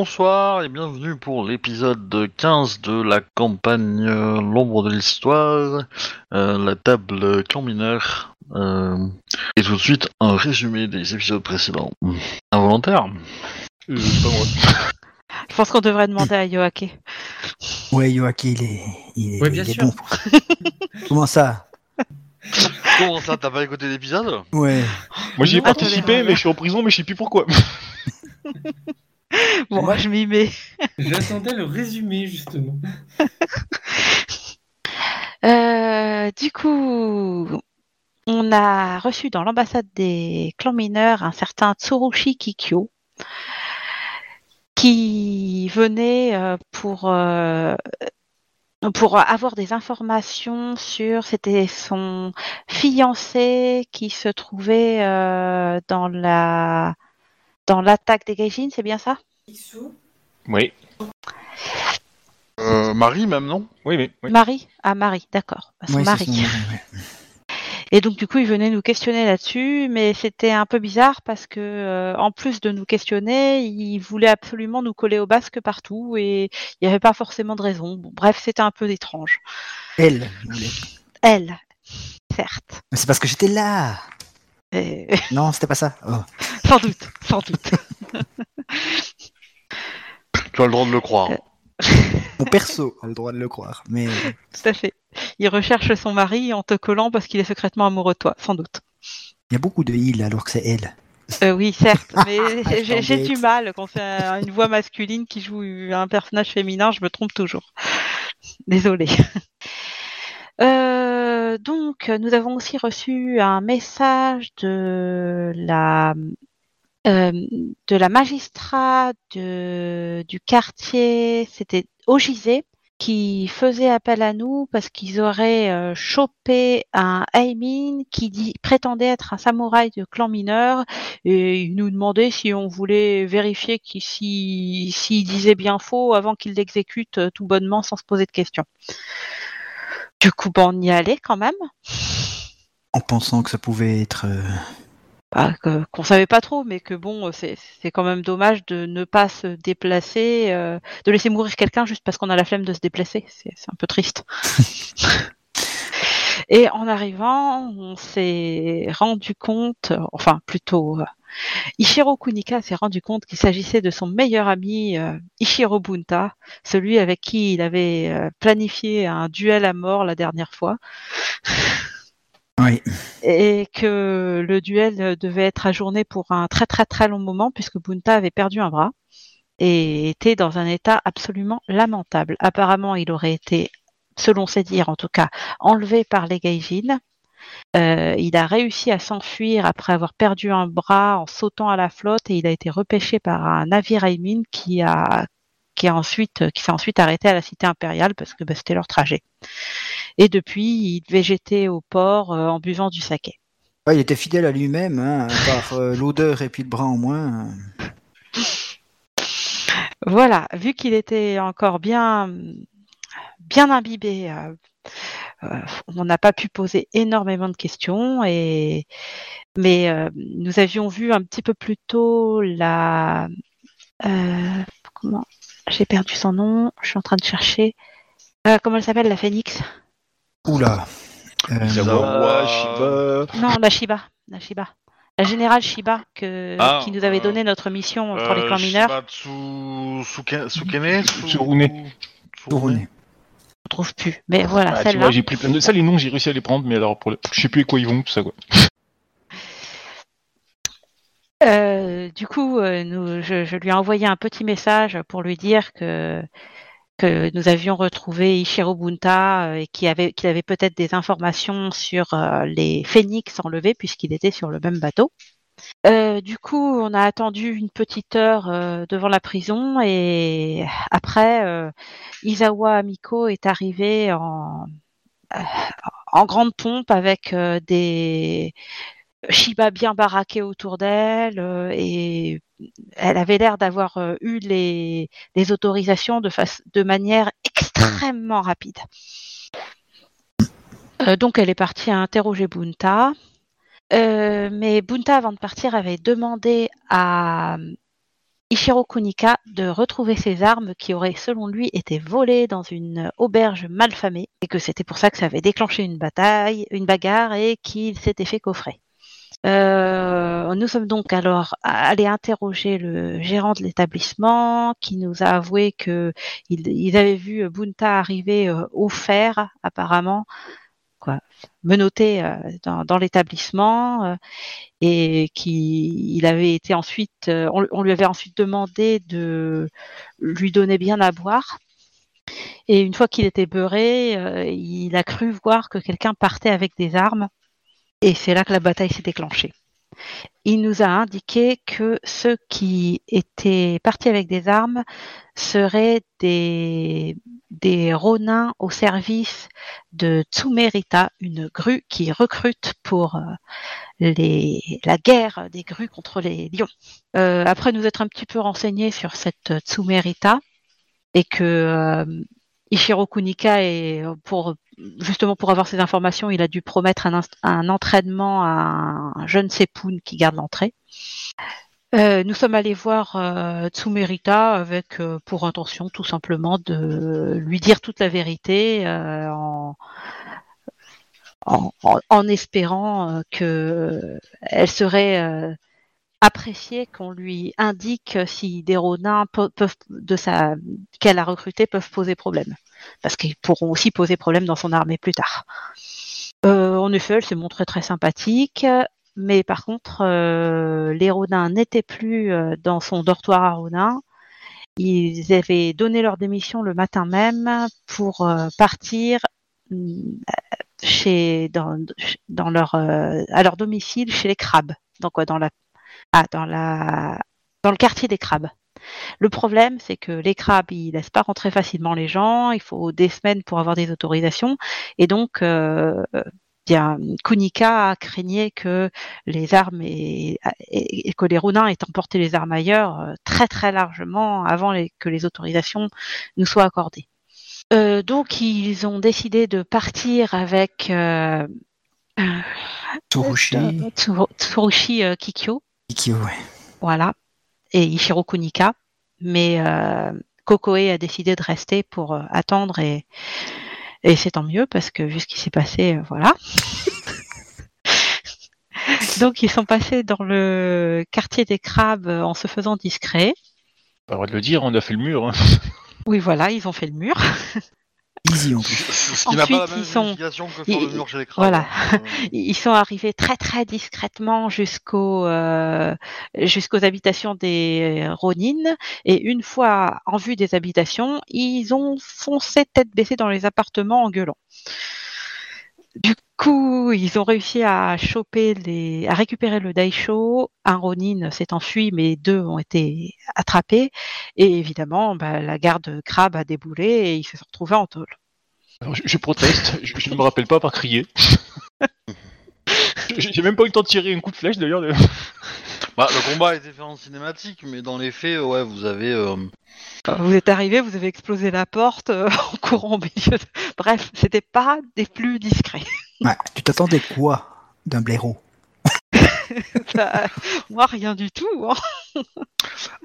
Bonsoir et bienvenue pour l'épisode 15 de la campagne euh, L'ombre de l'histoire, euh, la table clan mineur. euh, et tout de suite un résumé des épisodes précédents. Involontaire Euh, pas moi. Je pense qu'on devrait demander à Yoake. Ouais, Yoaki, il est, il est, Ouais, bien il est sûr. bon. Comment ça? Comment ça, t'as pas écouté l'épisode? Ouais. Moi j'y ai participé, mais je suis en prison, mais je sais plus pourquoi. Bon, moi je m'y mets. J'attendais le résumé, justement. Euh, du coup, on a reçu dans l'ambassade des clans mineurs un certain Tsurushi Kikyo qui venait euh, pour euh, pour avoir des informations sur c'était son fiancé qui se trouvait dans la dans l'attaque des Gaijin, c'est bien ça? Oui, euh, Marie même, non? Oui, mais. oui. Marie? Ah Marie, d'accord. Son Ouais, c'est mari. son mari, ouais. Et donc du coup, il venait nous questionner là-dessus, mais c'était un peu bizarre parce que euh, en plus de nous questionner, il voulait absolument nous coller au basque partout et il n'y avait pas forcément de raison. Bon, bref, c'était un peu étrange. Elle. voulait. Elle, certes. Mais c'est parce que j'étais là. Et- Non, c'était pas ça. Oh. sans doute, sans doute. Tu as le droit de le croire. Mon perso a le droit de le croire. Mais Tout à fait. Il recherche son mari en te collant parce qu'il est secrètement amoureux de toi, sans doute. il y a beaucoup de il alors que c'est elle. Euh, oui, certes, mais j'ai j'ai du mal quand c'est un- une voix masculine qui joue un personnage féminin, je me trompe toujours. Désolée. Euh, donc, nous avons aussi reçu un message de la euh, de la magistrat du quartier, c'était Ogizé, qui faisait appel à nous parce qu'ils auraient euh, chopé un Aimin qui prétendait être un samouraï de clan mineur et il nous demandait si on voulait vérifier qu'il si, s'il disait bien faux avant qu'il l'exécute euh, tout bonnement sans se poser de questions. Du coup, ben, on y allait quand même. En pensant que ça pouvait être. euh, Bah, que- qu'on savait pas trop, mais que bon, euh, c'est quand même dommage de ne pas se déplacer, euh, de laisser mourir quelqu'un juste parce qu'on a la flemme de se déplacer. C'est un peu triste. Et en arrivant, on s'est rendu compte, enfin plutôt, euh, Ishiro Kunika s'est rendu compte qu'il s'agissait de son meilleur ami euh, Ishiro Bunta, celui avec qui il avait euh, planifié un duel à mort la dernière fois Oui. et que le duel devait être ajourné pour un très très très long moment puisque Bunta avait perdu un bras et était dans un état absolument lamentable. Apparemment, il aurait été, selon ses dires en tout cas, enlevé par les Gaijin. Euh, il a réussi à s'enfuir après avoir perdu un bras en sautant à la flotte et il a été repêché par un navire Aimin qui a qui a ensuite qui s'est ensuite arrêté à la cité impériale parce que bah, c'était leur trajet. Et depuis, il végétait au port euh, en buvant du saké. Ouais, il était fidèle à lui-même, hein, à euh, l'odeur et puis le bras en moins. euh. Voilà, vu qu'il était encore bien, bien imbibé, euh, euh, on n'a pas pu poser énormément de questions. Et mais euh, nous avions vu un petit peu plus tôt la euh, comment? J'ai perdu son nom. Je suis en train de chercher. Euh, comment elle s'appelle la phénix? Oula. Euh, Shiba. Non, la Shiba, la Shiba, la générale Shiba que, Ah, qui nous avait euh, donné notre mission pour les Euh, clans mineurs. Shibatsu Suke- Sukene Su- Tsurune. Tourné. Je trouve plus. Mais voilà, Ah, tu celle-là. vois, j'ai pris plein de. Ça, les noms, j'ai réussi à les prendre, mais alors, pour le... je sais plus à quoi ils vont, tout ça, quoi. Euh, du coup, euh, nous, je, je lui ai envoyé un petit message pour lui dire que que nous avions retrouvé Ishiro Bunta euh, et qu'il avait, qu'il avait peut-être des informations sur les phénix enlevés puisqu'il était sur le même bateau. Euh, du coup, on a attendu une petite heure euh, devant la prison et après, euh, Isawa Amiko est arrivé en, euh, en grande pompe avec des Shiba bien baraqués autour d'elle et elle avait l'air d'avoir eu les, autorisations de, de manière extrêmement rapide. Donc elle est partie à interroger Bunta. Euh, mais Bunta, avant de partir, avait demandé à, Ichiro Kunika de retrouver ses armes qui auraient, selon lui, été volées dans une auberge malfamée et que c'était pour ça que ça avait déclenché une bataille, une bagarre et qu'il s'était fait coffrer. Euh, nous sommes donc alors allés interroger le gérant de l'établissement qui nous a avoué que il- ils avaient vu Bunta arriver euh, au fer apparemment, quoi, menotté euh, dans, l'établissement euh, et qui il avait été ensuite, euh, on, on lui avait ensuite demandé de lui donner bien à boire. Et une fois qu'il était beurré, il a cru voir que quelqu'un partait avec des armes et c'est là que la bataille s'est déclenchée. Il nous a indiqué que ceux qui étaient partis avec des armes seraient des, ronins au service de Tsumerita, une grue qui recrute pour euh, la guerre des grues contre les lions. Euh, après nous être un petit peu renseignés sur cette Tsumerita et que euh, Ichiro Kunika est pour justement pour avoir ces informations, il a dû promettre un, entraînement à un jeune Sepun qui garde l'entrée. Euh, nous sommes allés voir euh, Tsumerita avec euh, pour intention tout simplement de lui dire toute la vérité euh, en, en, en- espérant euh, que elle serait appréciée qu'on lui indique si des rodins pe- peuvent de sa qu'elle a recruté peuvent poser problème parce qu'ils pourront aussi poser problème dans son armée plus tard. Euh, en effet, elle s'est montrée très sympathique, mais par contre, euh, les Rodins n'étaient plus euh, dans son dortoir à Rodin. Ils avaient donné leur démission le matin même pour euh, partir chez dans, leur à leur domicile chez les crabes. Donc dans la ah, dans la dans le quartier des crabes. Le problème, c'est que les crabes, ils laissent pas rentrer facilement les gens. Il faut des semaines pour avoir des autorisations. Et donc, euh, bien, Kunika craignait que les armes et, et- et que les Ronins aient emporté les armes ailleurs euh, très très largement avant les- que les autorisations nous soient accordées. Euh, donc, ils ont décidé de partir avec euh, Tsurushi, Tsuru- Tsurushi euh, Kikyo, Ouais. voilà, et Ichiro Kunika. Mais euh, Kokoe a décidé de rester pour euh, attendre et, et c'est tant mieux parce que vu ce qui s'est passé, euh, voilà. Donc ils sont passés dans le quartier des crabes en se faisant discret. Pas le droit de le dire, on a fait le mur. hein. Oui, voilà, ils ont fait le mur. Easy en plus. Pas la Ensuite, même ils sont- signification que faire ils- le mur chez les crabes. voilà. Euh, Ils sont arrivés très très discrètement jusqu'au euh, jusqu'aux habitations des Ronin et une fois en vue des habitations, ils ont foncé tête baissée dans les appartements en gueulant. Du coup, ils ont réussi à choper les, à récupérer le Daisho. Un Ronin s'est enfui, mais deux ont été attrapés. Et évidemment, bah, la garde crabe a déboulé et ils se sont retrouvés en tôle. Alors, je, je proteste, je, je ne me rappelle pas par crier. J'ai même pas eu le temps de tirer un coup de flèche d'ailleurs. de- Bah, le combat a été fait en cinématique, mais dans les faits, ouais, vous avez. euh, Vous êtes arrivé, vous avez explosé la porte euh, en courant au milieu. De... Bref, c'était pas des plus discrets. Ouais, tu t'attendais quoi d'un blaireau? Ça, moi, rien du tout. hein.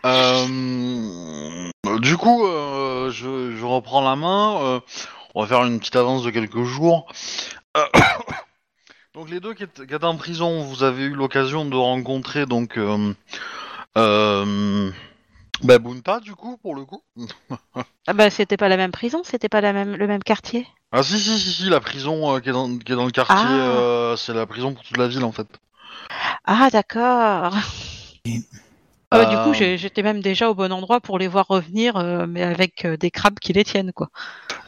Euh, du coup, euh, je, je reprends la main. euh, on va faire une petite avance de quelques jours. Euh, donc les deux qui étaient, qui étaient en prison, vous avez eu l'occasion de rencontrer donc euh, euh, bah, Bunta du coup pour le coup. Ah bah, c'était pas la même prison, c'était pas la même, le même quartier. Ah si si si si la prison euh, qui, est dans, qui est dans le quartier, Ah. euh, c'est la prison pour toute la ville en fait. Ah, d'accord. Et- Ah bah, Du Euh, coup, j'ai- j'étais même déjà au bon endroit pour les voir revenir, euh, mais avec euh, des crabes qui les tiennent, quoi.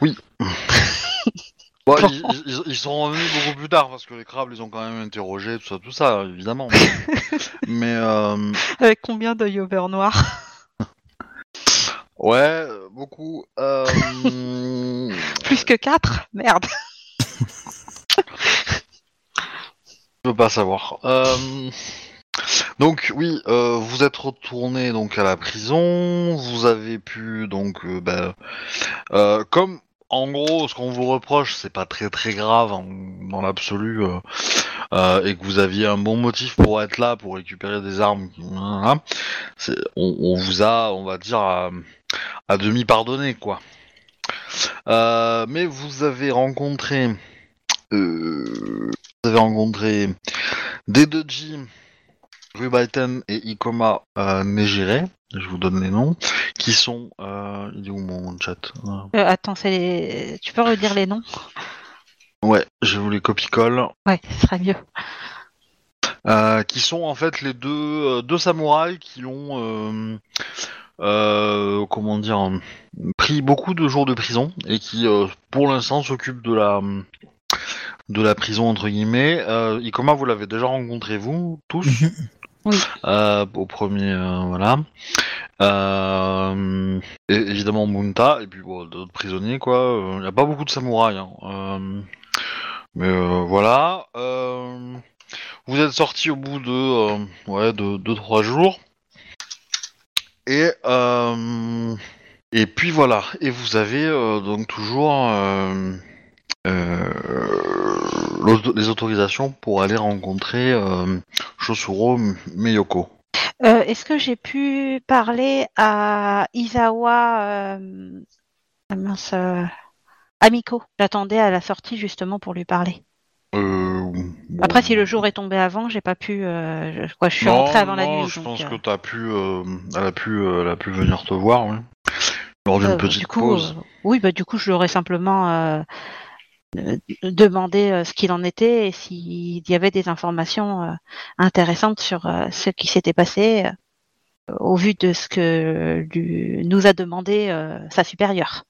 Bon. ils, ils- ils sont revenus beaucoup plus tard parce que les crabes les ont quand même interrogés, tout ça, tout ça, évidemment. Mais euh, Avec combien d'œils au beurre noir? Ouais, euh, beaucoup. Euh, Plus que quatre Merde. Je peux pas savoir. Euh, donc oui, euh, vous êtes retourné donc à la prison. Vous avez pu donc, euh, bah, euh, comme en gros, ce qu'on vous reproche, c'est pas très très grave en- dans l'absolu. euh, euh, et que vous aviez un bon motif pour être là, pour récupérer des armes, c'est- on, vous a, on va dire, à, demi pardonné, quoi. Euh, mais vous avez rencontré, euh, vous avez rencontré Dedoji, Rubaiten et Ikoma euh, Nejire, je vous donne les noms, qui sont, euh, il est où mon chat? Euh, attends, c'est les... tu peux redire les noms? Ouais, je vous les copie-colle. Ouais, ce serait mieux. Euh, qui sont en fait les deux, euh, deux samouraïs qui ont, euh, euh, comment dire, pris beaucoup de jours de prison et qui, euh, pour l'instant, s'occupent de la, de la prison entre guillemets. Euh, Ikoma, vous l'avez déjà rencontré vous tous? Euh, au premier, euh, voilà. Euh, et évidemment Munta et puis d'autres prisonniers quoi. Il n'y a pas beaucoup de samouraïs. hein. Euh, mais euh, voilà. Euh, vous êtes sortis au bout de euh, ouais de deux trois jours. Et euh, et puis voilà. Et vous avez euh, donc toujours euh, euh, les autorisations pour aller rencontrer euh, Shosuro Miyoko. Euh, Est-ce que j'ai pu parler à Isawa euh... ah mince, euh, Amiko? J'attendais à la sortie justement pour lui parler. Euh, bon. Après, si le jour est tombé avant, j'ai pas pu. euh, je, quoi, je suis Non, rentrée avant la nuit. Je donc, pense euh, que t'as pu, euh, elle a pu, euh, elle a pu venir te voir, oui. Lors d'une euh, petite du coup, pause. euh, oui, bah du coup, je lui aurais simplement euh, euh, ce qu'il en était et s'il y avait des informations euh, intéressantes sur euh, ce qui s'était passé au vu de ce que nous a demandé sa supérieure.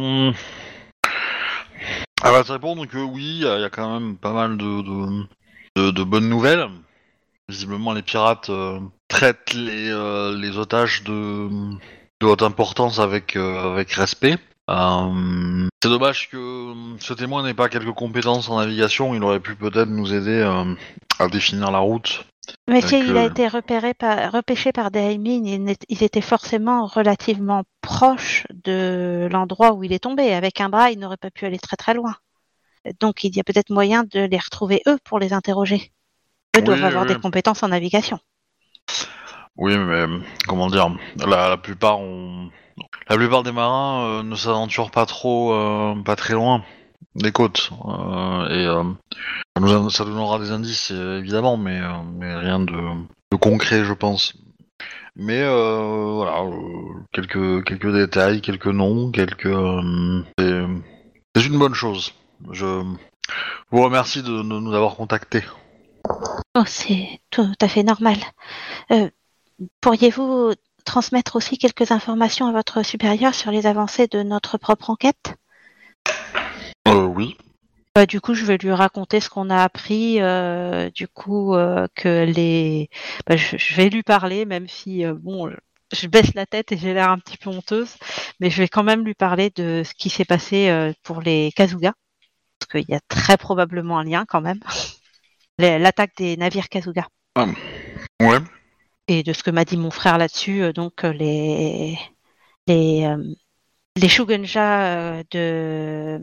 Hmm. Elle va te répondre que oui, il y, a quand même pas mal de, bonnes nouvelles. Visiblement, les pirates traitent les, otages de, haute importance avec respect. Euh, c'est dommage que ce témoin n'ait pas quelques compétences en navigation. Il aurait pu peut-être nous aider euh, à définir la route. Mais si il a euh, été repéré par, repêché par des Haimines, ils, étaient forcément relativement proches de l'endroit où il est tombé. Avec un bras, il n'aurait pas pu aller très très loin. Donc il y a peut-être moyen de les retrouver eux pour les interroger. Eux Oui, doivent avoir oui. des compétences en navigation. Oui, mais comment dire, la, la plupart ont... La plupart des marins euh, ne s'aventurent pas trop, euh, pas très loin des côtes. euh, et ça, nous, donnera des indices, évidemment, mais, mais rien de, concret, je pense. Mais voilà, quelques, quelques détails, quelques noms, quelques... c'est- une bonne chose. Je vous remercie de, de nous avoir contactés. Oh, c'est tout à fait normal. Pourriez-vous transmettre aussi quelques informations à votre supérieur sur les avancées de notre propre enquête? Euh, oui. Bah, du coup, je vais lui raconter ce qu'on a appris. euh, du coup, euh, que les, bah, je, je vais lui parler, même si euh, bon, je- baisse la tête et j'ai l'air un petit peu honteuse, mais je vais quand même lui parler de ce qui s'est passé euh, pour les Kazuga, parce qu'il y a très probablement un lien quand même. L'attaque des navires Kazuga Ouais. Et de ce que m'a dit mon frère là-dessus. euh, donc euh, les les euh, les Shugenja de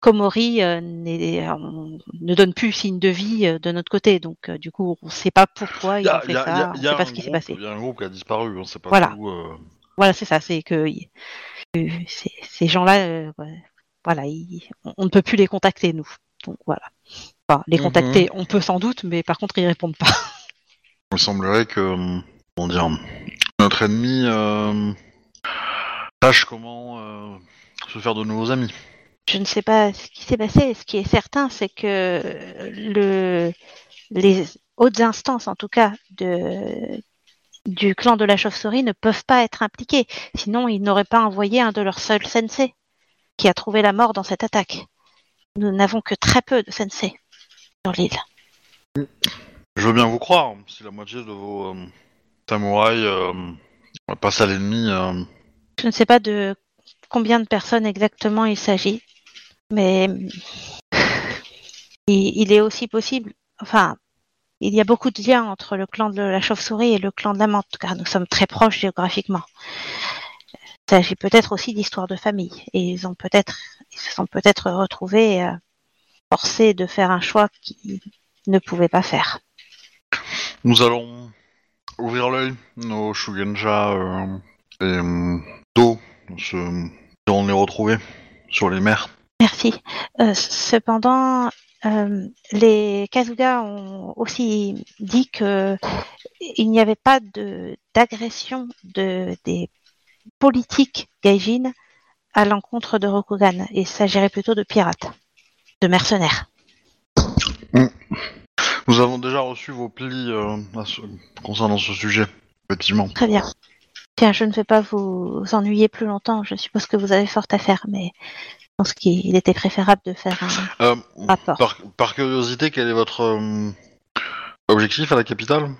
Komori ne donnent plus signe de vie de notre côté. Donc du coup, on ne sait pas pourquoi Il ils ont fait ça. a- on ne sait pas ce qui s'est passé. Il y a un groupe qui a disparu, on sait pas Voilà. tout. euh, Voilà, c'est ça. C'est que ces, gens-là, euh, voilà, ils- on, on ne peut plus les contacter nous. Donc voilà. Enfin, les Mhm. contacter, on peut sans doute, mais par contre, ils répondent pas. Il semblerait que, euh, comment dire, notre ennemi euh, sache comment euh, se faire de nouveaux amis. Je ne sais pas ce qui s'est passé. Ce qui est certain, c'est que le, les hautes instances, en tout cas, du clan de la chauve-souris ne peuvent pas être impliquées. Sinon, ils n'auraient pas envoyé un de leurs seuls sensei qui a trouvé la mort dans cette attaque. Nous n'avons que très peu de sensei sur l'île. Je veux bien vous croire, si la moitié de vos euh, samouraïs euh, passent à l'ennemi. euh, Je ne sais pas de combien de personnes exactement il s'agit, mais il, est aussi possible, enfin, il y a beaucoup de liens entre le clan de la chauve-souris et le clan de la menthe, car nous sommes très proches géographiquement. Il s'agit peut-être aussi d'histoires de famille, et ils ont peut-être, ils se sont peut-être retrouvés forcés de faire un choix qui ne pouvait pas faire. Nous allons ouvrir l'œil, nos Shugenja euh, et euh, Do se seront les retrouver sur les mers. Merci. Euh, cependant, euh, les Kazuga ont aussi dit que il n'y avait pas d'agression de des politiques gaijin à l'encontre de Rokugan. Il s'agirait plutôt de pirates, de mercenaires. Nous avons déjà reçu vos plis euh, ce- concernant ce sujet, effectivement. Très bien. Tiens, je ne vais pas vous ennuyer plus longtemps. Je suppose que vous avez fort à faire, mais je pense qu'il était préférable de faire un Euh, rapport. par, par curiosité, quel est votre euh, objectif à la capitale?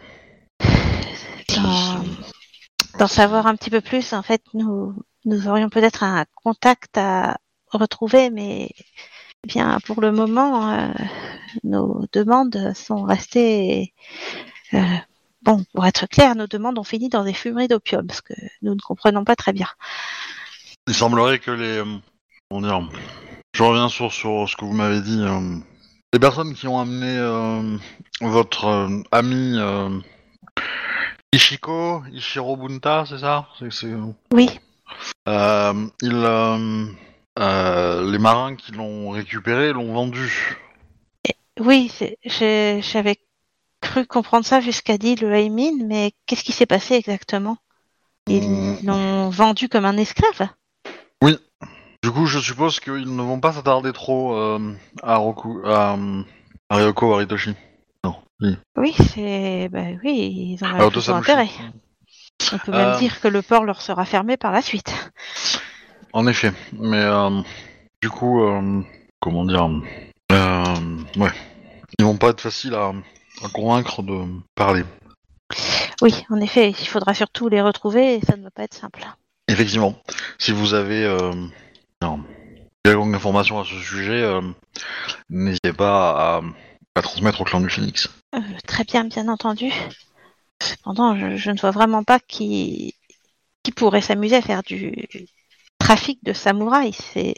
D'en savoir un petit peu plus, en fait, nous, nous aurions peut-être un contact à retrouver, mais bien pour le moment, euh, nos demandes sont restées. euh, bon, pour être clair, nos demandes ont fini dans des fumeries d'opium, ce que nous ne comprenons pas très bien. Il semblerait que les. euh, comment dire Je reviens sur, sur ce que vous m'avez dit. euh, les personnes qui ont amené votre ami Ishiko, Ishiro Bunta, c'est ça? Oui, il, euh, Les marins qui l'ont récupéré l'ont vendu. oui, j'avais cru comprendre ça jusqu'à dit le Haymin, mais qu'est-ce qui s'est passé exactement? Ils Mm. l'ont vendu comme un esclave? Du coup, je suppose qu'ils ne vont pas s'attarder trop euh, à, Roku, à, à Ryoko Aritoshi. Non. oui. Oui, c'est. Bah oui, ils ont plutôt Otosamushi. intérêt. On peut même Euh. dire que le port leur sera fermé par la suite. En effet, mais euh, du coup, euh, comment dire, euh, ouais, ils vont pas être faciles à, à convaincre de parler. Oui, en effet, il faudra surtout les retrouver et ça ne va pas être simple. Effectivement, si vous avez euh, non, quelconque information à ce sujet, euh, n'hésitez pas à, à transmettre au clan du Phoenix. Euh, très bien, bien entendu. Cependant, je, je ne vois vraiment pas qui, qui pourrait s'amuser à faire du trafic de samouraïs. C'est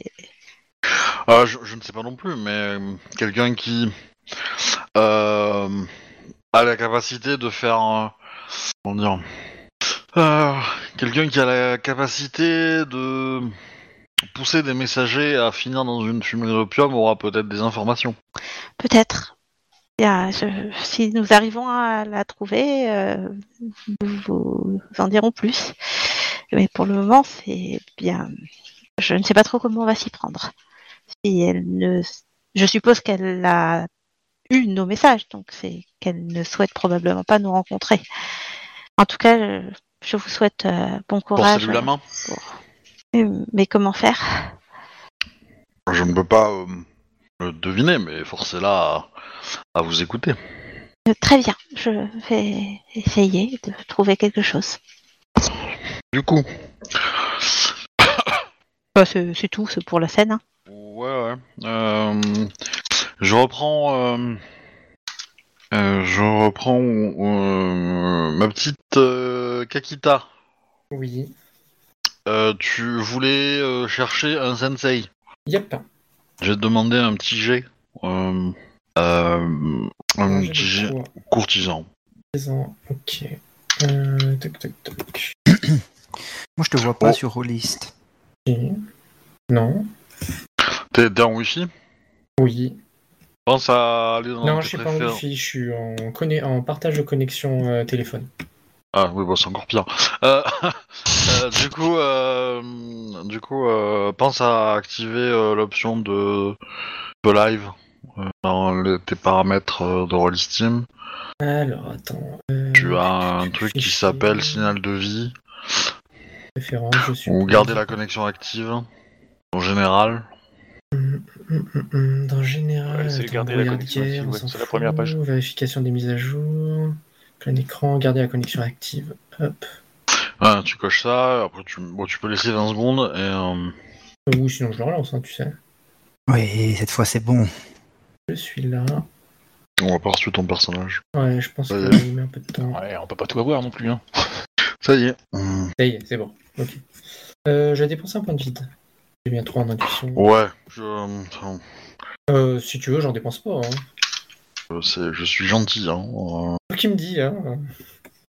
Ah, je, je ne sais pas non plus, mais euh, quelqu'un qui euh, a la capacité de faire, euh, comment dire, euh, quelqu'un qui a la capacité de pousser des messagers à finir dans une fumée d'opium aura peut-être des informations. peut-être. Je- si nous arrivons à la trouver, euh, nous vous en dirons plus. Mais pour le moment, c'est bien. Je ne sais pas trop comment on va s'y prendre. Si elle ne, je suppose qu'elle a eu nos messages, donc c'est qu'elle ne souhaite probablement pas nous rencontrer. En tout cas, je, vous souhaite euh, bon courage. la main. Euh, Mais comment faire? Je ne peux pas euh, le deviner, mais forcez-la à, à vous écouter. Euh, Très bien, je vais essayer de trouver quelque chose. Du coup, Bah, c'est c'est tout, c'est pour la scène. hein. Ouais, ouais. Euh, je reprends. euh, euh, je reprends euh, ma petite euh, Kakita. Oui. Euh, tu voulais euh, chercher un sensei. Yep. J'ai demandé un petit G. Euh, euh, un J'ai petit quoi courtisan. Présent. Ok. Euh, toc, toc, toc. Moi, je te vois pas Oh. sur Rollist. Non. T'es en wifi? Oui. Pense à aller dans non, je suis pas en wifi, je suis en, conne- en partage de connexion euh, téléphone. Ah oui, bon, c'est encore pire. Euh, euh, du coup, euh, du coup, euh, pense à activer euh, l'option de, de live euh, dans les- tes paramètres euh, de Roll Steam. Alors, attends. euh, Tu as un truc qui s'appelle signal de vie Référence, je suis. ou garder la connexion active en général. Hum, hum, hum, Dans général, Ouais, c'est garder la brouillard connexion d'hier, active, on ouais, s'en c'est la première page. Vérification des mises à jour. Plein écran, garder la connexion active. Hop. Ouais, tu coches ça, après tu, bon, tu peux laisser 20 secondes et euh, Ou sinon je le relance, hein, tu sais. Oui, cette fois c'est bon. Je suis là. on va pas reçu ton personnage. Ouais, je pense Ça y est. qu'il met un peu de temps. Ouais, on peut pas tout avoir non plus. Hein. Ça y est. Ça y est, c'est bon. Ok. Euh, j'ai dépensé un point de vide. J'ai bien 3 en intuition. Ouais, je, euh, Euh, si tu veux, j'en dépense pas. Hein. Je, je suis gentil. Hein. Euh, Toi qui me dis, hein.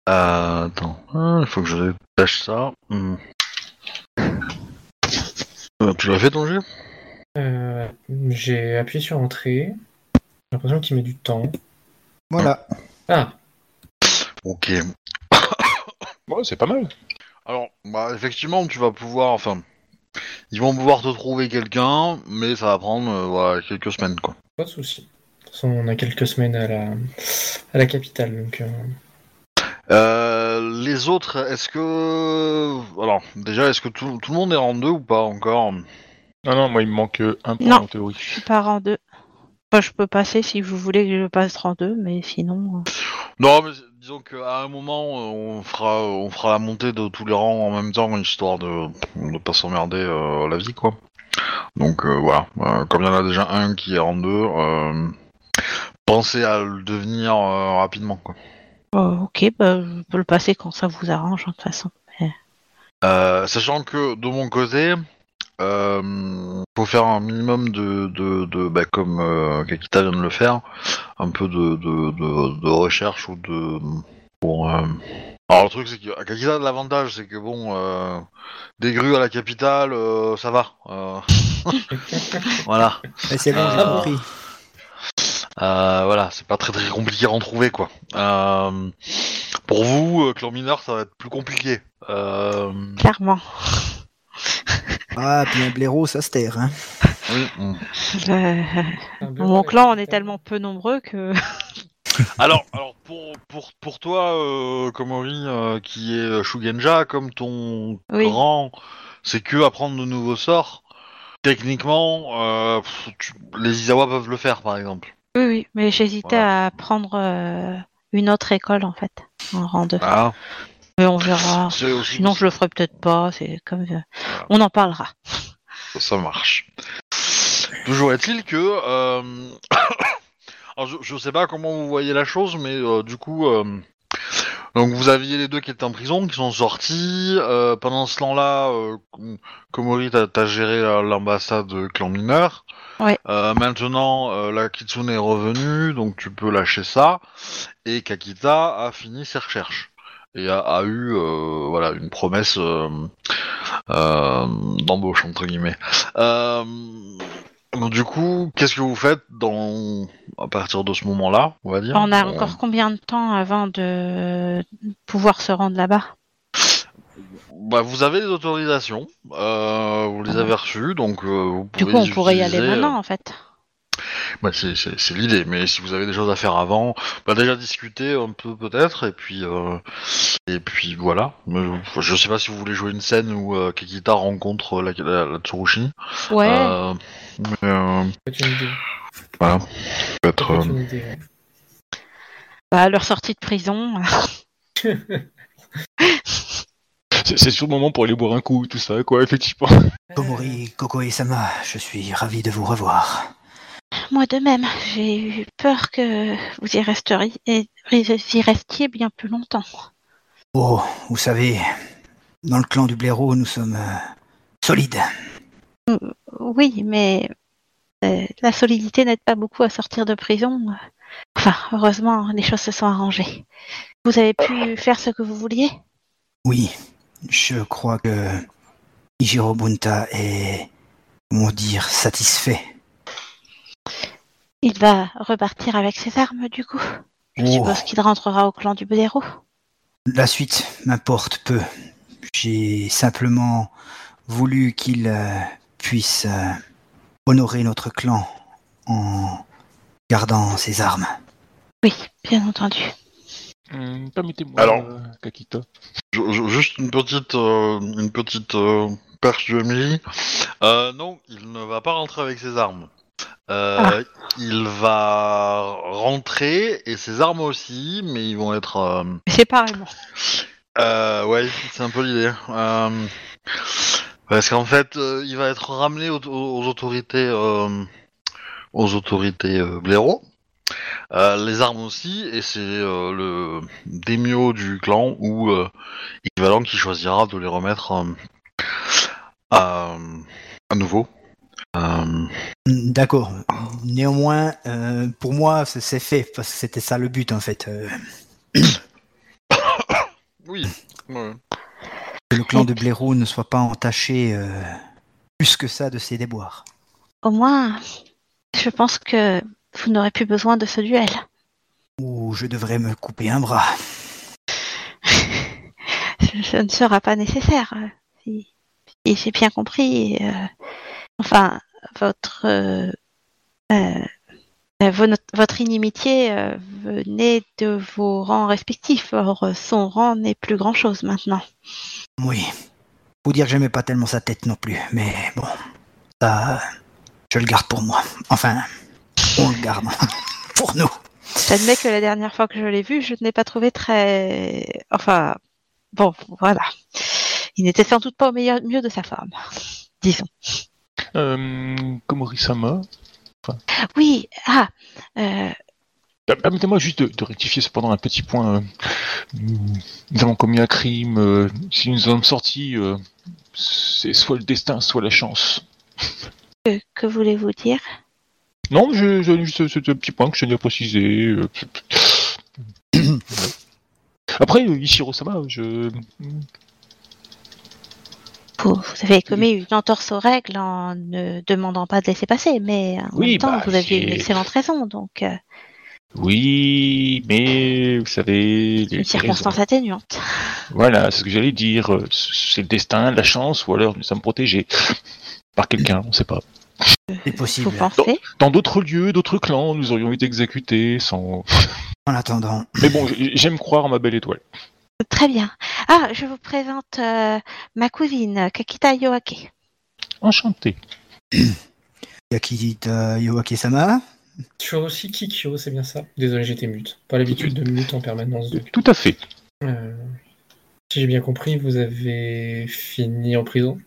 euh, attends, Ah, il faut que je détache ça. Hmm. Euh, tu l'as fait ton jeu? Euh, J'ai appuyé sur entrée. J'ai l'impression qu'il met du temps. Voilà. Ah, Ok. Ouais, c'est pas mal. Alors, bah, effectivement, tu vas pouvoir, enfin, ils vont pouvoir te trouver quelqu'un, mais ça va prendre euh, voilà, quelques semaines, quoi. pas de souci. De toute façon, on a quelques semaines à la, à la capitale, donc. euh, Euh, les autres, est-ce que, alors, déjà, est-ce que tout, tout le monde est en deux ou pas encore? Non, non, moi il me manque un point Non. en théorie. Je pars en deux. Enfin, je peux passer si vous voulez que je passe en deux, mais sinon. Non, mais disons qu'à un moment, euh, on fera, on fera la montée de tous les rangs en même temps, histoire de ne pas s'emmerder euh, la vie, quoi. Donc euh, voilà, Euh, comme il y en a déjà un qui est en deux, pensez à le devenir rapidement, quoi. oh, ok, bah, je peux le passer quand ça vous arrange, hein, de toute façon. Sachant que de mon côté, euh, faut faire un minimum de, de, de bah, comme euh, Kakita vient de le faire, un peu de, de, de, de recherche ou de pour. euh, Alors le truc c'est que Kakita l'avantage c'est que bon, euh, des grues à la capitale, euh, ça va. euh, voilà. C'est bon, j'ai compris. Euh, voilà, c'est pas très très compliqué à en trouver quoi. Euh, pour vous, euh, clan mineur, ça va être plus compliqué. Euh, Clairement. Ah, puis un blaireau, ça se terre. Hein. oui, mon clan, on est tellement peu nombreux que. Alors, alors pour, pour, pour toi, euh, Komori, euh, qui est Shugenja, comme ton Oui. grand, c'est que apprendre de nouveaux sorts. Techniquement, euh, pff, tu- les Izawa peuvent le faire, par exemple. Oui, oui, mais j'hésitais Voilà. à prendre euh, une autre école en fait, en rang 2. Ah, Mais on verra. Sinon, je le ferai peut-être pas. C'est comme. euh, On en parlera. ça marche. Toujours est-il que, euh, alors je, je sais pas comment vous voyez la chose, mais euh, du coup, euh, donc vous aviez les deux qui étaient en prison, qui sont sortis. pendant ce temps-là, Komori, t'as géré l'ambassade clan mineur. Ouais. Euh, maintenant, euh, la Kitsune est revenue, donc tu peux lâcher ça. Et Kakita a fini ses recherches et a, a eu, euh, voilà, une promesse euh, euh, d'embauche entre guillemets. Euh, donc du coup, qu'est-ce que vous faites dans à partir de ce moment-là, on va dire? On a encore combien de temps avant de pouvoir se rendre là-bas? Bah, vous avez les autorisations, vous les avez reçues, donc vous Du pouvez coup, on les pourrait y aller maintenant en fait. Bah, c'est c'est- c'est l'idée, mais si vous avez des choses à faire avant, bah déjà discuter un peu peut-être, et puis euh, et puis voilà. Mais, je sais pas si vous voulez jouer une scène où euh, Kikita rencontre la, la, la Tsurushi. Ouais. Euh, mais, euh, C'est une idée. voilà. Peut-être. C'est euh, une idée, ouais. Bah, leur sortie de prison. C'est c'est sur le moment pour aller boire un coup, tout ça, quoi, effectivement. Komori, Koko et Sama, je suis ravi de vous revoir. Moi de même, j'ai eu peur que vous y resteriez, et y restiez bien plus longtemps. Oh, vous savez, dans le clan du blaireau, nous sommes euh, solides. Oui, mais euh, la solidité n'aide pas beaucoup à sortir de prison. Enfin, heureusement, les choses se sont arrangées. Vous avez pu faire ce que vous vouliez? Oui, je crois que Ijiro Bunta est, comment dire, satisfait. Il va repartir avec ses armes, du coup. Je Oh. suppose qu'il rentrera au clan du blaireau. La suite m'importe peu. J'ai simplement voulu qu'il euh, puisse euh, honorer notre clan en gardant ses armes. Oui, bien entendu. Hum, Permettez-moi, Alors. euh, Kakita. Je- je- juste une petite, euh, une petite euh, perche de Emily. Euh, non, il ne va pas rentrer avec ses armes. Euh, Il va rentrer et ses armes aussi, mais ils vont être. euh, Séparément. euh, ouais, c'est un peu l'idée. Parce qu'en fait, il va être ramené aux, aux autorités, aux autorités blaireau. Euh, les armes aussi, et c'est euh, le démio du clan ou euh, équivalent qui choisira de les remettre à, nouveau D'accord. Néanmoins, euh, pour moi, c'est- fait parce que c'était ça le but en fait. euh, Oui. ouais. que le clan de Blaireau ne soit pas entaché euh, plus que ça de ses déboires. Au moins, je pense que vous n'aurez plus besoin de ce duel. Ou je devrais me couper un bras. Ce ne sera pas nécessaire. euh, Si, si j'ai bien compris. euh, enfin, votre euh, euh, euh, vo- votre inimitié euh, venait de vos rangs respectifs. Or, son rang n'est plus grand chose maintenant. Oui. Faut dire que j'aimais pas tellement sa tête non plus, mais bon, ça, je le garde pour moi. Enfin, on le garde pour nous. J'admets que la dernière fois que je l'ai vu, je ne l'ai pas trouvé très. Enfin, bon, voilà. Il n'était sans doute pas au meilleur, mieux de sa forme, disons. Euh, Komori-sama, Oui, ah, euh, Ah, Permettez-moi juste de, de rectifier cependant un petit point. euh, Nous, avons commis un crime. euh, Si nous en sommes sortis, euh, c'est soit le destin, soit la chance. que, que voulez-vous dire? Non, je, je, juste ce, ce petit point que je tenais à préciser. Après, Ishiro-sama, je... vous, vous avez commis une entorse aux règles en ne demandant pas de laisser passer, mais en Oui, même temps, bah, vous aviez une excellente raison, donc euh, Oui, mais vous savez... les- une circonstance atténuante. Voilà, c'est ce que j'allais dire. C'est le destin, la chance, ou alors nous sommes protégés par quelqu'un, on ne sait pas. C'est Vous possible. pensez Dans d'autres lieux, d'autres clans, nous aurions été exécutés sans... En attendant, Mais bon, j'aime croire en ma belle étoile. Très bien. Ah, je vous présente euh, ma cousine, Kakita Yoake. Enchanté. Yakita Yoake-sama, Choroshi Kikyo, c'est bien ça. Désolé, j'étais mute. Pas l'habitude de mute en permanence. Donc. Tout à fait. Euh, si j'ai bien compris, vous avez fini en prison.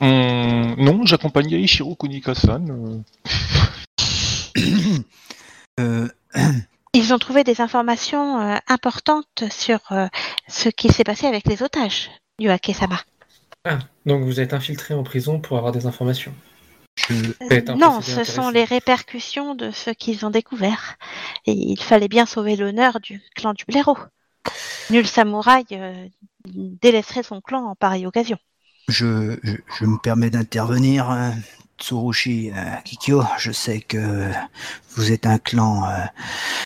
Hum, non, j'accompagnais Ishiro Kunika-san. euh, euh, Ils ont trouvé des informations euh, importantes sur euh, ce qui s'est passé avec les otages, Yoake-sama. Ah, donc vous êtes infiltré en prison pour avoir des informations. je, un Non, ce sont les répercussions de ce qu'ils ont découvert. Et il fallait bien sauver l'honneur du clan du blaireau. Nul samouraï euh, délaisserait son clan en pareille occasion. je, je, je me permets d'intervenir. Tsurushi euh, Kikyo, je sais que vous êtes un clan euh,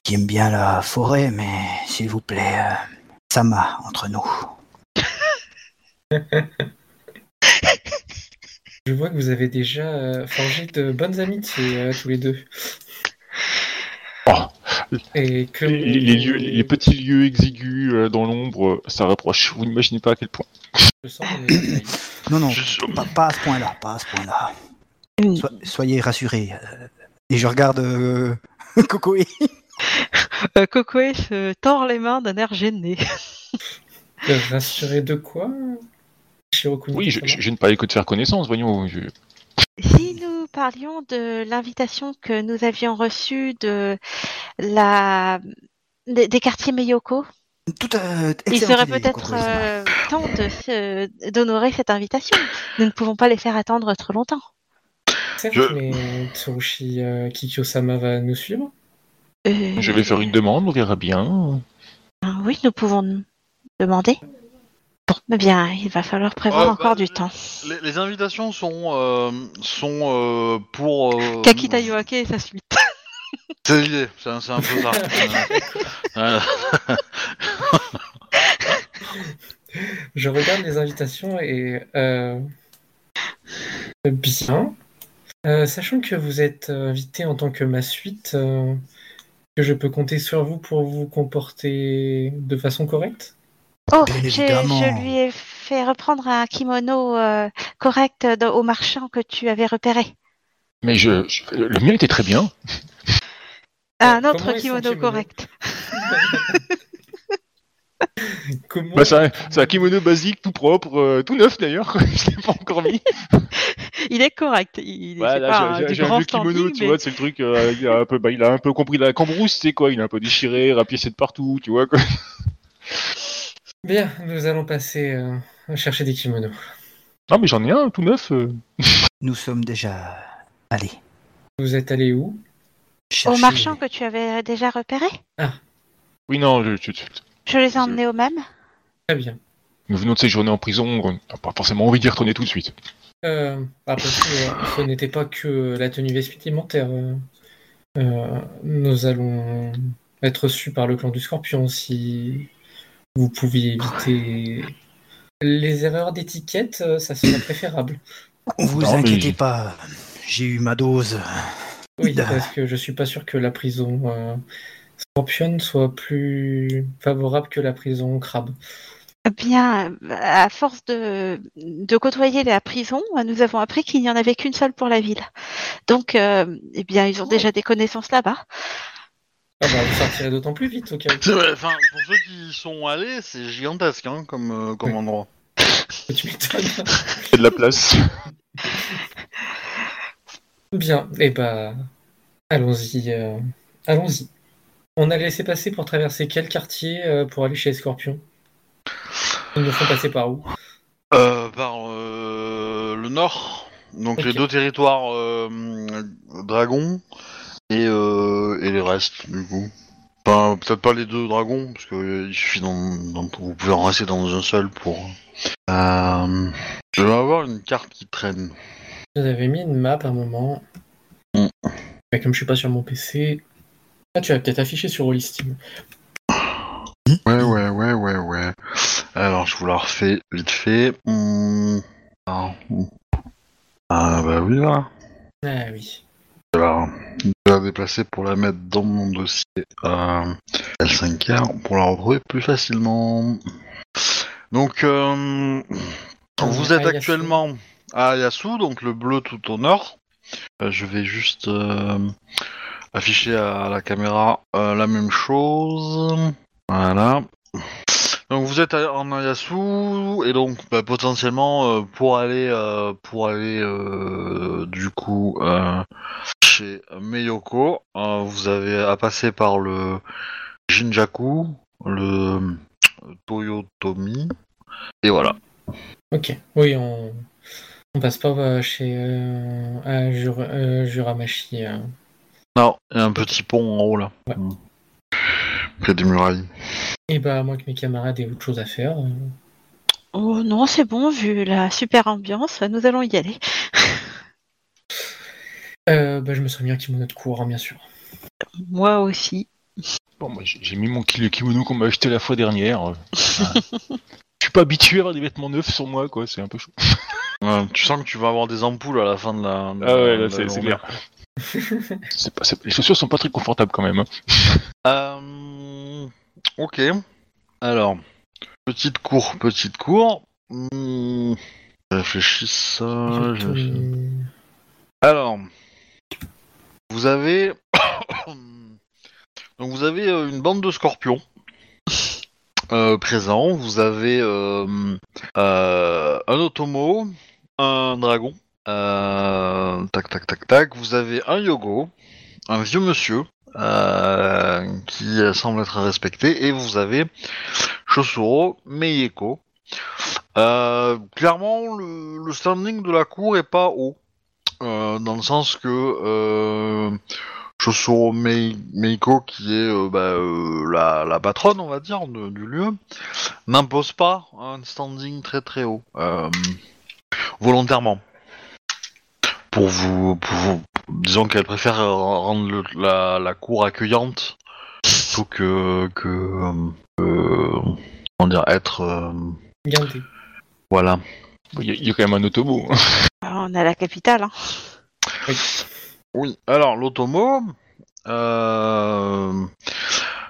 qui aime bien la forêt, mais s'il vous plaît, euh, Sama entre nous. Je vois que vous avez déjà euh, forgé de bonnes amitiés euh, tous les deux. Oh, Et que les, les- les lieux- les petits lieux exigus euh, dans l'ombre, ça rapproche. Vous n'imaginez pas à quel point. Je sens. Non, non, Je- pas, pas à ce point-là, pas à ce point-là. So- soyez rassurés. euh, et je regarde euh, Kokoe. Kokoe se tord les mains d'un air gêné. Euh, Rassuré de quoi Shirokuni Oui, je, je, je ne parlais que de faire connaissance, voyons. je- Si nous parlions de l'invitation que nous avions reçue de la des, des quartiers Meyoko, Tout, euh, il serait peut-être euh, temps de se- d'honorer cette invitation. Nous ne pouvons pas les faire attendre trop longtemps. Certes, Je- mais Tsurushi euh, Kikyo-sama va nous suivre. Euh, Je vais faire une demande, on verra bien. Oui, nous pouvons demander. Bon, eh bien, il va falloir prévoir Ouais, encore bah, du temps. Les, les invitations sont euh, sont euh, pour. euh, Kakita Yoake et sa suite. C'est l'idée, c'est un, un peu ça. Je regarde les invitations et euh, bien. Euh, sachant que vous êtes euh, invité en tant que ma suite, euh, que je peux compter sur vous pour vous comporter de façon correcte? Oh, je lui ai fait reprendre un kimono euh, correct au marchand que tu avais repéré. Mais je, je- le mien était très bien. Un autre kimono? correct. Comment Bah, c'est un, c'est un kimono basique, tout propre, euh, tout neuf d'ailleurs. je l'ai pas encore mis. Il est correct. Il est Ouais, c'est là, pas j'ai- un- j'ai du j'ai un grand vieux kimono, tu vois, c'est le truc. euh, il, a un peu, bah, il a un peu compris la cambrousse, c'est quoi Il a un peu déchiré, rapiécé de partout, tu vois. Quoi. Bien, nous allons passer euh, à chercher des kimonos. Non, mais j'en ai un tout neuf. euh. Nous sommes déjà allés. Vous êtes allé où? Au marchand que tu avais déjà repéré? Oui, non, je- je- je- Je les ai emmenés au même Très bien. nous venons de séjourner en prison, on n'a pas forcément envie d'y retourner tout de suite. Euh, après tout, euh, ce n'était pas que la tenue vestimentaire. euh, nous allons être reçus par le clan du Scorpion si vous pouviez éviter les erreurs d'étiquette, ça serait préférable. Vous Non, mais- inquiétez pas, j'ai eu ma dose. Oui, parce que je suis pas sûr que la prison euh, Scorpion soit plus favorable que la prison Crabe. Eh Bien, à force de, de côtoyer la prison, nous avons appris qu'il n'y en avait qu'une seule pour la ville. Donc, euh, eh bien, ils ont Oh. déjà des connaissances là-bas. Ah bah, vous sortirez d'autant plus vite au cas où. C'est vrai, enfin, pour ceux qui y sont allés, c'est gigantesque hein, comme, euh, comme Oui. endroit. Tu m'étonnes. Il y a de la place. Bien, et bah, allons-y. euh, allons-y. On a laissé passer pour traverser quel quartier euh, pour aller chez Scorpion Ils nous font passer par où? Euh, par euh, le nord, donc les deux territoires dragons et, euh, et les restes du coup. Enfin, peut-être pas les deux dragons, parce que il suffit d'en, d'en- vous pouvez en rester dans un seul pour. Je vais avoir une carte qui traîne. Vous avez mis une map à un moment. Mm. Mais comme je suis pas sur mon PC. Ah, tu vas peut-être afficher sur Rollistim. Ouais, ouais, ouais, ouais, ouais. Alors, je vous la refais vite fait. Hmm. Ah, hmm. Ah, bah oui, là. Ah oui. Alors, je vais la déplacer pour la mettre dans mon dossier euh, L5R pour la retrouver plus facilement. Donc, euh, vous êtes actuellement à Yasu, donc le bleu tout au nord. Euh, je vais juste euh, afficher à la caméra euh, la même chose. Voilà. Donc vous êtes en Ayasu et donc bah, potentiellement euh, pour aller euh, pour aller du coup chez Meyoko, vous avez à passer par le Jinjaku, le Toyotomi et voilà. Ok. Oui, on. On passe pas chez euh. Non, il y a un petit pont en haut là. Ouais. Mm. Près des murailles. Et bah, moi que mes camarades aient autre chose à faire. euh, Oh non, c'est bon, vu la super ambiance, nous allons y aller. euh, bah, je me serais mis un kimono de courant, bien sûr. Moi aussi. Bon, moi, j'ai j'ai mis mon ki- le kimono qu'on m'a acheté la fois dernière. euh. Je suis pas habitué à avoir des vêtements neufs sur moi, quoi. C'est un peu chaud. Ouais, tu sens que tu vas avoir des ampoules à la fin de la. de Ah la- de la journée. Pas- les chaussures sont pas très confortables quand même. hein. Euh, ok. Alors, petite cour, petite cour. Je réfléchis ça. Alors, vous avez donc vous avez euh, une bande de scorpions euh, présents. Vous avez euh, euh, un automo, un dragon. Euh, tac tac tac tac. Vous avez un yogo, un vieux monsieur euh, qui semble être respecté, et vous avez Chosuro, Meiyeko. Euh, clairement, le, standing de la cour est pas haut. Euh, dans le sens que Chosuro Mei- Meiko, qui est bah, la, patronne, on va dire, du lieu, n'impose pas un standing très très haut, volontairement. Pour vous, pour vous- disons qu'elle préfère rendre le- la, la cour accueillante plutôt que que euh, comment dire être euh, Gardez. voilà. Il y, a- il y a quand même un autobo. hein. On a la capitale. Hein. Oui, alors l'automo, euh,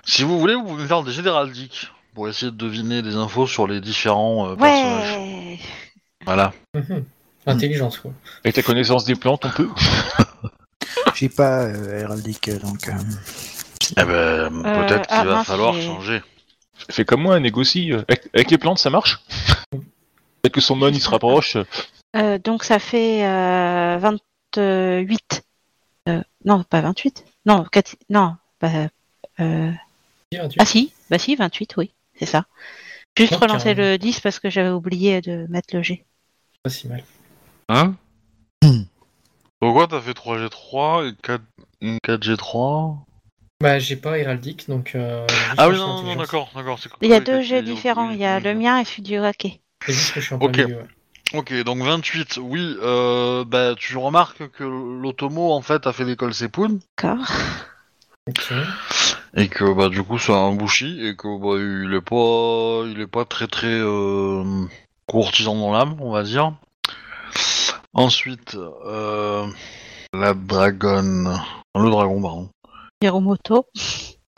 si vous voulez, vous pouvez me faire des jets d'héraldique pour essayer de deviner des infos sur les différents euh, personnages. Ouais. Voilà. Mhm. Intelligence, quoi. Avec ta connaissance des plantes, on peut. J'ai pas euh, héraldique, donc. euh, Eh ben, peut-être qu'il va mince, falloir j'ai- changer. Fais comme moi, négocie. euh, Avec, avec les plantes, ça marche Peut-être que son mon, il se rapproche. Euh, donc ça fait euh, 28. Euh, non, pas 28. Non, quatre- non. bah, euh, tu- ah si, bah si, 28, oui, c'est ça. Juste relancer euh, le 10 parce que j'avais oublié de mettre le G. Pas si mal. Hein Hmm. Pourquoi t'as fait 3G3 et 4... 4G3 Bah, j'ai pas héraldique, donc. euh, Ah oui, non, non, d'accord, d'accord. c'est Il y a deux jeux différents. Il y a le mien et celui du hockey. C'est juste que je suis en plein Ok. milieu, ouais. Ok, donc 28, oui, euh, bah, tu remarques que l'Otomo, en fait, a fait l'école Sepun, D'accord. Ok. et que, bah, du coup, c'est un Bushi, et que, bah, il est pas, il est pas très, très, euh, courtisan dans l'âme, on va dire. Ensuite, euh, la dragonne, le dragon, pardon. Hiromoto.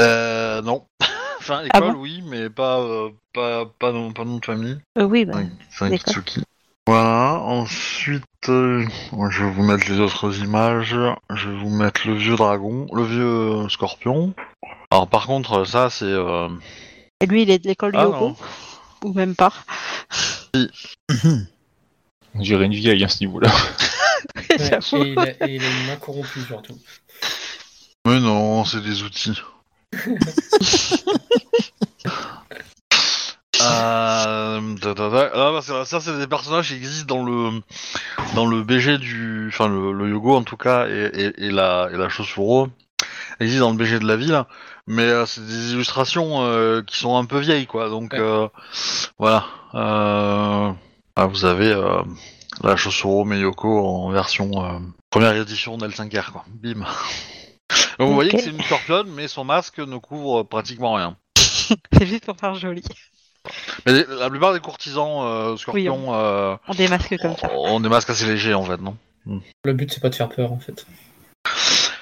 Euh, non. enfin, Ah école, bon oui, mais pas, euh, pas, pas, nom, pas nom de famille. Euh, oui, bah, Ouais, C'est un d'accord. Kitsuki. Voilà, ensuite, euh, je vais vous mettre les autres images. Je vais vous mettre le vieux dragon, le vieux euh, scorpion. Alors par contre, ça c'est... euh, Et lui, il est de l'école Ah, Yoko. non. Ou même pas. Mhm. On dirait une vieille à ce niveau-là. Ouais, et, il a, et il a une main corrompue surtout. Mais non, c'est des outils. Euh. Ah, bah, c'est- ça c'est des personnages qui existent dans le dans le BG du enfin le, le Yogo en tout cas et, et, et la et la Chosuro existent dans le BG de la ville mais euh, c'est des illustrations euh, qui sont un peu vieilles quoi donc Ouais. euh, voilà euh, ah, vous avez euh, la Chosuro Meyoko en version euh, première édition d'L5R quoi bim donc vous voyez que c'est une scorpionne mais son masque ne couvre pratiquement rien C'est juste pour faire joli. mais les- la plupart des courtisans euh, scorpions euh, On démasque comme ça. ont des masques assez légers en fait non? Le but, c'est pas de faire peur, en fait.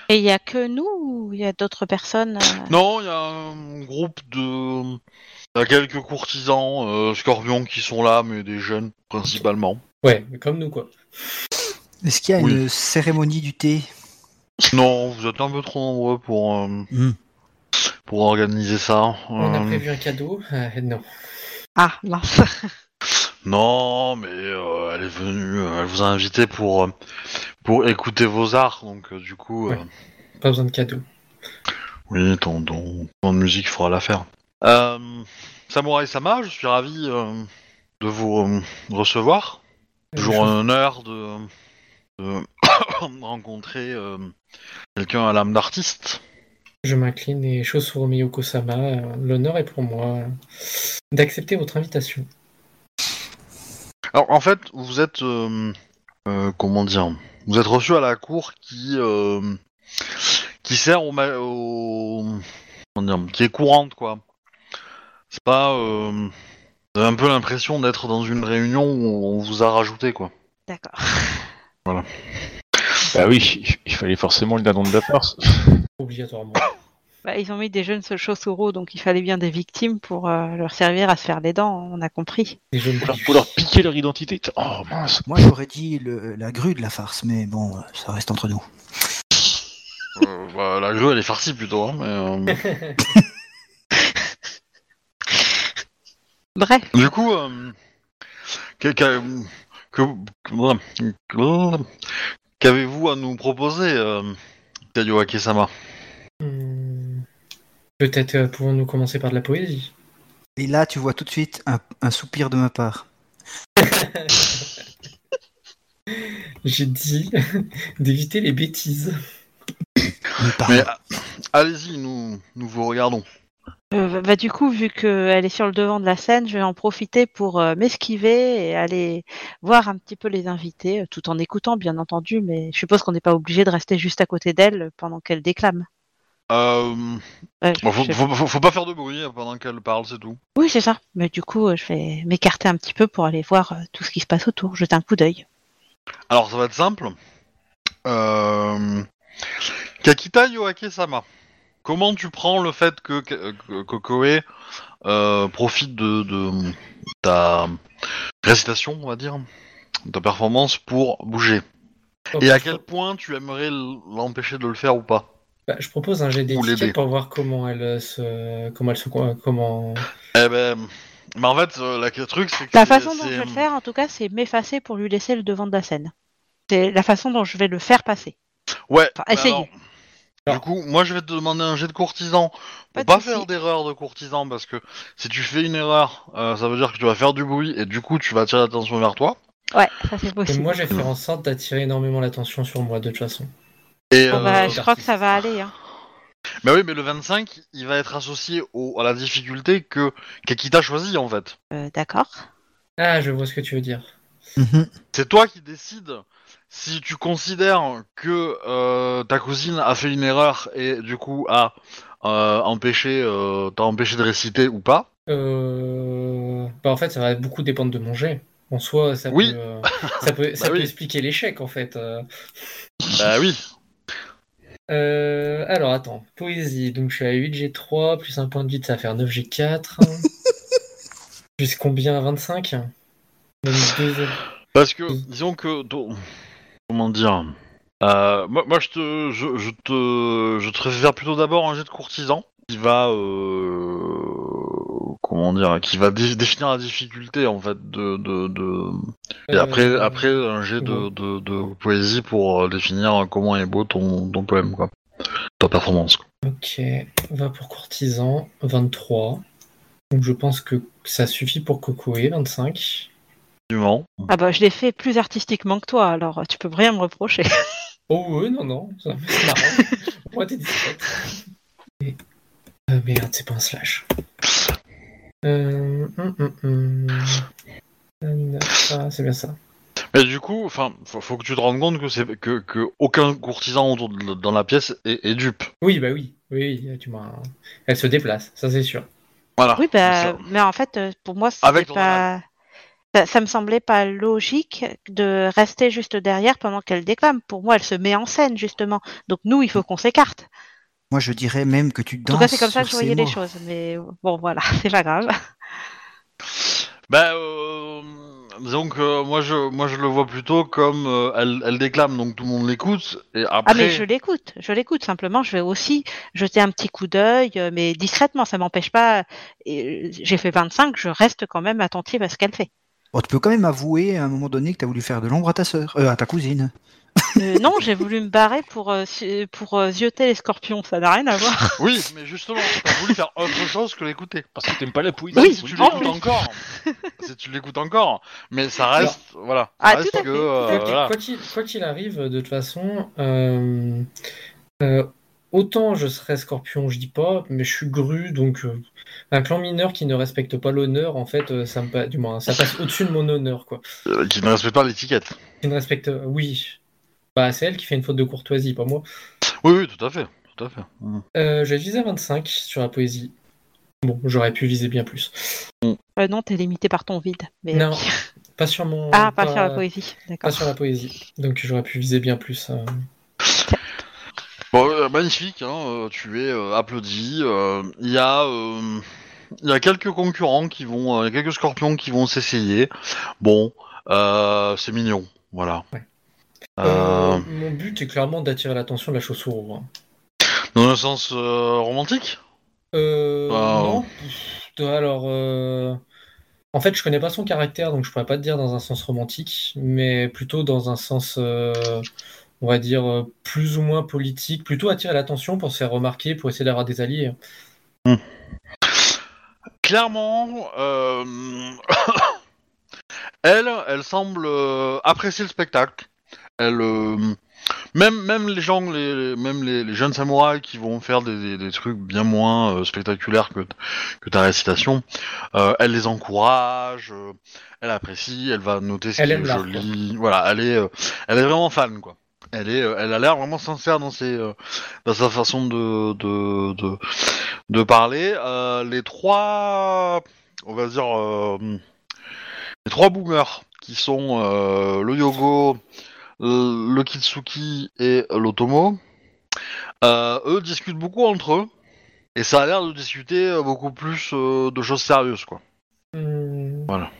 Et il y a que nous ou il y a d'autres personnes euh, Non, il y a un groupe de. Il y a quelques courtisans euh, scorpions qui sont là, mais des jeunes principalement. Ouais, mais comme nous, quoi. Est-ce qu'il y a Oui. une cérémonie du thé? Non, vous êtes un peu trop nombreux pour, euh, Hmm. pour organiser ça. On a Euh, prévu un cadeau. Euh, non. Ah, mince. Non, mais euh, elle est venue, euh, elle vous a invité pour, euh, pour écouter vos arts, donc euh, du coup, euh. Pas besoin de cadeau. oui, ton, ton, ton musique fera l'affaire. Euh, Samurai Sama, je suis ravi euh, de vous euh, recevoir. Toujours un honneur de, de rencontrer euh, quelqu'un à l'âme d'artiste. Je m'incline et Shosuro Miyoko-sama, l'honneur est pour moi d'accepter votre invitation. Alors en fait, vous êtes comment dire Vous êtes reçu à la cour qui qui sert au, au comment dire, qui est courante quoi. C'est pas euh, vous avez un peu l'impression d'être dans une réunion où on vous a rajouté quoi. D'accord. Bah oui, il- fallait forcément le dindon de la farce. Obligatoirement. Bah, ils ont mis des jeunes Chosuro, donc il fallait bien des victimes pour euh, leur servir à se faire les dents, on a compris. Des jeunes pour leur piquer leur identité. Oh mince. Moi, j'aurais dit le- la grue de la farce, mais bon, ça reste entre nous. Euh, bah, la grue elle est farcie plutôt. Hein, mais, euh, Bref, Du coup, euh, que- que- que- que- qu'avez-vous à nous proposer, euh, Tayo Ake-sama Hmm. Peut-être euh, pouvons-nous commencer par de la poésie? Et là, tu vois tout de suite un, un soupir de ma part. J'ai dit d'éviter les bêtises. Mais ah, allez-y, nous, nous vous regardons. Euh, bah, du coup, vu qu'elle est sur le devant de la scène, je vais en profiter pour euh, m'esquiver et aller voir un petit peu les invités, euh, tout en écoutant, bien entendu, mais je suppose qu'on n'est pas obligé de rester juste à côté d'elle pendant qu'elle déclame. Euh, Ouais, je- bon, faut, faut- faut- faut pas faire de bruit pendant qu'elle parle, c'est tout. Oui, c'est ça. Mais du coup, euh, je vais m'écarter un petit peu pour aller voir euh, tout ce qui se passe autour, jeter un coup d'œil. Alors, ça va être simple. Euh, Kakita Yoake-sama, comment tu prends le fait que, que, que Koe euh, profite de, de ta récitation, on va dire, de ta performance pour bouger? Et à quel point tu aimerais l'empêcher de le faire ou pas? Bah, je propose un jet d'étiquette pour voir comment elle euh, se, comment elle se, comment. Eh ben, mais en fait, euh, la- le truc c'est que La façon dont je vais le faire, en tout cas, c'est m'effacer pour lui laisser le devant de la scène. C'est la façon dont je vais le faire passer. Ouais. Enfin, mais essayez. alors, du coup, moi je vais te demander un jet de courtisan pour Pas de pas souci. faire d'erreur de courtisan parce que si tu fais une erreur, euh, ça veut dire que tu vas faire du bruit et du coup tu vas attirer l'attention vers toi. Ouais, ça c'est Et possible. moi, je vais faire en sorte d'attirer énormément l'attention sur moi, de toute façon. Et, Bon, euh, bah, je crois que ça va aller. Hein. bah oui, mais le 25, il va être associé au, à la difficulté que qu'Akita choisit en fait. Euh, D'accord. Ah, je vois ce que tu veux dire. Mhm. C'est toi qui décides si tu considères que euh, ta cousine a fait une erreur et du coup a euh, empêché, euh, t'a empêché de réciter ou pas. Euh... Bah, en fait, ça va beaucoup dépendre de mon jet. En soi, ça Oui. peut, ça peut, ça Bah peut oui. expliquer l'échec, en fait. Bah oui. Euh, alors, attends. Poésie. Donc, je suis à 8 G3, plus un point de vide, ça va faire 9 G4. Plus combien? à 25 Même deux- Parce que disons que comment dire. euh, moi, moi, je te, je, je te, je te ferai faire plutôt d'abord un jet de courtisan qui va, euh, comment dire, qui va dé- définir la difficulté en fait de, de, de... et Euh, après, après un jet de, ouais. de, de poésie pour euh, définir comment est beau ton, ton poème quoi, ta performance. Quoi. Ok, va pour courtisan, 23. Donc je pense que ça suffit pour Cocoé, 25. Effectivement. Ah bah je l'ai fait plus artistiquement que toi, alors tu peux rien me reprocher. Oh ouais, non, non, ça- c'est marrant. Moi, t'es discrète. Et- Euh, merde, c'est pas un slash. Euh, hum, hum, hum. Euh, Ah, c'est bien ça. Mais du coup, enfin, faut, faut que tu te rendes compte que c'est que, que aucun courtisan autour de- dans la pièce est, est dupe. Oui, bah oui, oui, tu m'as. Elle se déplace, ça c'est sûr. Voilà. Oui, c'est bah, mais en fait, pour moi, ton pas. Ça, ça me semblait pas logique de rester juste derrière pendant qu'elle déclame. Pour moi, elle se met en scène, justement. Donc, nous, il faut qu'on s'écarte. Moi, je dirais même que tu En danses. tout cas, c'est comme ça que je voyais les choses. Mais bon, voilà, c'est pas grave. Ben, euh, disons que moi je, moi je le vois plutôt comme euh, elle, elle déclame, donc tout le monde l'écoute, et après. Ah, mais je l'écoute. Je l'écoute. Simplement, je vais aussi jeter un petit coup d'œil, euh, mais discrètement. Ça m'empêche pas. euh, J'ai fait 25, je reste quand même attentive à ce qu'elle fait. Oh, tu peux quand même avouer à un moment donné que tu as voulu faire de l'ombre à ta sœur, euh, à ta cousine. Euh, non, j'ai voulu me barrer pour, euh, pour euh, zioter les scorpions. Ça n'a rien à voir. Oui, mais justement, t'as voulu faire autre chose que l'écouter. Parce que t'aimes pas la poésie. Oui, si tu l'écoutes oui. encore, si tu l'écoutes encore, mais ça reste, voilà, ça Ah, reste tout à que, fait, euh, tout à fait. voilà. Quoi qu'il arrive, de toute façon, euh, euh, autant je serais scorpion, je dis pas, mais je suis grue, donc euh, un clan mineur qui ne respecte pas l'honneur, en fait, euh, ça me du moins, ça passe au-dessus de mon honneur, quoi. Euh, qui ne respecte pas l'étiquette. Qui ne respecte, oui, bah c'est elle qui fait une faute de courtoisie, pas moi. Oui, oui, tout à fait, tout à fait. Mm. Euh, je vais viser à 25 sur la poésie. Bon, j'aurais pu viser bien plus. Euh, non, t'es limité par ton vide. Mais... Non, pas sur mon. Ah, pas sur la poésie. Pas D'accord. sur la poésie. Donc j'aurais pu viser bien plus. Euh. Bon, euh, magnifique, hein, euh, tu es euh, applaudi. Il y a, il y a quelques concurrents qui vont, il y a quelques scorpions qui vont s'essayer. Bon, c'est mignon, voilà. Ouais. Mon but est clairement d'attirer l'attention de la chaussure. hein. Dans un sens romantique? Euh, non. Alors, en fait, je connais pas son caractère, donc je pourrais pas te dire dans un sens romantique, mais plutôt dans un sens, on va dire, euh, plus ou moins politique, plutôt attirer l'attention pour se faire remarquer, pour essayer d'avoir des alliés. Clairement, euh, elle, elle semble euh, apprécier le spectacle. Elle, euh, même, même les gens, les, même les, les jeunes samouraïs qui vont faire des, des- des trucs bien moins euh, spectaculaires que, que ta récitation, euh, elle les encourage, euh, elle apprécie, elle va noter ce Elle qui est joli. Voilà, elle est, euh, elle est vraiment fan, quoi. Elle est, euh, elle a l'air vraiment sincère dans ses, euh, dans sa façon de, de, de, de parler. Euh, les trois, on va dire, euh, les trois boomers qui sont euh, le Yogo, le Kitsuki et l'Otomo, eux discutent beaucoup entre eux. Et ça a l'air de discuter beaucoup plus de choses sérieuses, quoi. Hmm. Voilà.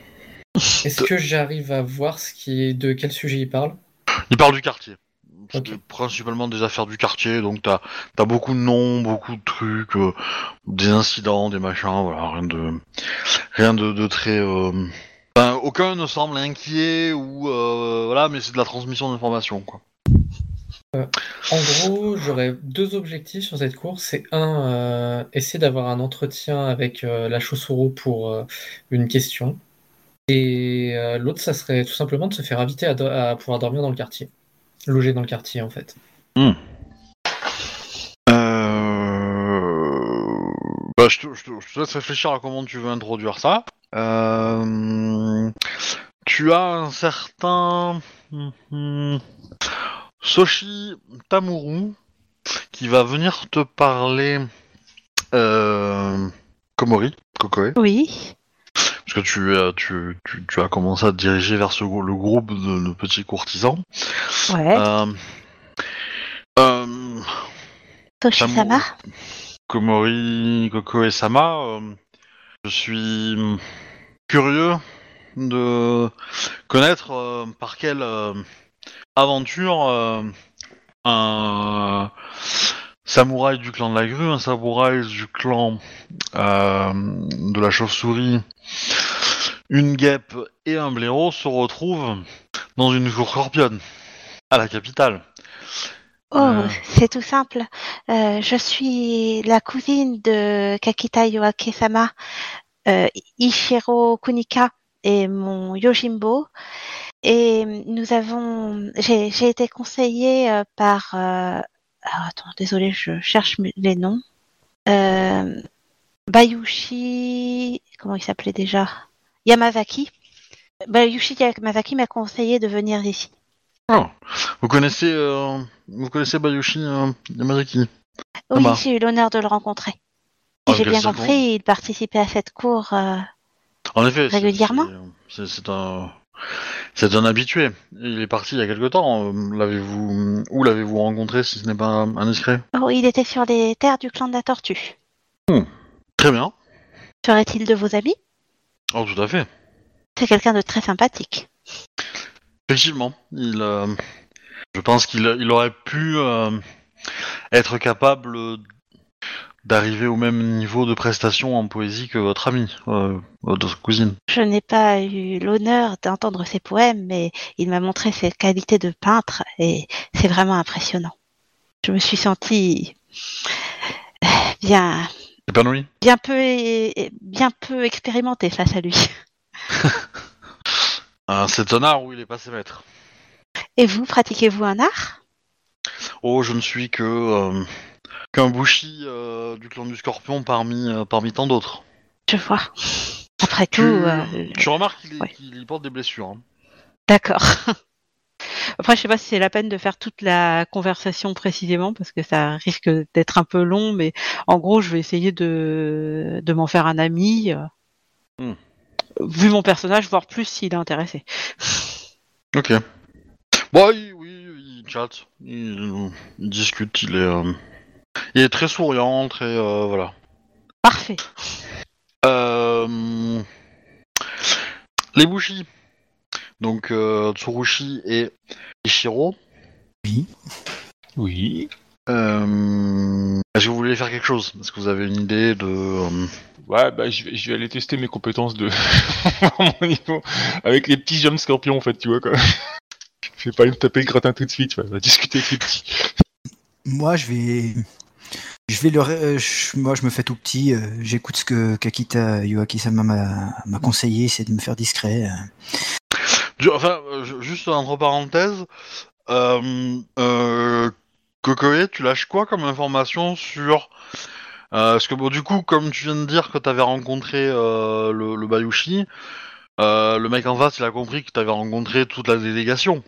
Est-ce que j'arrive à voir ce qui est de quel sujet il parle? Ils parlent du quartier. C'est Ok. principalement des affaires du quartier, donc t'as as beaucoup de noms, beaucoup de trucs, euh, des incidents, des machins, voilà, rien de rien de, de très. euh, enfin, aucun ne semble inquiet ou euh, voilà, mais c'est de la transmission d'informations, quoi. En gros, j'aurais deux objectifs sur cette course. C'est un, euh, essayer d'avoir un entretien avec euh, la Chosuro pour euh, une question. Et euh, l'autre, ça serait tout simplement de se faire inviter à pouvoir dormir dans le quartier. Loger dans le quartier, en fait. Euh... Bah, je, te, je te- je te laisse réfléchir à comment tu veux introduire ça. Euh... Tu as un certain Mhm. Soshi Tamuru qui va venir te parler euh... Komori, Kokoe, Oui. Parce que tu, euh, tu, tu, tu as commencé à te diriger vers ce, le groupe de, de petits courtisans. Ouais. Euh... Euh... Toshi-sama Komori, Koko et Sama, euh, je suis curieux de connaître euh, par quelle aventure un samouraï du clan de la grue, un samouraï du clan euh, de la chauve-souris, une guêpe et un blaireau se retrouvent dans une cour scorpionne à la capitale. Oh, Euh. c'est tout simple. Euh, je suis la cousine de Kakita Yoake-sama, Ichiro Kunika et mon Yojimbo. Et nous avons, j'ai été conseillée par, ah, attends, désolé, je cherche les noms. Euh, Bayushi, comment il s'appelait déjà? Yamazaki. Bayushi Yamazaki m'a conseillé de venir ici. Vous connaissez, euh, vous connaissez Bayushi euh, Yamazaki? Oui, bah. j'ai eu l'honneur de le rencontrer. Ah, j'ai bien compris, il participait à cette cour. euh, En effet. c'est- Régulièrement c'est un, c'est un habitué. Il est parti il y a quelque temps. L'avez-vous, où l'avez-vous rencontré si ce n'est pas indiscret? Oh, il était sur les terres du clan de la tortue. Très bien. Serait-il de vos amis? Oh, tout à fait. C'est quelqu'un de très sympathique. Effectivement, il, euh, je pense qu'il il aurait pu euh, être capable d'arriver au même niveau de prestation en poésie que votre ami, euh, votre cousine. Je n'ai pas eu l'honneur d'entendre ses poèmes, mais il m'a montré ses qualités de peintre et c'est vraiment impressionnant. Je me suis sentie bien, Épanoui bien peu, et- bien peu expérimentée face à lui. C'est un art où il est passé maître. Et vous, pratiquez-vous un art? Oh, je ne suis que euh, qu'un bushi euh, du clan du Scorpion parmi euh, parmi tant d'autres. Je vois. Après Tu, tout, euh, tu remarques qu'il ouais. qu'il y porte des blessures. hein. D'accord. Après, je sais pas si c'est la peine de faire toute la conversation précisément parce que ça risque d'être un peu long, mais en gros, je vais essayer de, de m'en faire un ami, euh, Hmm. vu mon personnage, voire plus s'il est intéressé. Ok. Bon, il- oui, il chatte, il, il discute, il est, euh, il est très souriant, très euh, voilà. Parfait. Euh, les bushi. Donc euh, Tsurushi et Ishiro. Oui. Oui. Euh, Est-ce que vous voulez faire quelque chose? Est-ce que vous avez une idée de euh, Ouais, bah je vais, je vais aller tester mes compétences de mon niveau avec les petits jeunes scorpions en fait, tu vois quoi. Je vais pas aller me taper le gratin tout de suite, on va discuter avec les petits. Moi, je vais. Je vais le. ré- euh, je- Moi, je me fais tout petit. euh, J'écoute ce que Kakita Yoaki-sama m'a m'a conseillé, c'est de me faire discret. euh. Enfin, ju- juste entre parenthèses, euh, euh, Kokoe, tu lâches quoi comme information sur... Euh, parce que bon, du coup, comme tu viens de dire que tu avais rencontré euh, le, le Bayushi, euh, le mec en face, il a compris que tu avais rencontré toute la délégation.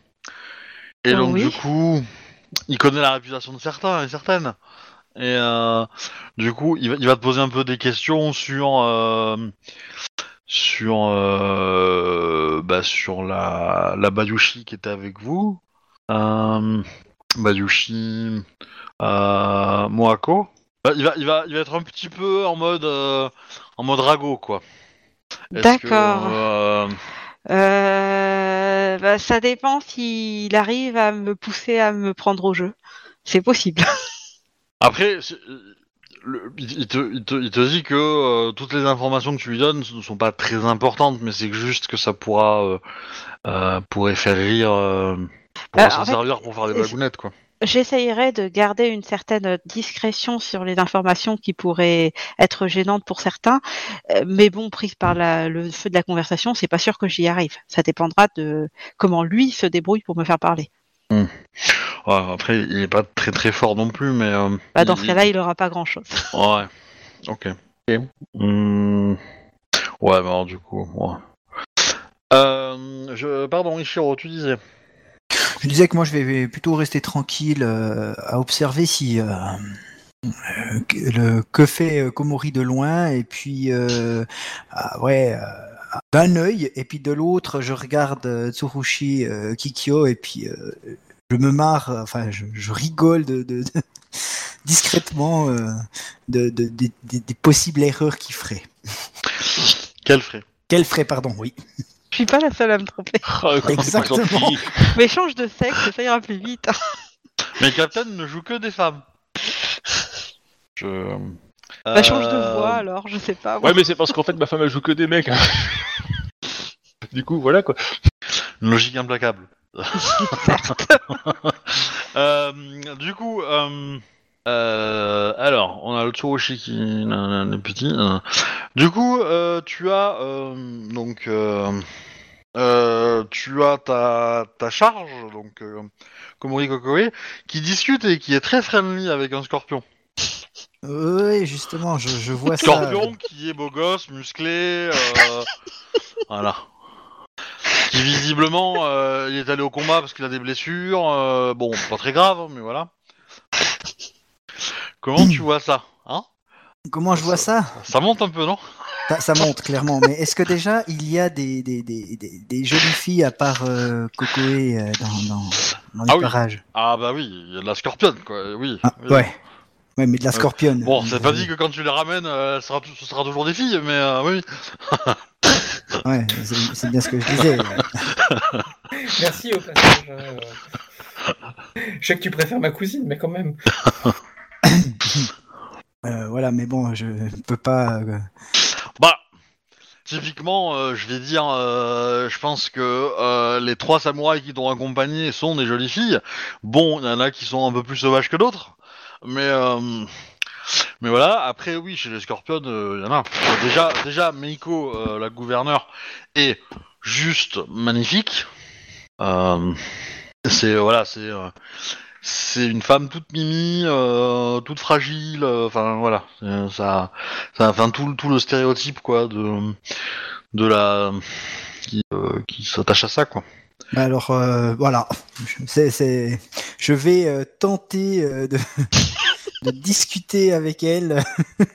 Et Oh donc, oui. du coup, il connaît la réputation de certains et certaines. Et euh, du coup, il va, il va te poser un peu des questions sur... euh, sur euh, bah, sur la, la Bayushi qui était avec vous. Bayushi Moako. Bah, il, va, il, va, il va être un petit peu en mode en mode ragot quoi. D'accord. Euh, Euh, bah, ça dépend s'il arrive à me pousser à me prendre au jeu. C'est possible. Après, le- il, te, il, te, il te dit que euh, toutes les informations que tu lui donnes ne sont pas très importantes, mais c'est juste que ça pourra euh, euh, pourrait faire rire, euh, pourra Euh, s'en servir pour faire des blagounettes quoi. J'essayerai de garder une certaine discrétion sur les informations qui pourraient être gênantes pour certains, euh, mais bon, prise par la- le feu de la conversation, c'est pas sûr que j'y arrive. Ça dépendra de comment lui se débrouille pour me faire parler. Ouais, après, il est pas très très fort non plus, mais. euh, Bah, dans il- ce cas-là, il aura pas grand-chose. Ouais. Ok. Hmm. Ouais, bah alors, du coup, ouais. Euh, je... Pardon, Ishiro, tu disais. Je disais que moi je vais plutôt rester tranquille euh, à observer si euh, euh, que- le que fait Komori de loin et puis euh, ah, ouais d'un œil et puis de l'autre je regarde Tsurushi Kikyo et puis je me marre enfin je, je rigole de, de- de- discrètement de, de- des- possibles erreurs qu'il ferait. Quel frais Qu'elle ferait pardon oui. Je suis pas la seule à me tromper. Pas Exactement. Mais change de sexe, ça ira plus vite. Mais Captain ne joue que des femmes. Je. Bah, change de Euh, voix alors, je sais pas. moi. Ouais, mais c'est parce qu'en fait, ma femme, elle joue que des mecs. hein. du coup, voilà quoi. Une logique implacable. Euh, du coup, euh, euh, alors, on a le Tsurushi qui est petit. euh. Du coup, euh, tu as euh, donc euh, euh, tu as ta, ta charge, donc Komori Kokoe, qui discute et qui est très friendly avec un scorpion. Oui justement je, je vois ça. Scorpion qui est beau gosse, musclé, euh, voilà. Qui visiblement, euh, il est allé au combat parce qu'il a des blessures. euh, bon, pas très grave, hein, mais voilà. Comment tu vois ça hein? Comment je vois ça Ça? monte un peu, non? Ça, ça monte clairement, mais est-ce que déjà il y a des, des, des, des, des jolies filles à part euh, Cocoé euh, dans, dans, dans les Ah oui. parages? Ah bah oui, il y a de la scorpionne, quoi. Oui. Ah, oui. Ouais. Ouais, mais de la scorpionne. Bon, c'est pas dit que quand tu les ramènes, euh, ce, sera, ce sera toujours des filles, mais euh, oui. Ouais, c'est bien ce que je disais. Merci au passage. euh. Je sais que tu préfères ma cousine, mais quand même. Euh, voilà, mais bon, je peux pas. euh, Bah, typiquement, euh, je vais dire, je pense que les trois samouraïs qui t'ont accompagné sont des jolies filles. Bon, il y en a qui sont un peu plus sauvages que d'autres, mais voilà. Après, oui, chez les scorpions, il y en a. Déjà, déjà, Meiko, la gouverneure, est juste magnifique. C'est voilà, c'est c'est une femme toute mimi, euh, toute fragile. euh, Enfin voilà, euh, ça, ça, enfin tout, le- tout le stéréotype quoi de de la qui, qui s'attache à ça quoi. bah alors, voilà. C'est. Je vais tenter de... de discuter avec elle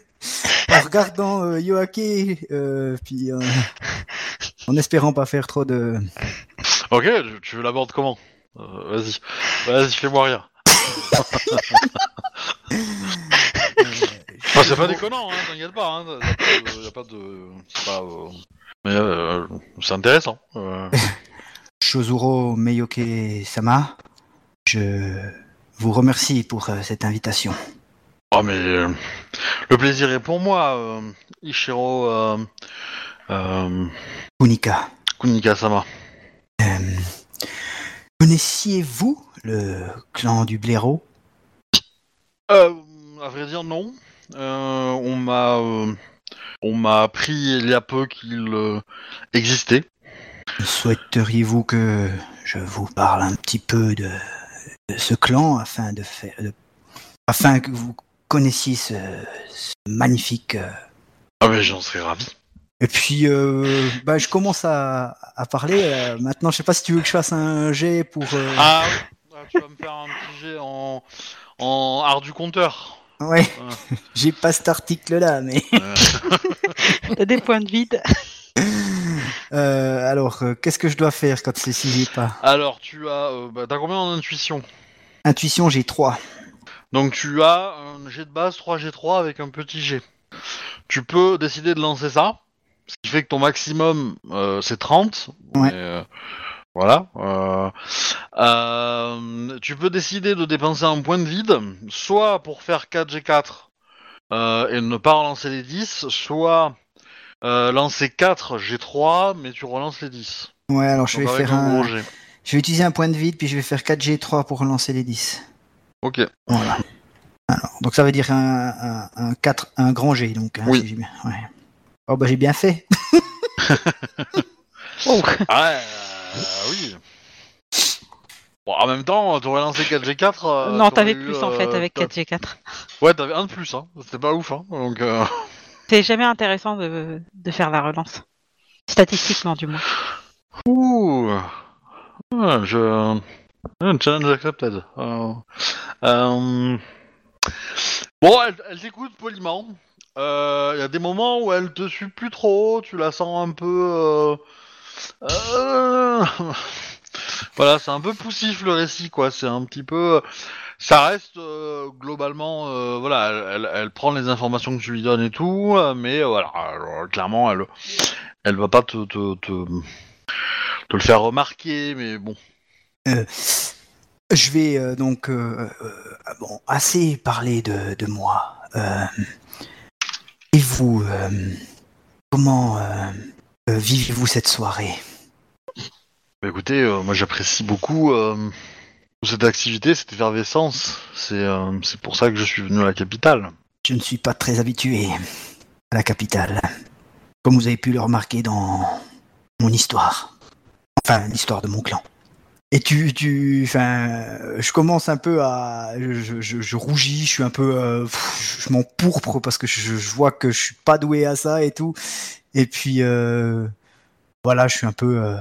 en regardant Yoake, puis en espérant pas faire trop de. Ok, tu- tu l'abordes comment? Euh, Vas-y, vas-y, fais-moi rire. Enfin, c'est pas déconnant, hein, t'inquiète pas. Hein, y a pas de, y a pas de- c'est pas, euh, mais euh, c'est intéressant. euh. Shozuro Meioke Sama, je vous remercie pour euh, cette invitation. Oh mais euh, le plaisir est pour moi, euh, Ishiro euh, euh, Kunika, Kunika-sama. Connaissiez-vous le clan du blaireau? Euh, à vrai dire, non. Euh, on m'a, euh, on m'a appris il y a peu qu'il euh, existait. Souhaiteriez-vous que je vous parle un petit peu de, de ce clan afin de faire, de- afin que vous connaissiez ce, ce magnifique. Ah mais j'en serais ravi. Et puis, euh, bah, je commence à, à parler. euh, maintenant, je sais pas si tu veux que je fasse un jet pour. euh, Ah, oui. Ah, tu vas me faire un petit jet en, en art du compteur. Ouais, j'ai pas cet article-là, mais. T'as des points de vide. Euh, alors, euh, qu'est-ce que je dois faire quand c'est si j'ai pas alors tu as, euh, bah, t'as combien en intuition? Intuition, j'ai 3. Donc tu as un jet de base 3G3 avec un petit G. Tu peux décider de lancer ça, ce qui fait que ton maximum euh, c'est 30. Ouais. Mais, euh, voilà. euh, tu peux décider de dépenser un point de vide, soit pour faire 4G4 euh, et ne pas relancer les 10, soit lancer 4 G3 mais tu relances les 10. Ouais, alors je vais faire un G. Je vais utiliser un point de vide, puis je vais faire 4G3 pour relancer les 10. Ok. Voilà. Alors, donc ça veut dire un, un, un 4, un grand G, donc. hein, Oui. si ouais. Oh bah j'ai bien fait. Oh. Ah, euh, oui. Bon, en même temps, t'aurais lancé 4G4. euh, non, t'avais eu, plus en fait euh, avec t'as- 4G4. Ouais, t'avais un de plus, hein. C'était pas ouf, hein. Donc, euh... C'est jamais intéressant de, de faire la relance. Statistiquement, du moins. Ouh. Ouais, je... Un challenge accepted. Euh, euh, Bon, elle, elle t'écoute poliment. Euh, Il y a des moments où elle te suit plus trop, tu la sens un peu... euh, euh, Voilà, c'est un peu poussif le récit, quoi. C'est un petit peu... Ça reste euh, globalement... euh, voilà, elle, elle- prend les informations que tu lui donnes et tout, euh, mais euh, voilà, clairement, elle, elle va pas te, le faire remarquer, mais bon. Euh, je vais euh, donc euh, euh, assez parler de, de moi. Et vous, euh, comment euh, euh, vivez-vous cette soirée? Bah, écoutez, moi j'apprécie beaucoup cette activité, cette effervescence. C'est c'est pour ça que je suis venu à la capitale. Je ne suis pas très habitué à la capitale, comme vous avez pu le remarquer dans mon histoire. Enfin, l'histoire de mon clan. Et tu, tu, enfin, je commence un peu à, je, je, rougis, je suis un peu, euh, je m'empourpre parce que je, vois que je suis pas doué à ça et tout. Et puis, euh, voilà, je suis un peu, euh,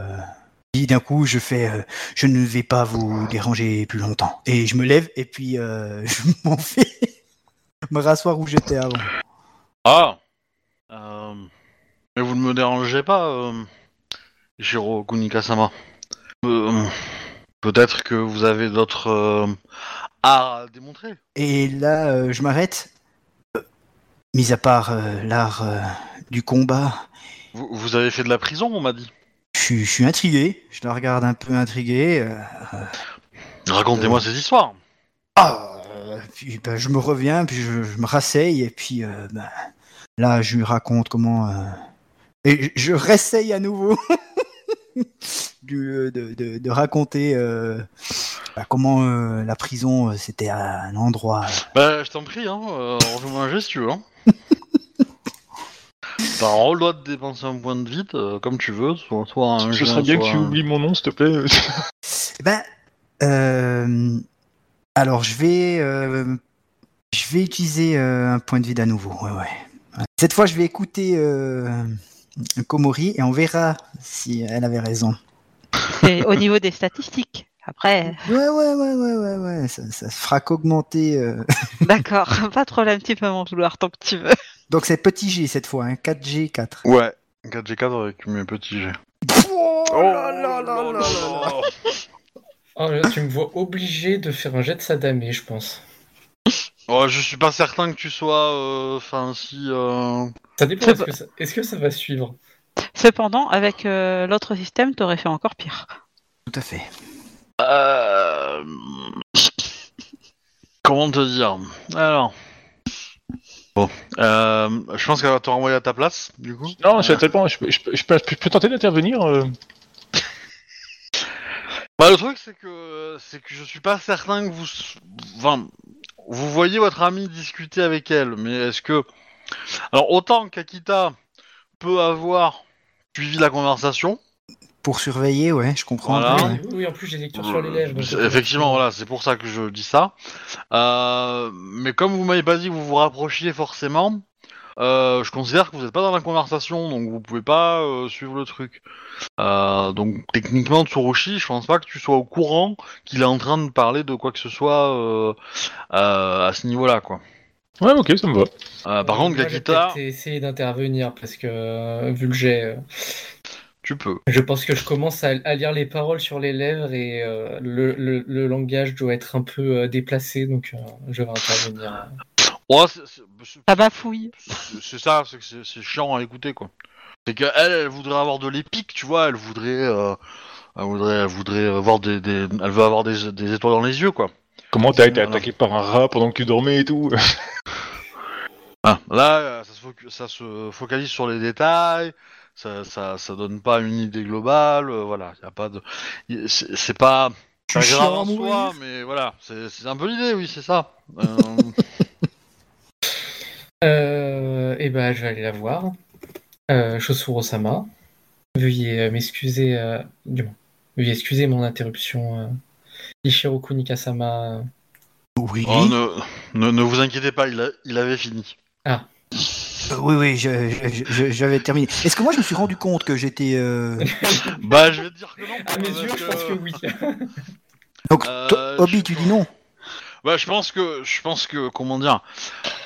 d'un coup, je fais, euh, je ne vais pas vous déranger plus longtemps. Et je me lève et puis je m'en vais me rasseoir où j'étais avant. Ah Mais vous ne me dérangez pas, Jiro Kunikasama. Peut-être que vous avez d'autres euh, arts à démontrer. Et là, euh, je m'arrête. Euh, mis à part l'art du combat, Vous, vous avez fait de la prison, on m'a dit. je suis- je suis intrigué. Je la regarde un peu intrigué. Racontez-moi ces histoires. Ah, puis ben, je me reviens, puis je, je me rasseye, et puis ben, là, je lui raconte comment. et je, je réessaye à nouveau du, de, de- de raconter euh, ben, comment euh, la prison, euh, c'était un endroit. Bah, je t'en prie, hein, euh, refais-moi un geste, si tu veux. Hein. T'as un le droit de dépenser un point de vide, euh, comme tu veux, soit, soit un Ce jet, serait bien que tu oublies mon nom, s'il te plaît. Euh, alors je vais, euh, je vais utiliser euh, un point de vide à nouveau. Ouais, ouais. Cette fois, je vais écouter euh, Komori et on verra si elle avait raison. C'est au niveau des statistiques. Après, Ouais, ouais, ouais, ouais, ouais, ouais. Ça, ça se fera qu'augmenter. euh. d'accord, pas de problème, tu peux m'en vouloir tant que tu veux. Donc c'est petit G cette fois, hein, 4G 4. Ouais, 4G4 avec mes petits jets. Oh là là là là là là. Oh là, tu me vois obligé de faire un jet de Sadamé, je pense. Oh, je suis pas certain que tu sois. euh, Enfin, si. euh, Ça dépend, est-ce que, ça- est-ce que ça va suivre? Cependant, avec euh, l'autre système, t'aurais fait encore pire. Tout à fait. euh, Comment te dire? Alors. Bon. Euh, je pense qu'elle va te renvoyer à ta place, du coup. non. Je peux, je peux, je peux, je peux tenter d'intervenir. euh. Bah, le truc, c'est que c'est que je suis pas certain que vous, enfin, vous voyez votre ami discuter avec elle, mais est-ce que, alors autant qu'Akita peut avoir suivi la conversation, Pour surveiller, ouais, je comprends. Voilà. ouais. oui, oui, en plus j'ai lecture sur les lèvres. donc- C'est- effectivement, voilà, c'est pour ça que je dis ça. Euh, mais comme vous m'avez pas dit que vous vous rapprochiez forcément, euh, je considère que vous n'êtes pas dans la conversation, donc vous pouvez pas euh, suivre le truc. Euh, donc techniquement, Tsurushi, je pense pas que tu sois au courant qu'il est en train de parler de quoi que ce soit euh, euh, à ce niveau-là, quoi. Ouais, ok, ça me va. Euh, par contre, Kakita, peut-être essayé d'intervenir parce que, euh, vu le jet, euh, tu peux. je pense que je commence à, à lire les paroles sur les lèvres et euh, le, le- le langage doit être un peu déplacé, donc euh, je vais intervenir. Ouais, c'est- Ça bafouille. c'est c'est ça, c'est que c'est c'est chiant à écouter, quoi. C'est qu'elle, elle voudrait avoir de l'épique, tu vois, elle voudrait, euh, elle voudrait, elle voudrait avoir des, des- elle veut avoir des, des étoiles dans les yeux, quoi. Comment t'as été attaqué par un rat pendant que tu dormais et tout? Ah, là, euh, ça se, focu- ça se focalise sur les détails, ça, ça, ça donne pas une idée globale, euh, voilà, y a pas de, c'est pas, suis grave en soi, mais voilà, c'est c'est un peu l'idée, oui, c'est ça. Euh, Euh, et ben, je vais aller la voir. Euh, Chosuro-sama, veuillez euh, m'excuser, euh, du moins, veuillez excuser mon interruption. Euh, Ishiroku Nikasama. Oui. oh, ne, ne, ne vous inquiétez pas, il, a- il avait fini. Euh, oui, oui, je- je- je- j'avais terminé. Est-ce que moi je me suis rendu compte que j'étais. euh, Bah, je vais te dire que non. À mes parce yeux, je pense que oui. Donc, Euh, Obi, tu dis non Bah, je pense que, je pense que, comment dire,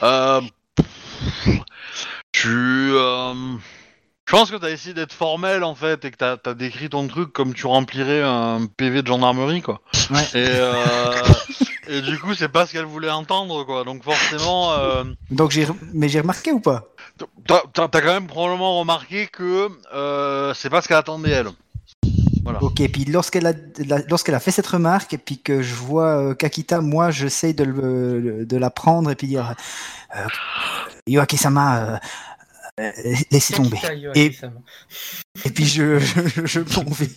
euh, tu, euh, je pense que t'as essayé d'être formel en fait et que t'as as décrit ton truc comme tu remplirais un PV de gendarmerie quoi. Ouais. Et, euh, et du coup, c'est pas ce qu'elle voulait entendre quoi. Donc forcément, euh, Donc, j'ai, mais j'ai remarqué ou pas? t'as t'as- t'as quand même probablement remarqué que euh, c'est pas ce qu'elle attendait elle. Voilà. Ok, puis lorsqu'elle a, la- lorsqu'elle a fait cette remarque, et puis que je vois euh, Kakita, moi, j'essaye de, le- de la prendre et puis dire euh, Yoake-sama, euh, euh, laissez tomber. Et- puis je, je, je m'en vais.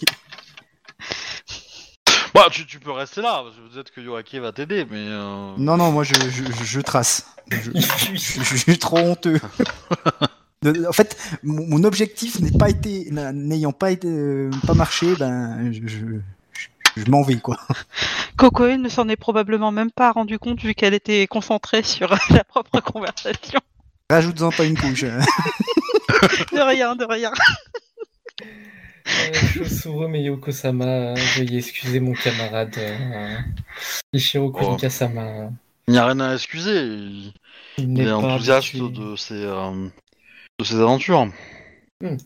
Bah, tu, tu peux rester là parce que peut-être que Yoake va t'aider, mais. euh, Non, non, moi, je, je, je- je trace. Je, Il je- fuit. je- je suis trop honteux. De- en fait, mon, mon objectif n'est pas été, n'a- n'ayant pas été, euh, pas marché, ben, je, je, je- je m'en vais, quoi. Cocoe ne s'en est probablement même pas rendu compte vu qu'elle était concentrée sur la propre conversation. Rajoute-en pas une couche. De rien, de rien. Euh, Chosuro Meyoko-sama, euh, veuillez excuser mon camarade euh, Ishiroku Oh. Nikasama. Il n'y a rien à excuser. Il, Il il est enthousiaste habitué. de ses, euh, de ses aventures. Hmm.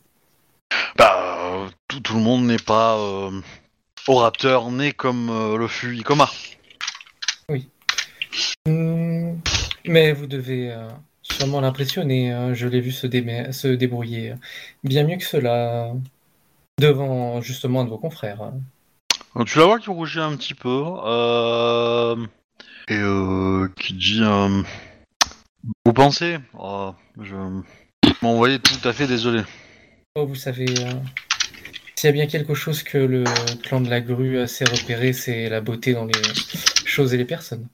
Bah, euh, tout, tout le monde n'est pas euh, orateur né comme euh, le fut Ikoma. Hmm, Mais vous devez euh, sûrement l'impressionner. hein. Je l'ai vu se débrouiller bien mieux que cela devant justement un de vos confrères. Tu la vois qui rougit un petit peu. euh, et euh, qui dit euh, Vous pensez Oh, Je m'envoyais tout à fait désolé. Oh, vous savez, euh, s'il y a bien quelque chose que le clan de la grue sait repérer, c'est la beauté dans les choses et les personnes.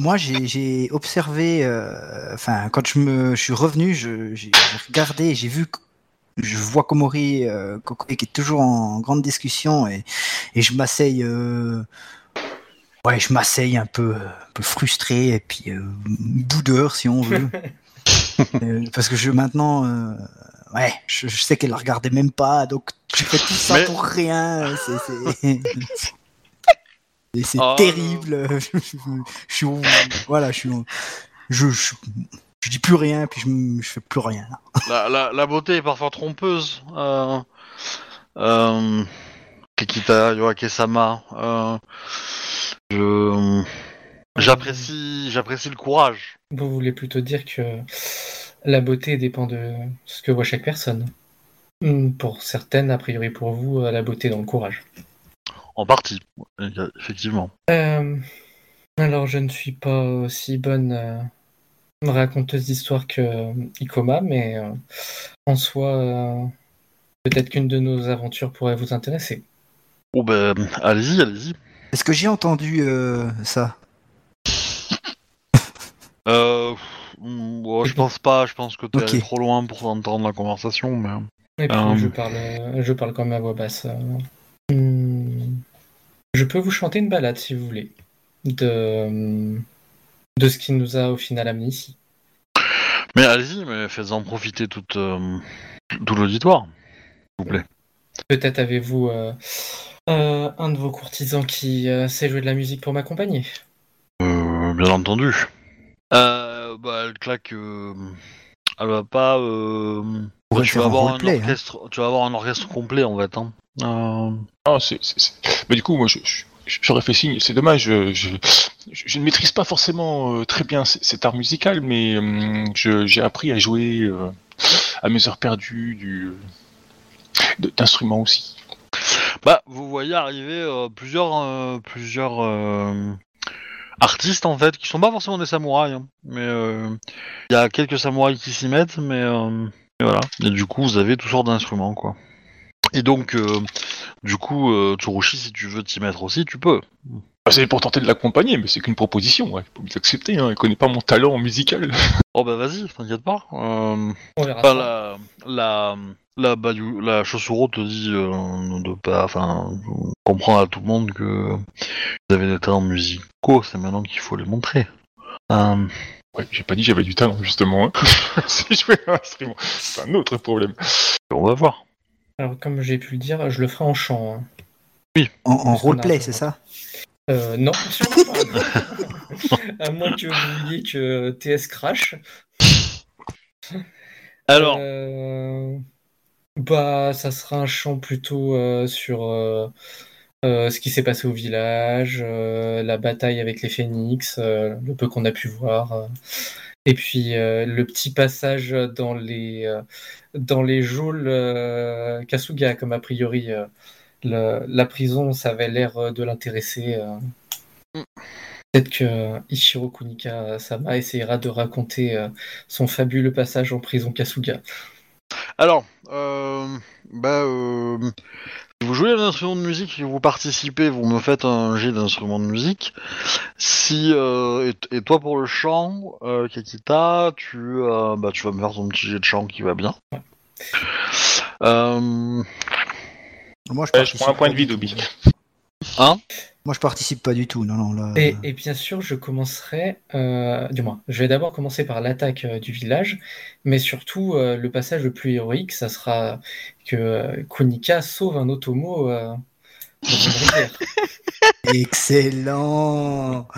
Moi, j'ai j'ai observé, euh, enfin, quand je me je suis revenu, je- j'ai j'ai regardé, j'ai vu, je vois Komori, euh, Kokoe qui est toujours en grande discussion et, et je m'asseye, euh, ouais, je m'asseye un peu, un peu frustré et puis euh, boudeur si on veut, Euh, parce que je maintenant, euh, ouais, je, je sais qu'elle la regardait même pas, donc je fais tout ça Mais- pour rien, et c'est Ah, terrible. Je, suis, au- voilà, je suis, je, je, je dis plus rien, puis je, fais plus rien. La, la, la beauté est parfois trompeuse. Euh, euh, Kikita Yoake-sama. Euh, je j'apprécie j'apprécie le courage. Vous voulez plutôt dire que la beauté dépend de ce que voit chaque personne. Hmm, Pour certaines, a priori pour vous, la beauté dans le courage. En partie, ouais, effectivement. Euh, alors, je ne suis pas aussi bonne euh, raconteuse d'histoire que euh, Ikoma, mais euh, en soi, euh, peut-être qu'une de nos aventures pourrait vous intéresser. Oh ben, allez-y, allez-y. Est-ce que j'ai entendu euh, ça? Euh, ouais, je pense pas, je pense que t'es Ok. allé trop loin pour entendre la conversation, mais... Et puis, Euh. je, parle, euh, je parle quand même à voix basse. euh. Hmm, Je peux vous chanter une balade, si vous voulez, de, de ce qui nous a au final amené ici. Mais allez-y, mais faites-en profiter toute, euh, tout l'auditoire, s'il vous plaît. Peut-être avez-vous euh, euh, un de vos courtisans qui euh, sait jouer de la musique pour m'accompagner Euh, bien entendu. Euh, bah, elle claque... euh, Elle va pas... Euh... Tu, vas avoir un hein. orchestre, tu vas avoir un orchestre complet, en fait. Hein. Euh, Ah, Mais du coup, moi, je, j'aurais fait signe. C'est dommage. Je, ne maîtrise pas forcément euh, très bien cet art musical, mais je- j'ai appris à jouer euh, à mes heures perdues d'instruments aussi. Bah, vous voyez arriver euh, plusieurs, euh, plusieurs euh, artistes en fait, qui sont pas forcément des samouraïs, hein, mais euh, il y a quelques samouraïs qui s'y mettent, euh, mais voilà. Et du coup, vous avez toutes sortes d'instruments, quoi. Et donc, euh, du coup, euh, Tsurushi, si tu veux t'y mettre aussi, tu peux. Bah, c'est pour tenter de l'accompagner, mais c'est qu'une proposition, ouais. Faut l'accepter, hein. Il connaît pas mon talent musical. Oh bah vas-y, t'inquiète pas. Euh, On verra ça. la, la, la, Chosuro te dit euh, de pas, enfin, comprendre à tout le monde que vous avez des talents musicaux, c'est maintenant qu'il faut les montrer. Euh, Ouais, j'ai pas dit que j'avais du talent, justement. hein. si je fais un instrument, c'est un autre problème. on va voir. Alors, comme j'ai pu le dire, je le ferai en chant. hein. En, en Parce qu'on a roleplay, un c'est ça? Euh, non, sûrement pas. à moins que vous vouliez que TS crash. Alors, Euh, Bah, ça sera un chant plutôt euh, sur euh, euh, ce qui s'est passé au village, euh, la bataille avec les phénix, euh, le peu qu'on a pu voir. euh. Et puis euh, le petit passage dans les, euh, dans les geôles euh, Kasuga, comme a priori euh, le- la prison, ça avait l'air de l'intéresser. Mm. Peut-être que Ichiro Kunika Sama essayera de raconter son fabuleux passage en prison Kasuga. alors, bah, si vous jouez un instrument de musique et que vous participez, vous me faites un jet d'instrument de musique. Si euh, et, et toi pour le chant, euh, Kakita, tu, euh, bah, tu vas me faire ton petit jet de chant qui va bien. Euh, Moi, je, Ouais, je prends un point de vie, du tout. Moi, je participe pas du tout. Non, non, là. Et, euh, et bien sûr, je commencerai, euh, du moins, je vais d'abord commencer par l'attaque euh, du village, mais surtout, euh, le passage le plus héroïque, ça sera que euh, Kunika sauve un Otomo euh, dans une rivière. Excellent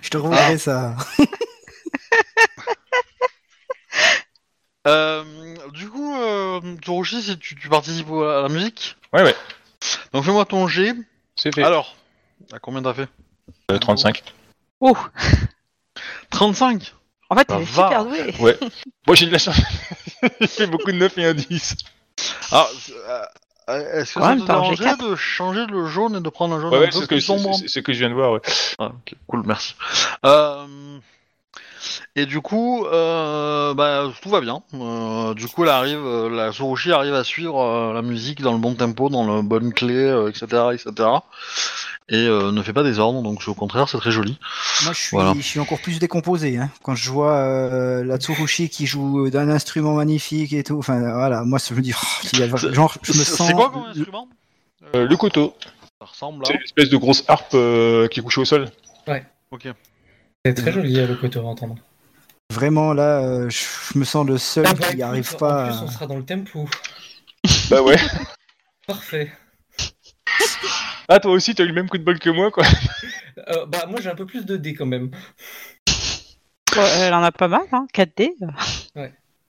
Je te revoudrais ça. Euh, du coup, euh, si tu, tu participes à la musique, Ouais, ouais, donc fais-moi ton G. c'est fait. Alors, à combien t'as fait Euh, 35. Oh 35 En fait, est va. super doué. Ouais. Moi, j'ai de la chance. J'ai fait beaucoup de 9 et un 10. Ah, euh, euh, est-ce que Quand ça même, te t'as dérangerait de changer le jaune et de prendre un jaune Ouais, un ouais, peu c'est ce, que, plus sombre c'est- c'est ce que je viens de voir, ouais. Ah, ok, cool, merci. Euh, et du coup, euh, bah, tout va bien. Euh, du coup, elle arrive, euh, la Surushi arrive à suivre euh, la musique dans le bon tempo, dans la bonne clé, euh, etc., etc. Et euh, ne fait pas des ordres, donc au contraire, c'est très joli. Moi, je suis, Voilà. je suis encore plus décomposé. Hein. Quand je vois euh, la Tsurushi qui joue d'un instrument magnifique et tout, enfin voilà, moi, je me dis, oh, C'est- genre, je me C'est sens. c'est quoi comme instrument? Euh, le couteau, Ça ressemble c'est à. une espèce de grosse harpe euh, qui est couchée au sol. Ok. C'est très joli à le côté à entendre. Vraiment là, euh, je, me sens le seul Ah qui écoute, arrive En pas. plus, à- on sera dans le tempo. Bah ouais. Parfait. Ah, toi aussi, t'as eu le même coup de bol que moi, quoi. Euh, bah, moi, j'ai un peu plus de dés quand même. Ouais, elle en a pas mal, hein 4D.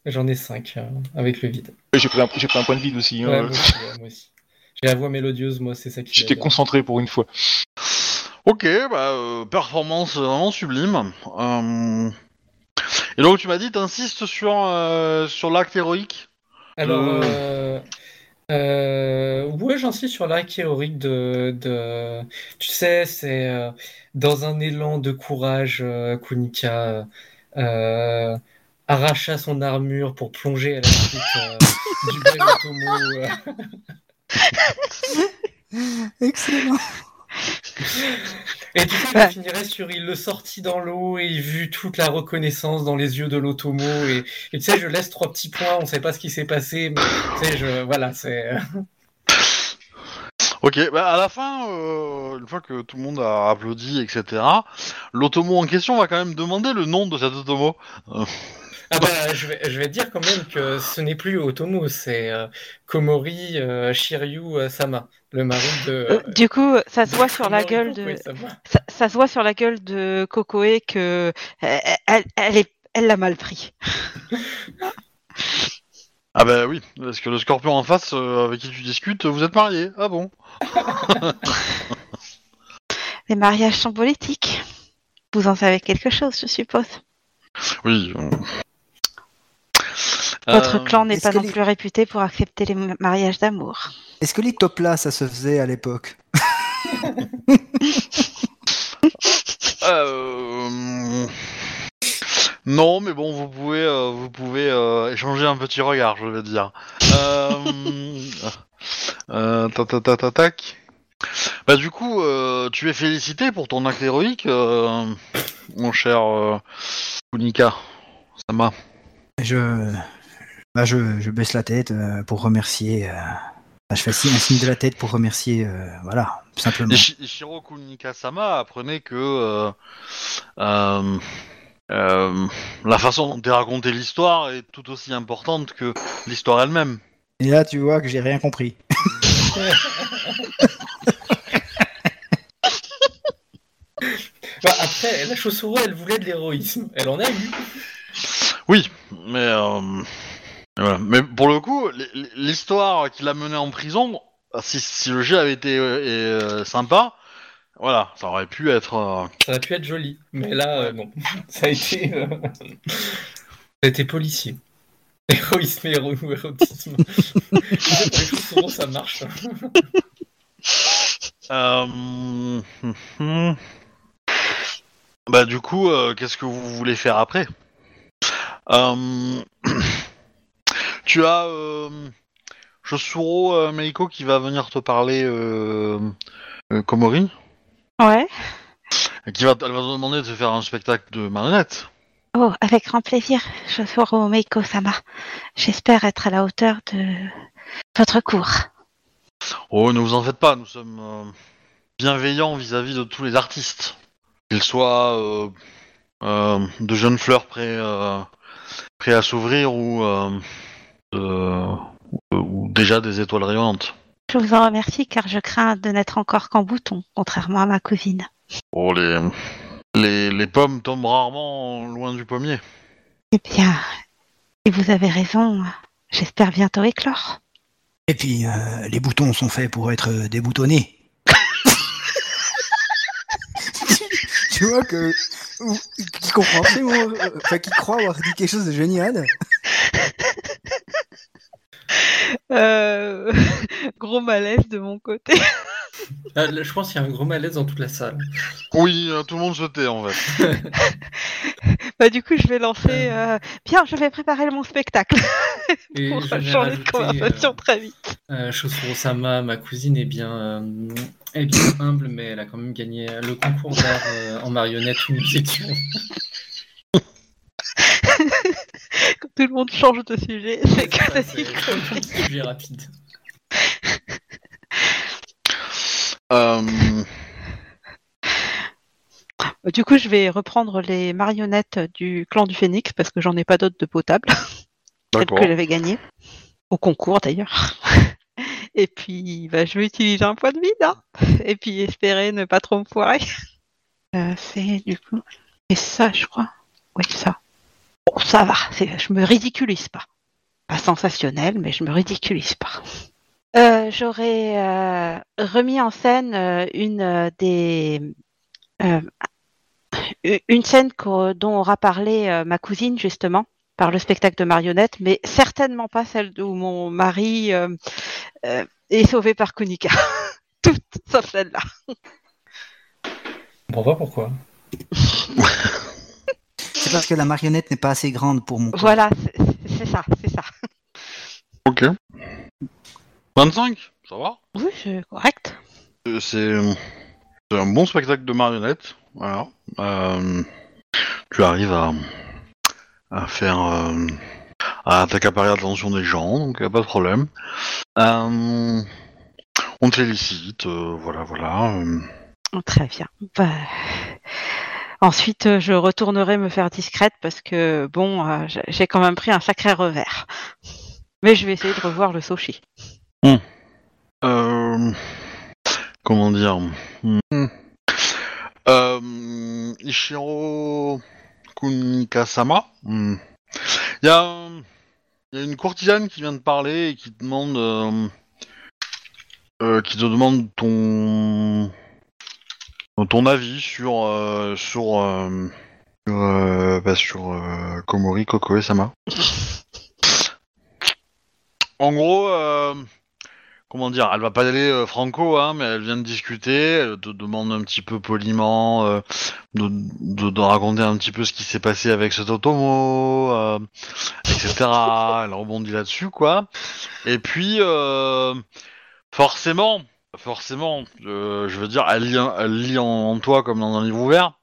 J'en ai 5 avec le vide. J'ai pris, un- j'ai pris un point de vide aussi. hein. Ouais, moi aussi, ouais, moi aussi. J'ai la voix mélodieuse, moi, c'est ça qui. J'étais concentré pour une fois. Ok, bah, euh, performance vraiment sublime. Euh, Et donc, tu m'as dit, t'insistes sur, euh, sur l'acte héroïque? Alors, Euh. euh, euh, ouais, j'insiste sur l'arc héroïque de, de... Tu sais, c'est euh, dans un élan de courage, euh, Kunika euh, arracha son armure pour plonger à la suite euh, du bel. Excellent. Et du coup, je Ouais. finirait sur il le sortit dans l'eau et il vu toute la reconnaissance dans les yeux de l'Otomo. Et, et tu sais, je laisse trois petits points, on sait pas ce qui s'est passé, mais tu sais, je, voilà, c'est. euh, Ok, bah à la fin, euh, une fois que tout le monde a applaudi, etc., l'automo en question va quand même demander le nom de cet automo. Ah bah, je vais, je vais dire quand même que ce n'est plus Otomo, c'est euh, Komori euh, Shiryu euh, Sama, le mari de. Euh, du coup, ça se voit sur la gueule de. Ça, ça se voit sur la gueule de Kokoe que elle, elle est, elle l'a mal pris. Ah bah oui, parce que le scorpion en face euh, avec qui tu discutes, vous êtes mariés. Ah bon Les mariages sont politiques. Vous en savez quelque chose, je suppose. Oui. Votre Euh, clan n'est pas non les- plus réputé pour accepter les ma- mariages d'amour. Est-ce que les top là, ça se faisait à l'époque? Euh... Non, mais bon, vous pouvez, euh, vous pouvez euh, échanger un petit regard, je vais dire. Euh... Euh, ta, ta, ta, ta, tac. Bah du coup, euh, tu es félicité pour ton acte héroïque, euh, mon cher euh, Kunika. Sama. Je, bah je, je baisse la tête euh, pour remercier. euh, bah, je fais un signe de la tête pour remercier. euh, voilà, simplement. Ishi- Ishiro Kunika-sama apprenait que euh, euh, euh, la façon dont est racontée l'histoire est tout aussi importante que l'histoire elle-même. Et là, tu vois que j'ai rien compris. Bah, après, la Chaussuro, elle voulait de l'héroïsme. Elle en a eu. Oui, mais euh, voilà. mais pour le coup, l'histoire qui l'a mené en prison, si, si le jeu avait été euh, euh, sympa, voilà, ça aurait pu être. euh, Ça aurait pu être joli. Mais là, euh, non. Ça a été. Ça a été policier. Héroïsme et héro- érotisme. Ça marche. Hum. Bah du coup, qu'est-ce que vous voulez faire après? Euh, Tu as euh, Josuro euh, Meiko qui va venir te parler euh, Komori, Ouais. et qui va, elle va te demander de faire un spectacle de marionnettes. Oh, avec grand plaisir, Josoro Meiko-sama. J'espère être à la hauteur de votre cours. Oh, ne vous en faites pas, nous sommes euh, bienveillants vis-à-vis de tous les artistes, qu'ils soient euh, euh, de jeunes fleurs prêts, prêts à s'ouvrir ou, ou- ou déjà des étoiles rayonnantes. Je vous en remercie car je crains de n'être encore qu'en bouton, contrairement à ma cousine. Oh, les, les, les pommes tombent rarement loin du pommier. Eh bien, et vous avez raison, j'espère bientôt éclore. Et puis, euh, les boutons sont faits pour être euh, déboutonnés. Tu vois que. ou- Qui comprend euh, Enfin, qui croit avoir dit quelque chose de génial. Euh, gros malaise de mon côté. Ah, là, je pense qu'il y a un gros malaise dans toute la salle. Oui, euh, tout le monde se tait en fait. Bah du coup, je vais lancer. euh, Bien, je vais préparer mon spectacle Et pour changer de conversation euh, très vite. Euh, Chosuro-sama, ma cousine, est bien, euh, est bien humble, mais elle a quand même gagné le concours d'art euh, en marionnette nous étions. Quand tout le monde change de sujet, c'est que un sujet rapide. Euh, Du coup, je vais reprendre les marionnettes du clan du Phénix parce que j'en ai pas d'autres de potable. Celles que j'avais gagnées. Au concours d'ailleurs. Et puis, bah, je vais utiliser un point de vide. hein. Et puis, espérer ne pas trop me foirer. Euh, c'est du coup. Et ça, je crois. Oui, ça. Bon, ça va. Je me ridiculise pas. Pas sensationnel, mais je me ridiculise pas. Euh, J'aurais euh, remis en scène euh, une des. une scène dont aura parlé ma cousine, justement, par le spectacle de marionnettes, mais certainement pas celle où mon mari est sauvé par Kunika. Toutes, sauf celle-là. Pas pourquoi. Parce que la marionnette n'est pas assez grande pour mon. corps. Voilà, c'est ça, c'est ça. ok. 25, ça va? Oui, c'est correct. Euh, C'est un bon spectacle de marionnettes. Voilà. Euh, tu arrives à, à faire. euh, à t'accaparer l'attention des gens, donc y a pas de problème. Euh, on te félicite, euh, voilà, voilà. euh. Oh, Très bien. Bah, Ensuite, euh, je retournerai me faire discrète parce que, bon, euh, j'ai- quand même pris un sacré revers. Mais je vais essayer de revoir le Sochi. Euh, comment dire? Hmm. Euh, Ishiro Kunikasama. Hmm. Il y, a, il y a une courtisane qui vient de parler et qui te demande, euh, euh, qui te demande ton ton avis sur euh, sur euh, sur, euh, bah, sur euh, Komori Kokoe Sama. En gros. Euh, comment dire, elle va pas aller euh, franco, hein, mais elle vient de discuter, elle te demande un petit peu poliment de, de, de raconter un petit peu ce qui s'est passé avec ce Totomo, etc. elle rebondit là-dessus, quoi. Et puis, forcément, forcément, euh, je veux dire, elle lit, elle lit en, en toi comme dans un livre ouvert.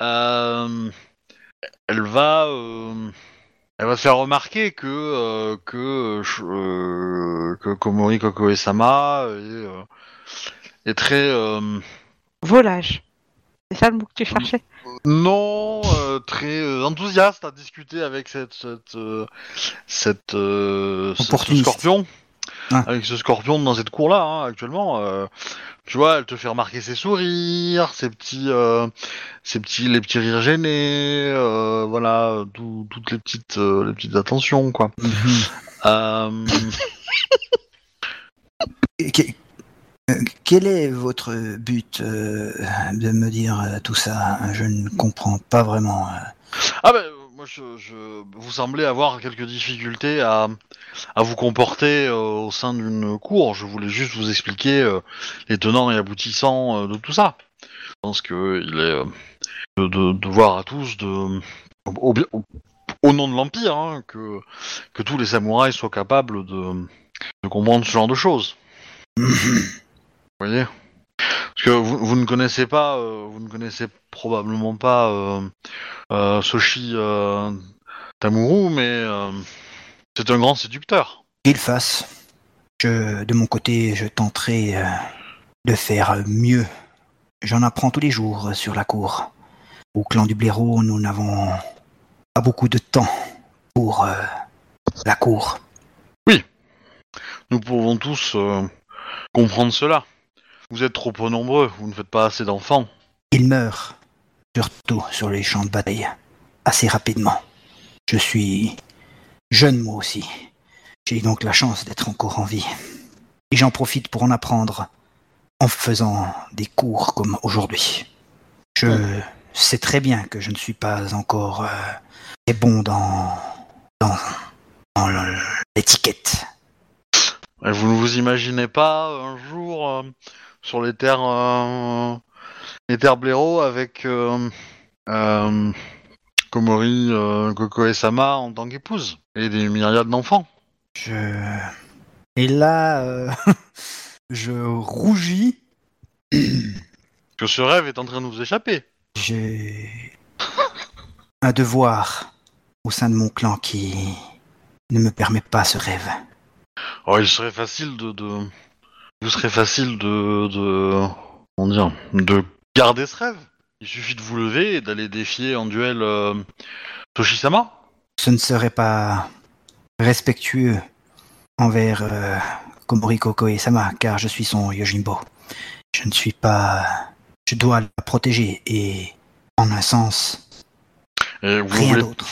Euh, elle va, euh, elle va te faire remarquer que euh, que euh, que Komori Kokoe-sama est, euh, est très euh, Volage. C'est ça le mot que tu cherchais? Non euh, très euh, enthousiaste à discuter avec cette cette euh, cette, euh, ce- ce Opportuniste. scorpion. Ah. Avec ce scorpion dans cette cour là actuellement. euh, tu vois, elle te fait remarquer ses sourires, ses petits, euh, ses petits, les petits rires gênés, euh, voilà, tout- toutes les petites, euh, les petites attentions, quoi. Mhm. Que- Quel est votre but euh, de me dire euh, tout ça? Je ne comprends pas vraiment. euh. Ah ben, moi, vous semblez avoir quelques difficultés à, vous comporter euh, au sein d'une cour. Je voulais juste vous expliquer euh, les tenants et aboutissants euh, de tout ça. Je pense que il est de, devoir à tous au, nom de l'empire, hein, que tous les samouraïs soient capables de comprendre ce genre de choses. Vous voyez? Parce que vous, vous ne connaissez pas, euh, vous ne connaissez probablement pas euh, euh, Soshi euh, Tamuru, mais c'est un grand séducteur. Qu'il fasse. Je, de mon côté, je tenterai de faire mieux. J'en apprends tous les jours sur la cour. Au clan du blaireau, nous n'avons pas beaucoup de temps pour euh, la cour. Nous pouvons tous euh, comprendre cela. Vous êtes trop peu nombreux, vous ne faites pas assez d'enfants. Il meurt, surtout sur les champs de bataille, assez rapidement. Je suis jeune moi aussi. J'ai donc la chance d'être encore en vie. Et j'en profite pour en apprendre en faisant des cours comme aujourd'hui. Je sais très bien que je ne suis pas encore euh, très bon dans, dans, dans l'étiquette. Et vous ne vous imaginez pas un jour euh, sur les terres, euh, les terres blaireaux avec euh, euh, Komori euh, Kokoe-sama en tant qu'épouse et des myriades d'enfants. Je... Et là, je rougis. Que ce rêve est en train de vous échapper. J'ai un devoir au sein de mon clan qui ne me permet pas ce rêve. Oh, il serait facile de, de... vous serait facile de, de, comment dire, de garder ce rêve. Il suffit de vous lever et d'aller défier en duel euh, Toshisama. Ce ne serait pas respectueux envers euh, Komori Kokoe Sama, car je suis son Yojimbo. Je ne suis pas... Je dois la protéger, et en un sens, Et vous, rien voulez, d'autre.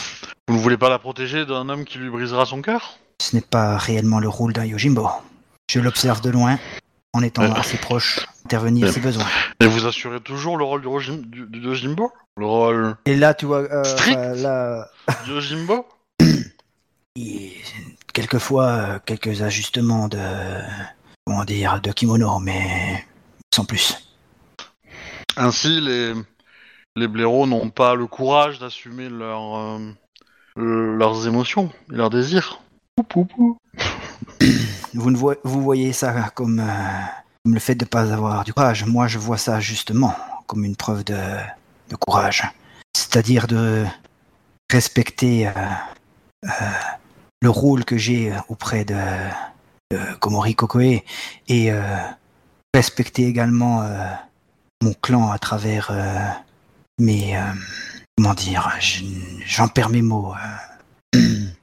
vous ne voulez pas la protéger d'un homme qui lui brisera son cœur? Ce n'est pas réellement le rôle d'un Yojimbo. Je l'observe de loin, en étant Ouais. assez proche, intervenir si besoin. Et vous assurez toujours le rôle du, du, du Yojimbo Le rôle Et là, tu vois, euh, Strict? enfin, là, du Yojimbo Et quelquefois euh, quelques ajustements de comment dire de kimono mais sans plus. Ainsi, les, les blaireaux n'ont pas le courage d'assumer leur, euh, euh, leurs émotions et leurs désirs. Pou, pou, pou. Vous ne voyez, ça comme, euh, comme le fait de ne pas avoir du courage. Moi, je vois ça justement comme une preuve de, courage. C'est-à-dire de respecter euh, euh, le rôle que j'ai auprès de, de Komori Kokoe et respecter également mon clan à travers mes... comment dire je- J'en perds mes mots.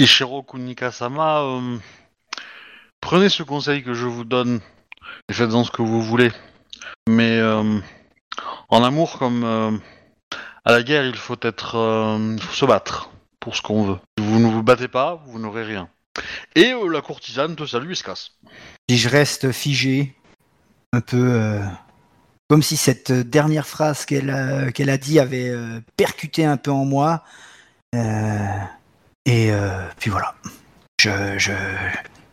Ishiro Kunika-sama, euh, prenez ce conseil que je vous donne et faites-en ce que vous voulez. Mais euh, en amour comme euh, à la guerre, il faut être, se battre pour ce qu'on veut. Si vous ne vous battez pas, vous n'aurez rien. Et la courtisane te salue et se casse. Et je reste figé, un peu comme si cette dernière phrase qu'elle a, dit avait percuté un peu en moi. Et euh, puis voilà. Je, je,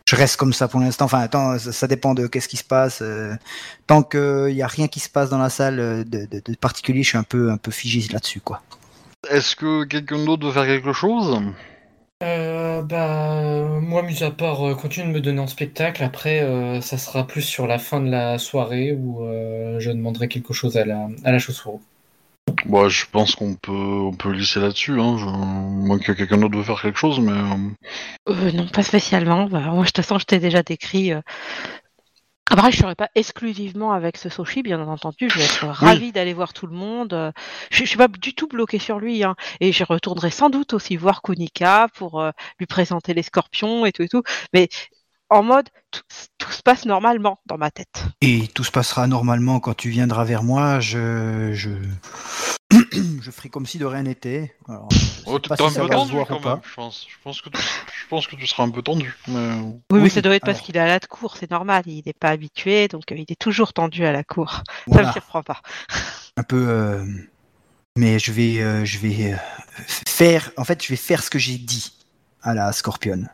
je reste comme ça pour l'instant. Enfin, attends, ça, ça dépend de qu'est-ce qui se passe. euh, tant qu'il n'y a rien qui se passe dans la salle euh, de, de- de particulier, je suis un peu, un peu figé là-dessus, quoi. Est-ce que quelqu'un d'autre veut faire quelque chose? Euh, bah, euh, moi, mis à part euh, continuer de me donner en spectacle, après, euh, ça sera plus sur la fin de la soirée où euh, je demanderai quelque chose à la, à la chaussure. Bon, je pense qu'on peut, on peut là-dessus. Hein. Je... Moi, que quelqu'un d'autre veut faire quelque chose, mais euh, Euh, non, pas spécialement. Bah, moi, de toute façon, je t'ai déjà décrit. euh. Après, je serai pas exclusivement avec ce Soshi, bien entendu. Je vais être ravie d'aller voir tout le monde. euh. Je, je suis pas du tout bloquée sur lui, hein. Et je retournerai sans doute aussi voir Kunika pour euh, lui présenter les scorpions et tout et tout. Mais en mode, tout, tout se passe normalement dans ma tête. Et tout se passera normalement quand tu viendras vers moi. Je, je, je ferai comme si de rien n'était. Oh, pas t'es si un peu tendu quand ou pas. même. Je pense, je pense que, tu... je pense que tu seras un peu tendu. Mais... Oui, mais ça doit être parce qu'il est à la cour, c'est normal. Il n'est pas habitué, donc euh, il est toujours tendu à la cour. Ça Voilà, me surprend pas. un peu. euh, mais je vais, euh, je vais euh, faire. En fait, je vais faire ce que j'ai dit à la Scorpion.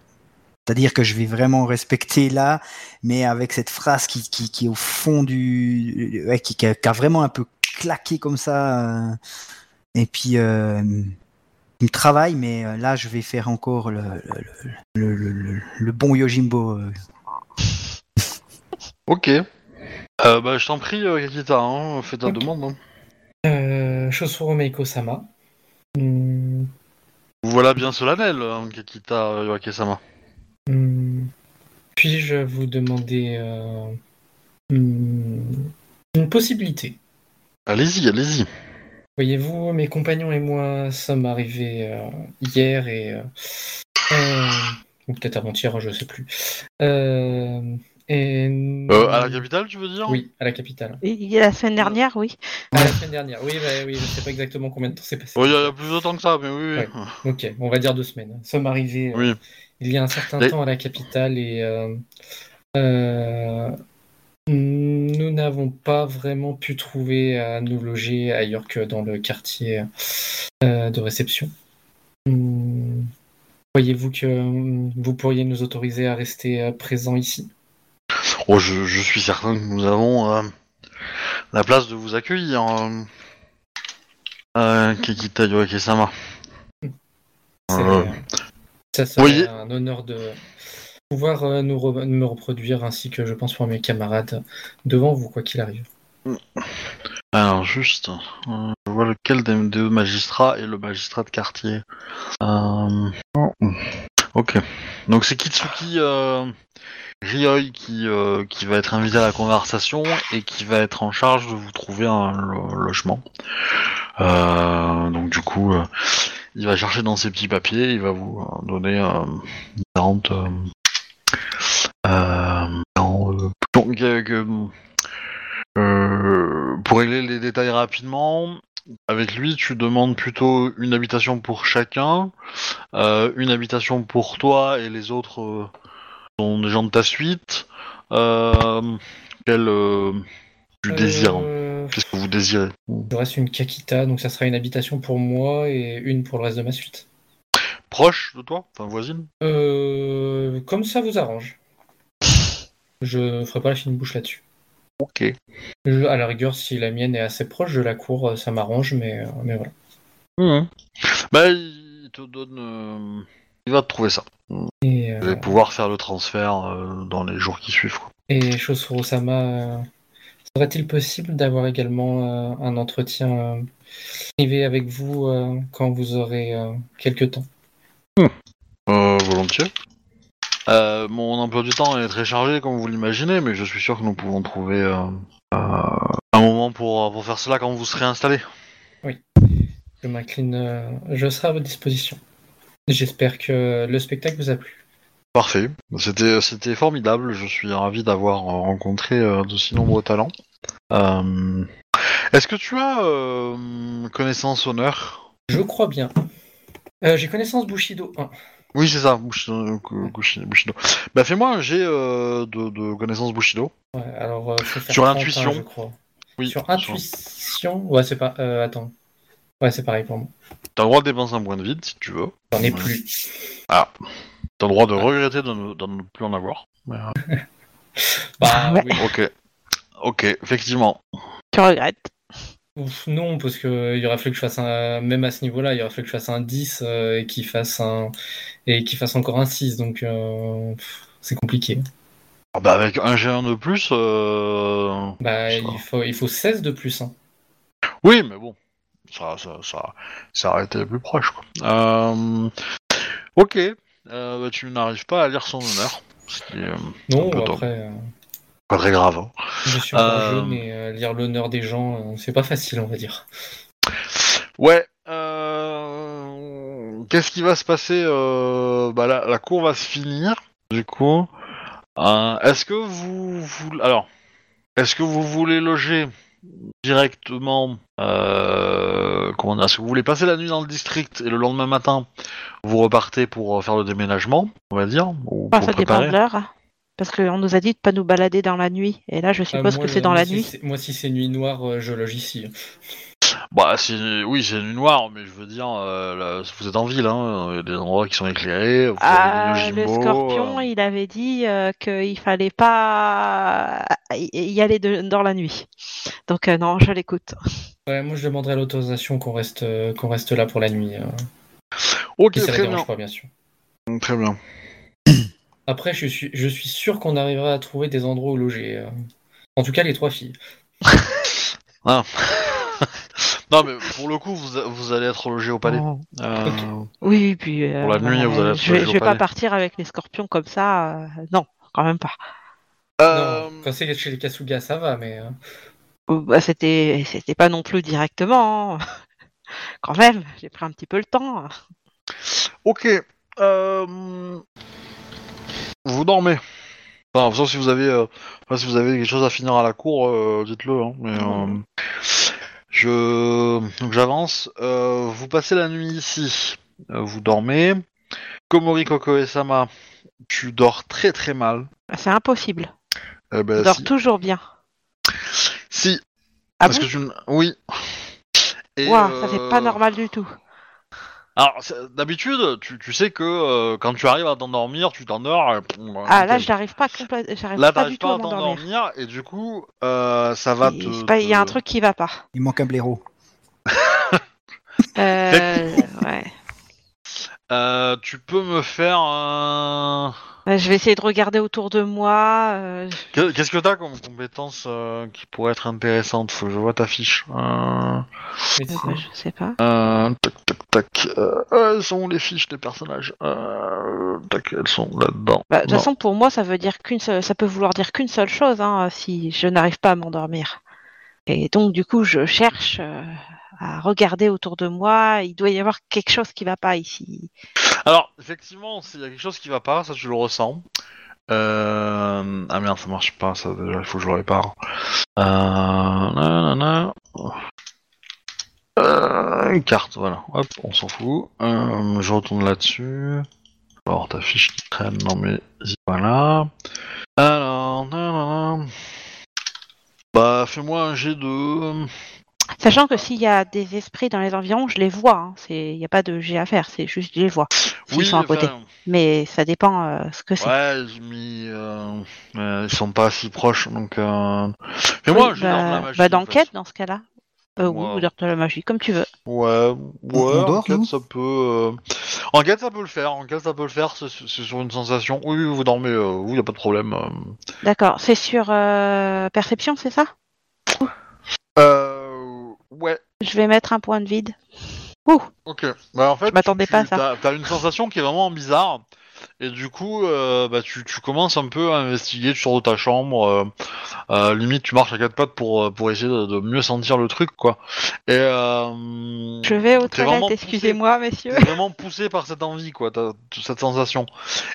C'est-à-dire que je vais vraiment respecter là, mais avec cette phrase qui, qui, qui est au fond du, ouais, qui, qui a, qui a vraiment un peu claqué comme ça. euh, et puis, euh, il me travaille, mais euh, là, je vais faire encore le, le, le, le, le- le bon Yojimbo. euh. Ok. Euh, bah, je t'en prie, Kakita, hein, fais ta Ok. demande. hein. Euh, Chosuro Meiko-sama. Hmm, Vous Voilà bien solennel, hein, Kakita Yoake-sama. Hmm, Puis-je vous demander euh, hmm, une possibilité? Allez-y, allez-y. Voyez-vous, mes compagnons et moi sommes arrivés euh, hier et. euh, euh, ou peut-être avant-hier, je sais plus. Euh, et... Euh, à la capitale, tu veux dire? Oui, à la capitale. Et, et la semaine dernière, oui. À la semaine dernière. Oui, bah, oui, je sais pas exactement combien de temps c'est passé. Oh, il y, a- il y a plus de temps que ça, mais oui. Ouais. Ok, on va dire deux semaines. Nous sommes arrivés euh, Oui. Il y a un certain temps à la capitale et euh, euh, nous n'avons pas vraiment pu trouver à nous loger ailleurs que dans le quartier euh, de réception. Hum, Voyez-vous que hum, vous pourriez nous autoriser à rester présents ici? Oh, je, je suis certain que nous avons la place de vous accueillir, Yoake-sama. C'est- Ça serait un honneur de pouvoir euh, nous re- me reproduire ainsi que je pense pour mes camarades devant vous, quoi qu'il arrive. Alors, juste, euh, je vois lequel des deux magistrats est le magistrat de quartier. Euh, oh, Ok. Donc, c'est Kitsuki euh, Ryoi qui, euh, qui va être invité à la conversation et qui va être en charge de vous trouver un lo- logement. Euh, donc, du coup, il va chercher dans ses petits papiers, il va vous donner euh, pour régler les détails rapidement, avec lui, tu demandes plutôt une habitation pour chacun, euh, une habitation pour toi et les autres euh, sont des gens de ta suite. Euh, quel euh, tu désires Euh, Qu'est-ce que vous désirez? Il reste une Kakita, donc ça sera une habitation pour moi et une pour le reste de ma suite. Proche de toi? Enfin, voisine? Euh, comme ça vous arrange. Je ferai pas la fine bouche là-dessus. Ok. Je- à la rigueur, si la mienne est assez proche de la cour, euh, ça m'arrange, mais, mais voilà. Mhm. Bah, il te donne. euh, Il va te trouver ça. Et, Vous euh, allez pouvoir faire le transfert euh, dans les jours qui suivent. quoi. et Shosuro-sama, euh, serait-il possible d'avoir également euh, un entretien euh, privé avec vous euh, quand vous aurez euh, quelques temps? Euh, volontiers. Euh, mon emploi du temps est très chargé, comme vous l'imaginez, mais je suis sûr que nous pouvons trouver euh, euh, un moment pour, pour faire cela quand vous serez installé. Je m'incline, euh, je serai à votre disposition. J'espère que le spectacle vous a plu. Parfait. C'était, c'était formidable. Je suis ravi d'avoir euh, rencontré euh, de si nombreux talents. Euh, Est-ce que tu as euh, connaissance honneur? Je crois bien. Euh, J'ai connaissance Bushido 1. Oui, c'est ça, Bushido. Bah, fais-moi un jet euh, de, de connaissance Bushido. Ouais, alors, euh, Sur 30, intuition. hein, je crois. Oui. Sur intuition? Ouais, c'est pas. Euh, attends. Ouais, c'est pareil pour moi. T'as le droit de dépenser un point de vide si tu veux. J'en ai plus. T'as le droit de regretter de ne, de ne plus en avoir. Mais, euh, Bah Ouais. oui. Ok. Ok, effectivement. Tu regrettes. Ouf, non, parce que il aurait fallu que je fasse un. Même à ce niveau-là, il aurait fallu que je fasse un 10 euh, et qu'il fasse un. Et qu'il fasse encore un 6, donc euh, pff, c'est compliqué. Ah bah avec un G1 de plus, euh... Bah, Ça. il faut, il faut 16 de plus. hein. Oui, mais bon, ça, ça, ça, ça aurait été plus proche, quoi. Euh... Ok, euh, bah, tu n'arrives pas à lire son honneur, ce qui est euh, Non, un après, euh, pas très grave. hein. je suis Euh, jeune et euh, lire l'honneur des gens, euh, c'est pas facile, on va dire. Ouais. Euh... Qu'est-ce qui va se passer euh... bah, la, la cour va se finir, du coup. Euh, est-ce que vous, vous... alors, est-ce que vous voulez loger directement euh... comment dire que vous voulez passer la nuit dans le district et le lendemain matin vous repartez pour euh, faire le déménagement, on va dire, ou Enfin, pour ça dépend préparer de l'heure. hein. Parce qu'on nous a dit de pas nous balader dans la nuit. Et là, je Ah, suppose moi, que le- c'est dans moi, la si nuit. c'est- Moi, si c'est nuit noire, euh, je loge ici. Bah, c'est oui, c'est nuit noire, mais je veux dire, euh, là, vous êtes en ville, hein, il y a des endroits qui sont éclairés. Vous Ah, avez des le scorpion, euh. il avait dit euh, qu'il fallait pas y y aller de- dans la nuit. Donc euh, non, je l'écoute. Ouais, moi, je demanderais l'autorisation qu'on reste, euh, qu'on reste là pour la nuit. euh, Ok, si ça ne très dérange bien, pas, bien sûr. très bien. Après, je suis, je suis sûr qu'on arrivera à trouver des endroits où loger. euh. En tout cas, les trois filles. Non, mais pour le coup, vous, vous allez être logé au palais. Oh. Euh, Oui, puis euh, Pour la nuit, vous allez être je vais, logé je au vais pas partir avec les scorpions comme ça. euh, non, quand même pas. Quand c'est chez les Kasuga, ça va, mais. euh, Euh, bah, c'était, c'était pas non plus directement. hein. quand même, j'ai pris un petit peu le temps. Ok. Euh... Vous dormez. Enfin, sauf si vous avez, euh, enfin, si vous avez quelque chose à finir à la cour, euh, dites-le. Hein, mais, euh, je, donc j'avance. Euh, vous passez la nuit ici. Euh, vous dormez. Komori Koko et Sama, tu dors très très mal. C'est impossible. Eh ben, Je dors si. toujours bien. Si, Ah parce bon que tu... n- Oui. Et, Ouah, ça c'est pas euh, normal du tout. Alors, d'habitude, tu, tu sais que euh, quand tu arrives à t'endormir, tu t'endors. euh, Ah là, nickel. j'arrive pas complètement, Là, pas du tout pas à t'endormir, et du coup, euh, ça va te. Il pas- y a un truc qui va pas. Il manque un blaireau. Euh, ouais. Euh, tu peux me faire un. Euh, Je vais essayer de regarder autour de moi. euh, Que- Qu'est-ce que t'as comme compétence euh, qui pourrait être intéressante? Faut que je vois ta fiche. Euh, médecine. euh, je sais pas. euh, tac, tac, tac. Elles sont les fiches des personnages euh, Tac, elles sont là-dedans. Bah, de toute façon, pour moi, ça veut dire qu'une seule, ça peut vouloir dire qu'une seule chose, hein, si je n'arrive pas à m'endormir. Et donc, du coup, je cherche euh, regarder autour de moi. Il doit y avoir quelque chose qui va pas ici. Alors, effectivement, s'il y a quelque chose qui va pas, ça tu le ressens. Euh... Ah merde, ça marche pas, ça déjà, il faut que je le répare. Euh... Euh, une carte, voilà. Hop, on s'en fout. Je retourne là-dessus. Alors, ta fiche qui traîne, non mais voilà. Alors, bah, fais-moi un G de. Sachant que s'il y a des esprits dans les environs, je les vois. hein. Il n'y a pas de jet à faire. C'est juste je les vois. S'ils sont à côté. enfin, Mais ça dépend euh, ce que c'est. Ouais, j'ai mis. euh, euh, ils sont pas si proches, donc. Euh... Oui, d'art de la bah, magie. bah, en fait. d'enquête dans ce cas-là. Euh, oui, Moi- ou d'art de la magie, comme tu veux. Ouais, ouais, enquête, ça peut. euh, Enquête, ça peut le faire. Enquête, ça peut le faire. C'est sur une sensation. Oui, oui, vous dormez. Euh, oui, y a pas de problème. euh. D'accord. C'est sur euh, perception, c'est ça? Euh. Ouais. Je vais mettre un point de vide. Ouh. Ok. Bah en fait, Je m'attendais pas à ça. T'as, t'as une sensation qui est vraiment bizarre. Et du coup, euh, bah, tu, tu commences un peu à investiguer, tu sors de ta chambre, euh, euh, limite tu marches à quatre pattes pour, pour essayer de, de mieux sentir le truc, quoi. Et Je vais aux toilettes, excusez-moi, messieurs. T'es vraiment poussé par cette envie, quoi, t'as- cette sensation.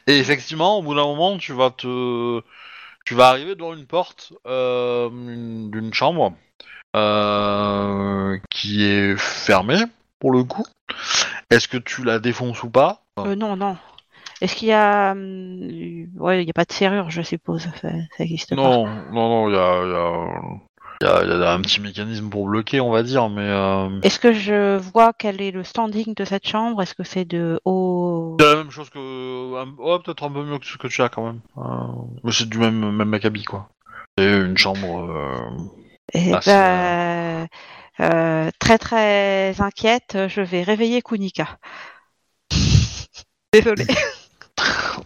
Et effectivement, au bout d'un moment, tu vas te, tu vas arriver devant une porte une- d'une chambre euh, qui est fermée pour le coup. Est-ce que tu la défonces ou pas? Euh, non, non. Est-ce qu'il y a... hum, Ouais, il n'y a pas de serrure, je suppose. Ça, ça existe pas. Non, non, non, il y a, y a- il y a- y a un petit mécanisme pour bloquer, on va dire, mais euh, Est-ce que je vois quel est le standing de cette chambre? Est-ce que c'est de haut... c'est la même chose que, un- peut-être un peu mieux que ce que tu as quand même. Euh, mais c'est du même même acabit, quoi. C'est une chambre. euh, Eh Ah, ben, euh, très très inquiète, je vais réveiller Kunika. Désolée.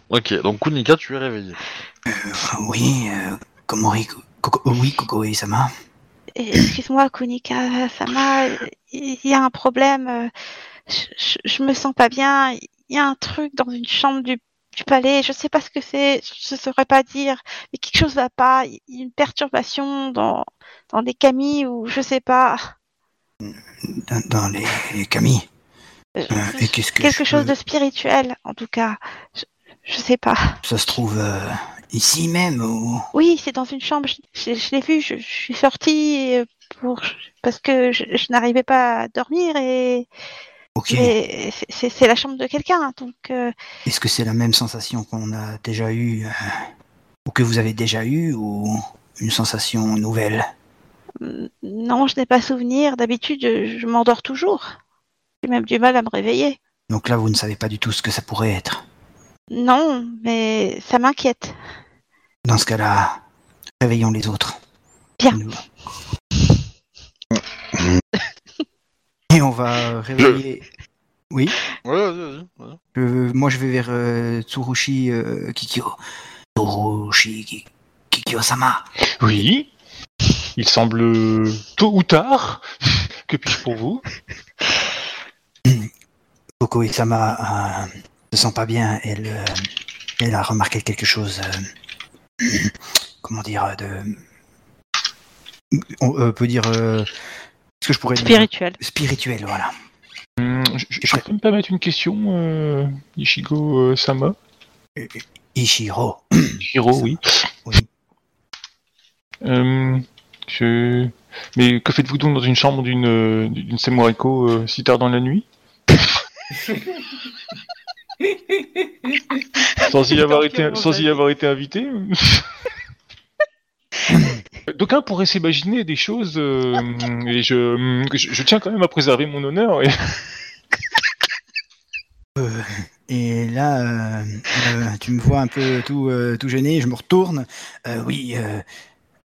Ok, donc Kunika, tu es réveillé. Oui, euh, comment Coco, oui, Coco et Sama. Excuse-moi, Kunika, Sama, il y a un problème. euh, Je, je- je me sens pas bien. Il y a un truc dans une chambre du, du palais. Je sais pas ce que c'est. Je saurais pas dire. Mais quelque chose va pas. Il y a une perturbation dans dans les camis ou je sais pas. Dans, dans les, les camis. Euh, Euh, et qu'est-ce que quelque chose peux- de spirituel, en tout cas. Je, je sais pas. Ça se trouve euh, ici même ou... Oui, c'est dans une chambre. Je, je- je l'ai vu. Je, suis sortie pour parce que je, je n'arrivais pas à dormir et Ok. mais c'est- la chambre de quelqu'un. Donc euh, Est-ce que c'est la même sensation qu'on a déjà eue euh, ou que vous avez déjà eue ou une sensation nouvelle? Mm, non, je n'ai pas souvenir. D'habitude, je, je m'endors toujours. J'ai même du mal à me réveiller. Donc là, vous ne savez pas du tout ce que ça pourrait être? Non, mais ça m'inquiète. Dans ce cas-là, réveillons les autres. Bien. Nous- Et on va réveiller. Oui. Ouais, vas-y, vas-y. vas-y. Je- moi, je vais vers euh, Tsurushi euh, Kikyo. Tsurushi Ki- Kikyo-sama. Oui. Il semble tôt ou tard. Que puis-je pour vous? Koko et Sama euh, se sent pas bien. Elle, euh, elle a remarqué quelque chose. euh, comment dire euh, de. On euh, peut dire. Euh, que je pourrais dire Spirituel. Spirituel, voilà. Hum, Je, je, je peux me permettre une question, euh, Ishigo euh, Sama Ishiro. Hiro, oui. Oui. Euh, je... Mais que faites-vous donc dans une chambre d'une euh, d'une Semoriko euh, si tard dans la nuit? Sans y avoir été, sans y avoir été invité D'aucuns pourraient s'imaginer des choses euh, et je, je, je tiens quand même à préserver mon honneur. Et... Euh, et là, euh, euh, tu me vois un peu tout, euh, tout gêné, je me retourne. Euh, oui,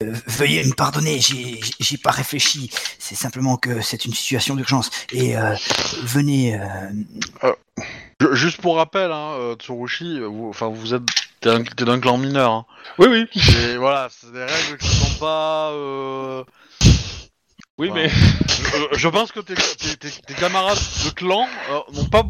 veuillez me pardonner, j'ai pas réfléchi. C'est simplement que c'est une situation d'urgence. Et euh, venez. euh, Juste pour rappel, hein, Tsurushi, vous, enfin, vous êtes, t'es un- t'es d'un clan mineur. Hein. Oui, oui, Et voilà, c'est des règles qui sont pas. euh, oui, Voilà. mais je pense que tes, tes- tes- tes camarades de clan euh, n'ont pas,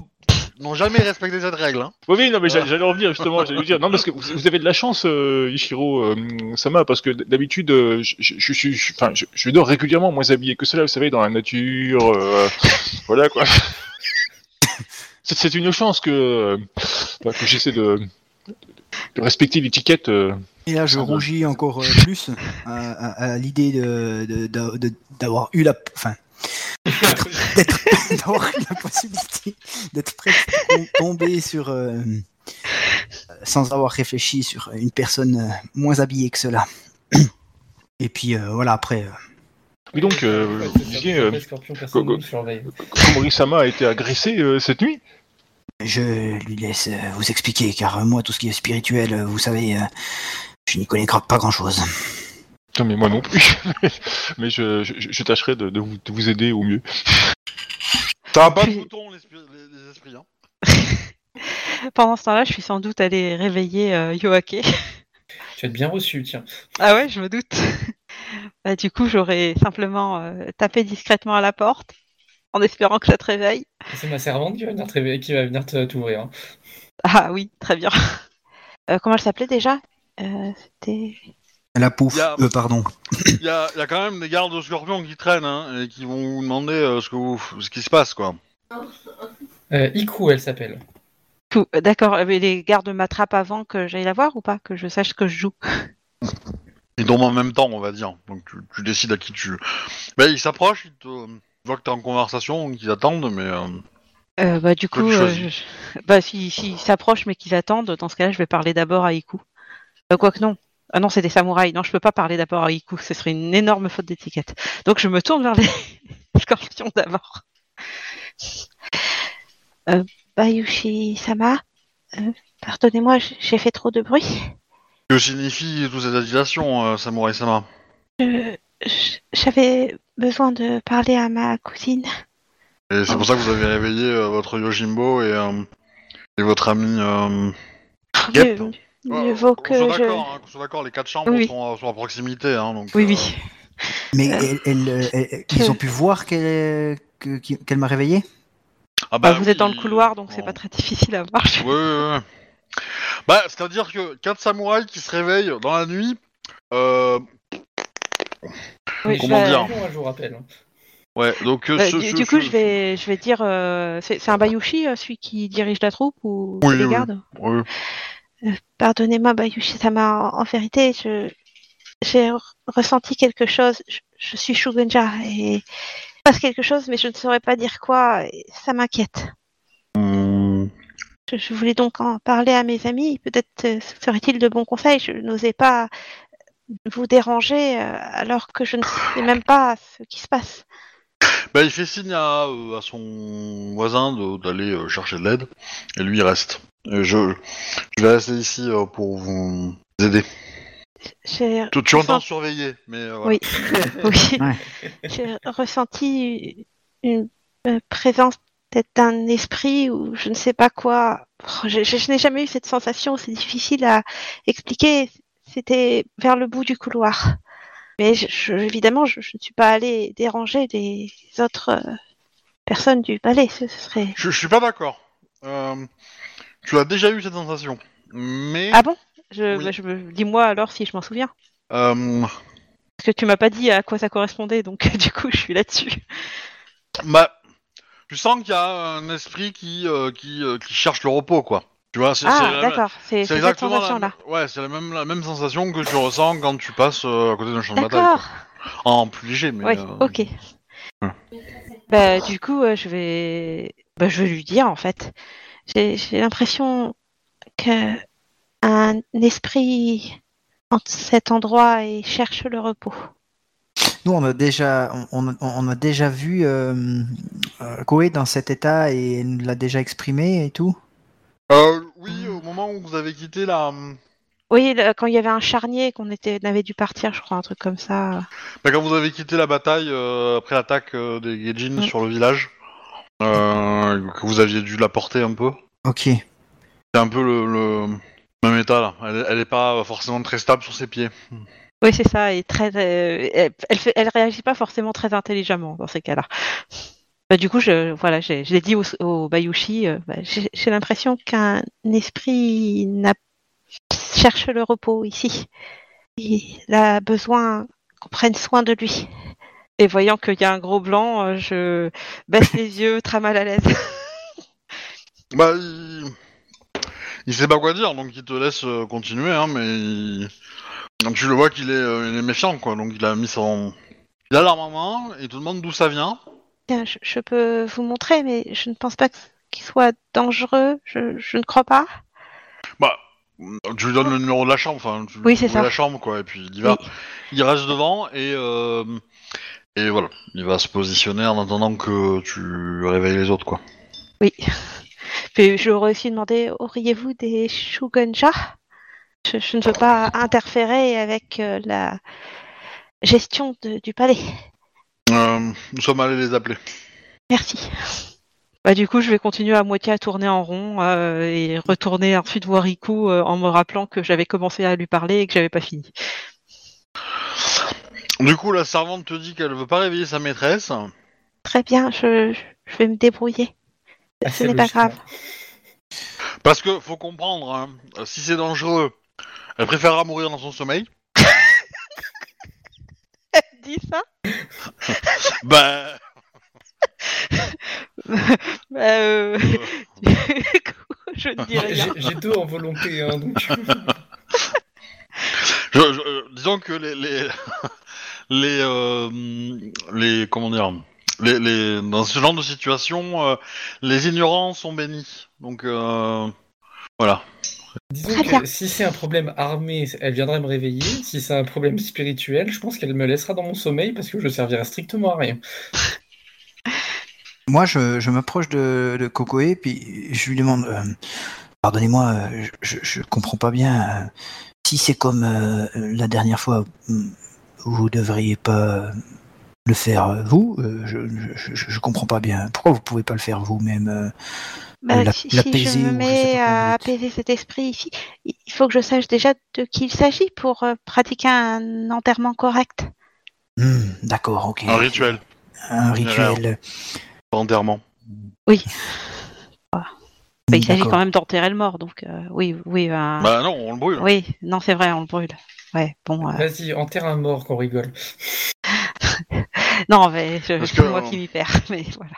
n'ont jamais respecté cette règle. Hein. Oui, oui, non, mais Voilà. j'allais j'allais en venir justement. J'allais vous dire, non, parce que vous, vous avez de la chance, euh, Ishiro euh, Sama, parce que d'habitude, euh, je, je, je, suis- je- enfin, je, je dors régulièrement moins habillé que cela, vous savez, dans la nature, euh, voilà quoi. C'est c'est une chance que, euh, bah, que j'essaie de, de respecter l'étiquette. euh. et là, je va. rougis encore euh, plus à, à- à l'idée de- de- de- de- d'avoir eu la. Enfin. d'avoir eu la possibilité d'être presque tom- tombé sur. euh, sans avoir réfléchi sur une personne euh, moins habillée que cela. Et puis euh, voilà, après. euh, Mais donc, euh, Ouais, vous disiez, euh. Komori Sama a été agressé euh, cette nuit Je lui laisse euh, vous expliquer, car euh, moi, tout ce qui est spirituel, euh, vous savez, je n'y connais pas grand-chose. Non, mais moi non plus. mais je, je, je tâcherai de, de vous, de vous aider au mieux. Ça va pas de bouton, les, spi- les- les esprits. Hein. Pendant ce temps-là, je suis sans doute allée réveiller euh, Yoake. Tu vas être bien reçu, tiens. Ah ouais, je me doute. Bah, du coup, j'aurais simplement euh, tapé discrètement à la porte en espérant que ça te réveille. C'est ma servante qui va venir te réveiller, qui va venir te- t'ouvrir. hein. Ah oui, très bien. Euh, comment elle s'appelait déjà? Euh, C'était. La pouf, Y a- euh, pardon. Il y a, il y a quand même des gardes de scorpions qui traînent hein, et qui vont vous demander euh, ce, que vous, ce qui se passe, quoi. Euh, Iku, elle s'appelle. D'accord, mais les gardes m'attrapent avant que j'aille la voir ou pas Que je sache ce que je joue? Ils tombent en même temps, on va dire. Donc tu, tu décides à qui tu. Bah, ils s'approchent, ils te voient que t'es en conversation, donc ils attendent, mais. euh, Euh, bah, du Toi, coup, tu euh, choisis. je- bah, s'ils si, s'approchent mais qu'ils attendent, dans ce cas-là, je vais parler d'abord à Iku. Euh, Quoique non. Ah non, c'est des samouraïs. Non, je peux pas parler d'abord à Iku. Ce serait une énorme faute d'étiquette. Donc, je me tourne vers les scorpions d'abord. Euh, Bayushi-sama, euh, pardonnez-moi, j- j'ai fait trop de bruit. Que signifie toute cette agitation, euh, Samurai Sama? Je- je- J'avais besoin de parler à ma cousine. Et c'est pour ça que vous avez réveillé euh, votre Yojimbo et, euh, et votre ami. Euh... Yep. Mieux, Ouais, mieux vaut que je. d'accord, hein, qu'on soit d'accord, les quatre chambres Oui. sont, à- sont à proximité, hein, donc. Oui, euh, oui. Mais elle- elle, elle- ils ont pu voir qu'elle que- qu'elle m'a réveillé? Ah Bah, bah vous oui, êtes dans le couloir, donc c'est bon. pas très difficile à voir. Ouais. Bah, c'est-à-dire que quatre samouraïs qui se réveillent dans la nuit. Euh, Oui, Comment bah, dire Bon, je vous rappelle. hein. ouais, donc. euh, bah, ce- du, ce- du coup, ce- je vais, je vais dire, euh, c'est c'est un Bayushi, euh, celui qui dirige la troupe ou Oui, les oui. gardes Ouais. Pardonnez-moi, Bayushi Sama, en, en vérité, je j'ai re- ressenti quelque chose. Je, je suis Shugenja et il se passe quelque chose, mais je ne saurais pas dire quoi. et ça m'inquiète. Je, je voulais donc en parler à mes amis. Peut-être euh, serait-il de bons conseils. Je n'osais pas vous déranger euh, alors que je ne sais même pas ce qui se passe. Bah, il fait signe à, euh, à son voisin de- d'aller euh, chercher de l'aide, et lui il reste. Et je, je vais rester ici euh, pour vous aider. Tu, tu entends surveiller, mais euh, voilà. Oui. oui. Ouais. J'ai ressenti une présence peut-être d'un esprit ou je ne sais pas quoi. Oh, Je, je- je n'ai jamais eu cette sensation, c'est difficile à expliquer. C'était vers le bout du couloir. Mais je- je- évidemment, je, ne suis pas allée déranger les autres euh, personnes du palais. Ce, ce serait. Je, je suis pas d'accord. Euh, tu as déjà eu cette sensation, mais Ah bon? Je, Oui. bah, je me- Dis-moi alors si je m'en souviens. euh, Parce que tu m'as pas dit à quoi ça correspondait, donc du coup, je suis là-dessus. bah, tu sens qu'il y a un esprit qui qui, qui cherche le repos, quoi. Tu vois, c'est Ah, d'accord. C'est c'est cette exactement la, ouais, c'est la même la même sensation que tu ressens quand tu passes euh, à côté d'un champ de bataille. D'accord. quoi. En plus léger, mais. Oui, euh, ok. Bah, du coup, euh, je vais, bah, je vais lui dire en fait. J'ai j'ai l'impression que un esprit en cet endroit et cherche le repos. Nous, on a déjà, on, on- on a déjà vu Koé dans cet état et elle nous l'a déjà exprimé et tout. Euh, oui, au moment où vous avez quitté la. Oui, le- quand il y avait un charnier qu'on était, on avait dû partir, je crois, un truc comme ça. Bah, quand vous avez quitté la bataille euh, après l'attaque euh, des Gaijin Mm. sur le village, euh, que vous aviez dû la porter un peu. Ok. C'est un peu le, le même état là. Elle, elle est pas forcément très stable sur ses pieds. Oui, c'est ça. Et très, euh, elle, elle, fait- elle réagit pas forcément très intelligemment dans ces cas-là. Bah, du coup, je, voilà, je l'ai dit au, au Bayushi. euh, bah, j'ai l'impression qu'un esprit cherche le repos ici. Il a besoin qu'on prenne soin de lui. Et voyant qu'il y a un gros blanc, euh, je baisse les yeux, très mal à l'aise. Bah, il... il sait pas quoi dire, donc il te laisse euh, continuer, hein, mais tu le vois qu'il est, est méfiant, quoi. Donc il a mis son, il a l'arme en main il te demande d'où ça vient. Je, je peux vous montrer, mais je ne pense pas qu'il soit dangereux. Je, je ne crois pas. Bah, tu lui donnes le numéro de la chambre, enfin, tu Oui, c'est ça. la chambre, quoi, et puis il y va. Oui. Il reste devant et euh, et voilà, il va se positionner en attendant que tu réveilles les autres, quoi. Oui. Puis j'aurais aussi demandé, auriez-vous des shugenja? Je, je ne veux pas interférer avec euh, la gestion de- du palais. Euh, nous sommes allés les appeler. Merci. Bah, du coup, je vais continuer à moitié à tourner en rond euh, et retourner ensuite voir Riku euh, en me rappelant que j'avais commencé à lui parler et que j'avais pas fini. Du coup, la servante te dit qu'elle veut pas réveiller sa maîtresse. Très bien, je, je vais me débrouiller. Ce n'est pas grave. Parce que faut comprendre, hein, si c'est dangereux, elle préférera mourir dans son sommeil. Dis ça? Bah, Bah, euh, euh, Je ne dis rien. J'ai j'ai deux en volonté, hein, donc. je- je- euh, disons que les les les, euh, les comment dire, les, les dans ce genre de situation, euh, les ignorants sont bénis. Donc euh, voilà. Disons Très bien. que si c'est un problème armé, elle viendrait me réveiller. Si c'est un problème spirituel, je pense qu'elle me laissera dans mon sommeil parce que je servirai strictement à rien. Moi, je, je m'approche de, de Kokoe, puis je lui demande euh, Pardonnez-moi, euh, je, je comprends pas bien. euh, si c'est comme euh, la dernière fois, vous devriez pas le faire vous. euh, je, je, je, je comprends pas bien. Pourquoi vous pouvez pas le faire vous-même euh, Bah, la- si je me je mets à apaiser cet esprit ici, il faut que je sache déjà de qui il s'agit pour euh, pratiquer un enterrement correct. Hmm, D'accord, ok. Un rituel, Un rituel. enterrement. Bah, il s'agit quand même d'enterrer le mort, donc euh, oui, oui, Bah non, on le brûle. oui, non, c'est vrai, on le brûle. Ouais, bon, euh, Vas-y, enterre un mort qu'on rigole. non, mais c'est moi qui m'y perds, mais voilà.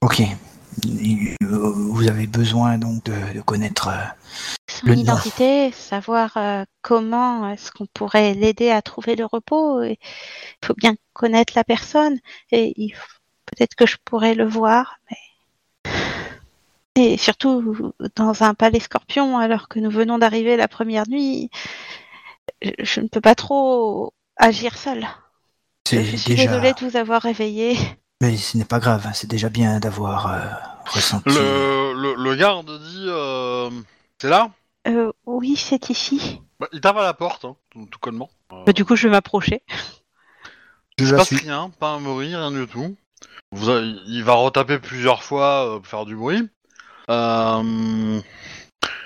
Ok. Euh, vous avez besoin donc de, de connaître. euh, Son Le nom. identité, savoir euh, comment est-ce qu'on pourrait l'aider à trouver le repos. Il faut bien connaître la personne et peut-être que je pourrais le voir, mais et surtout dans un palais scorpion alors que nous venons d'arriver la première nuit, je, je ne peux pas trop agir seule. Je suis déjà. désolée de vous avoir réveillé. Mais ce n'est pas grave. hein, C'est déjà bien d'avoir euh, ressenti. Le, le, le garde dit euh, C'est là? Euh, oui, c'est ici. Bah, Il tape à la porte, hein, tout, tout connement. Euh, Bah, du coup, je vais m'approcher. Je il se passe rien, pas un bruit, rien du tout. Vous il va retaper plusieurs fois euh, pour faire du bruit. Euh,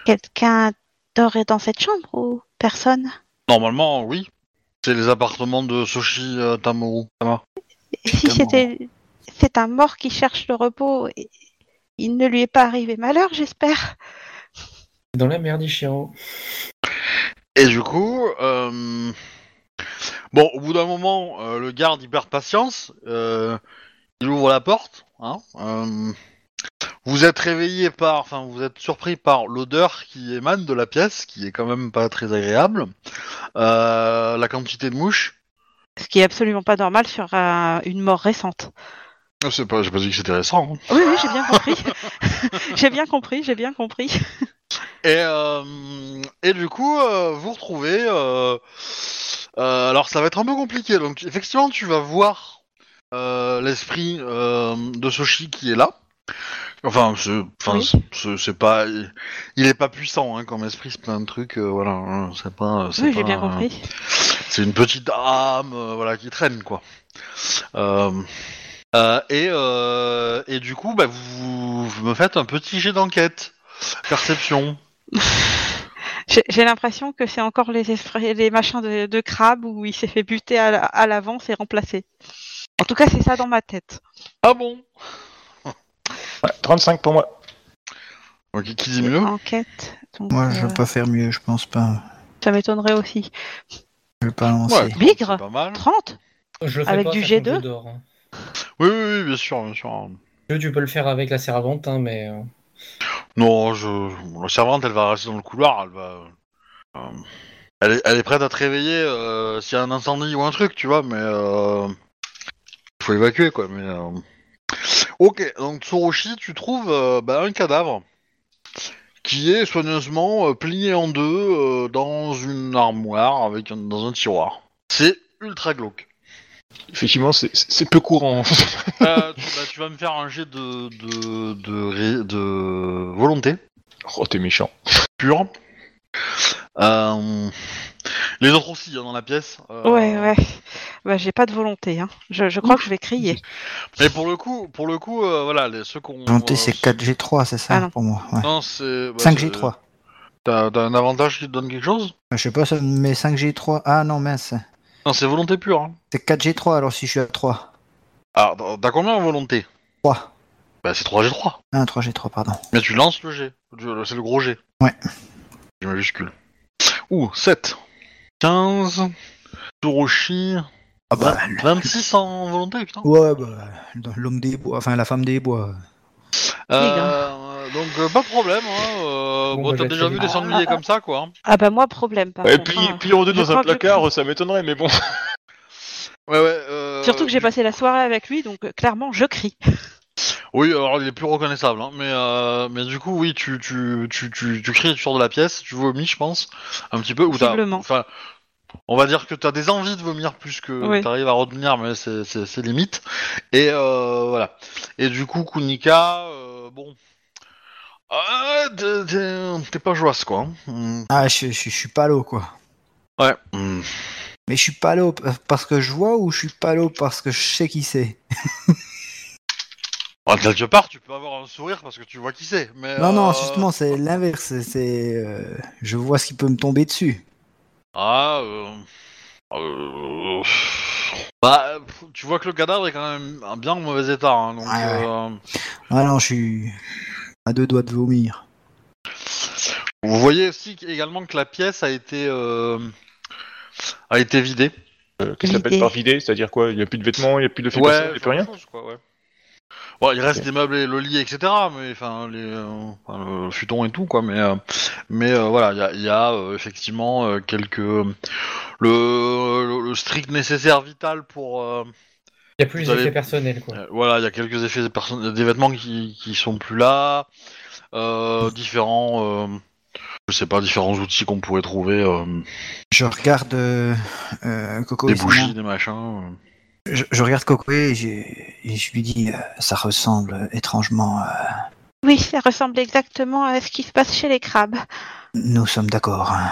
Quelqu'un dort dans cette chambre ou personne? Normalement, oui. C'est les appartements de Soshi euh, Tamoru. Tama. Et si c'était c'est un mort qui cherche le repos, et il ne lui est pas arrivé malheur, j'espère. Dans la merde, Ishiro. Et du coup, euh, bon, au bout d'un moment, euh, le garde il perd patience. euh, il ouvre la porte. Hein, euh, vous êtes réveillé par, enfin, vous êtes surpris par l'odeur qui émane de la pièce, qui est quand même pas très agréable. Euh, la quantité de mouches. Ce qui est absolument pas normal sur un- une mort récente. Je sais pas, j'ai pas dit que c'était récent. hein. Oui, oui, j'ai bien compris. j'ai bien compris, j'ai bien compris. Et, euh, et du coup, euh, vous retrouvez. euh, euh, alors, ça va être un peu compliqué. Donc, effectivement, tu vas voir euh, l'esprit euh, de Soshi qui est là. Enfin, c'est, enfin, Oui. c'est, c'est pas, il, est pas puissant hein, comme esprit, c'est plein de trucs, euh, voilà. hein, c'est pas, c'est Oui, pas, j'ai bien euh, compris. c'est une petite âme, euh, voilà, qui traîne quoi. Euh, et, euh, et du coup, bah, vous, vous me faites un petit jet d'enquête, perception. J'ai l'impression que c'est encore les, esprits- les machins de, de crabe où il s'est fait buter à la- à l'avance et remplacé. En tout cas, c'est ça dans ma tête. Ah bon? Ouais, 35 pour moi. Ok, qui dit mieux? Enquête. Donc, Moi, je euh, vais pas faire mieux, je pense pas. ça m'étonnerait aussi. Je vais pas lancer. Ouais. Bigre pas mal. 30 Je le fais Avec pas, du sachant que G2? je dors, hein. Oui, oui, oui, bien sûr, bien sûr. Tu peux le faire avec la servante, hein, mais. euh, Non, je... la servante, elle va rester dans le couloir, elle va... euh, Elle, est, elle est prête à te réveiller euh, s'il y a un incendie ou un truc, tu vois, mais... Euh... Il faut évacuer, quoi, mais... euh, Ok, donc Tsurushi, tu trouves euh, bah, un cadavre qui est soigneusement euh, plié en deux euh, dans une armoire, avec un- dans un tiroir. C'est ultra glauque. Effectivement, c'est- peu courant. Euh, tu, bah, tu vas me faire un jet de, de, de, de volonté. oh, t'es méchant. pur. Euh, les autres aussi hein, dans la pièce. euh, Ouais, ouais. Bah, j'ai pas de volonté. Hein. Je, je crois que je vais crier. Mais pour le coup, pour le coup, euh, voilà, les, ceux qu'on. Volonté, euh, c'est 4G3, c'est ça Ah non. pour moi. Ouais. Non, c'est. bah, 5G3. c'est- T'as t'as un avantage qui te donne quelque chose? Je sais pas, ça- mais 5G3. Ah non, mince. Non, c'est volonté pure. Hein. C'est 4G3 alors si je suis à 3. Alors, t'as- t'as combien en volonté? 3. Bah, c'est 3G3. Ah, 3G3, pardon. Mais tu lances le G. C'est le gros G. Ouais. G majuscule. Ouh, 7. 15. Tsurushi. Ah bah, 26 en volonté, putain. ouais, bah, l'homme des bois, enfin la femme des bois. Euh, donc, euh, pas de problème. Hein, euh, Bon, bon, bah, t'as j'ai déjà vu des sangliers comme ça, quoi. hein. Ah bah moi, problème. Par Et contre, puis, hein. plié en deux Je dans crois un que placard, ça m'étonnerait, mais bon. Ouais, ouais. euh, Surtout que j'ai passé la soirée avec lui, donc euh, clairement, je crie. Oui, alors il est plus reconnaissable, hein, mais euh, mais du coup, oui, tu tu tu tu, tu cries, tu sors de la pièce, tu vomis, je pense, un petit peu. Ou t'as, Possiblement. enfin, on va dire que t'as des envies de vomir plus que Oui. t'arrives à retenir, mais c'est c'est c'est limite. Et euh, voilà. Et du coup, Kunika, euh, bon, ah, t'es- pas joyeuse, quoi. hein. Hmm. Ah, je, je, je suis pas l'eau, quoi. Ouais. hmm. Mais je suis pas là parce que je vois ou je suis pas là parce que je sais qui c'est? Ah, quelque part, tu peux avoir un sourire parce que tu vois qui c'est. Mais Non, non, euh, justement, c'est l'inverse. C'est, euh, je vois ce qui peut me tomber dessus. Ah, euh... euh, Bah, tu vois que le cadavre est quand même en bien mauvais état. hein, donc, Ouais, ouais. euh, Ah non, je suis à deux doigts de vomir. Vous voyez aussi également que la pièce a été euh, a été vidée. Euh, Qu'est-ce que t'appelles L'idée. par vider C'est-à-dire quoi? Il n'y a plus de vêtements, il n'y a plus de fécondation, il n'y a plus rien? chose, quoi, ouais. Bon, il reste des meubles et le lit, etc. Mais enfin, les, euh, enfin, le futon et tout, quoi. Mais, euh, mais euh, voilà, il y a, il y a, euh, effectivement euh, quelques le, le, le strict nécessaire vital pour. euh, Il y a plus d'effets personnels, quoi. euh, voilà, il y a quelques effets des, vêtements qui, qui sont plus là, euh, différents. euh, je sais pas, différents outils qu'on pourrait trouver, euh, Je regarde euh, euh, Coco. des bougies, des machins. Je, je regarde Coco et, je lui dis, euh, ça ressemble étrangement. à- Oui, ça ressemble exactement à ce qui se passe chez les crabes. Nous sommes d'accord. hein.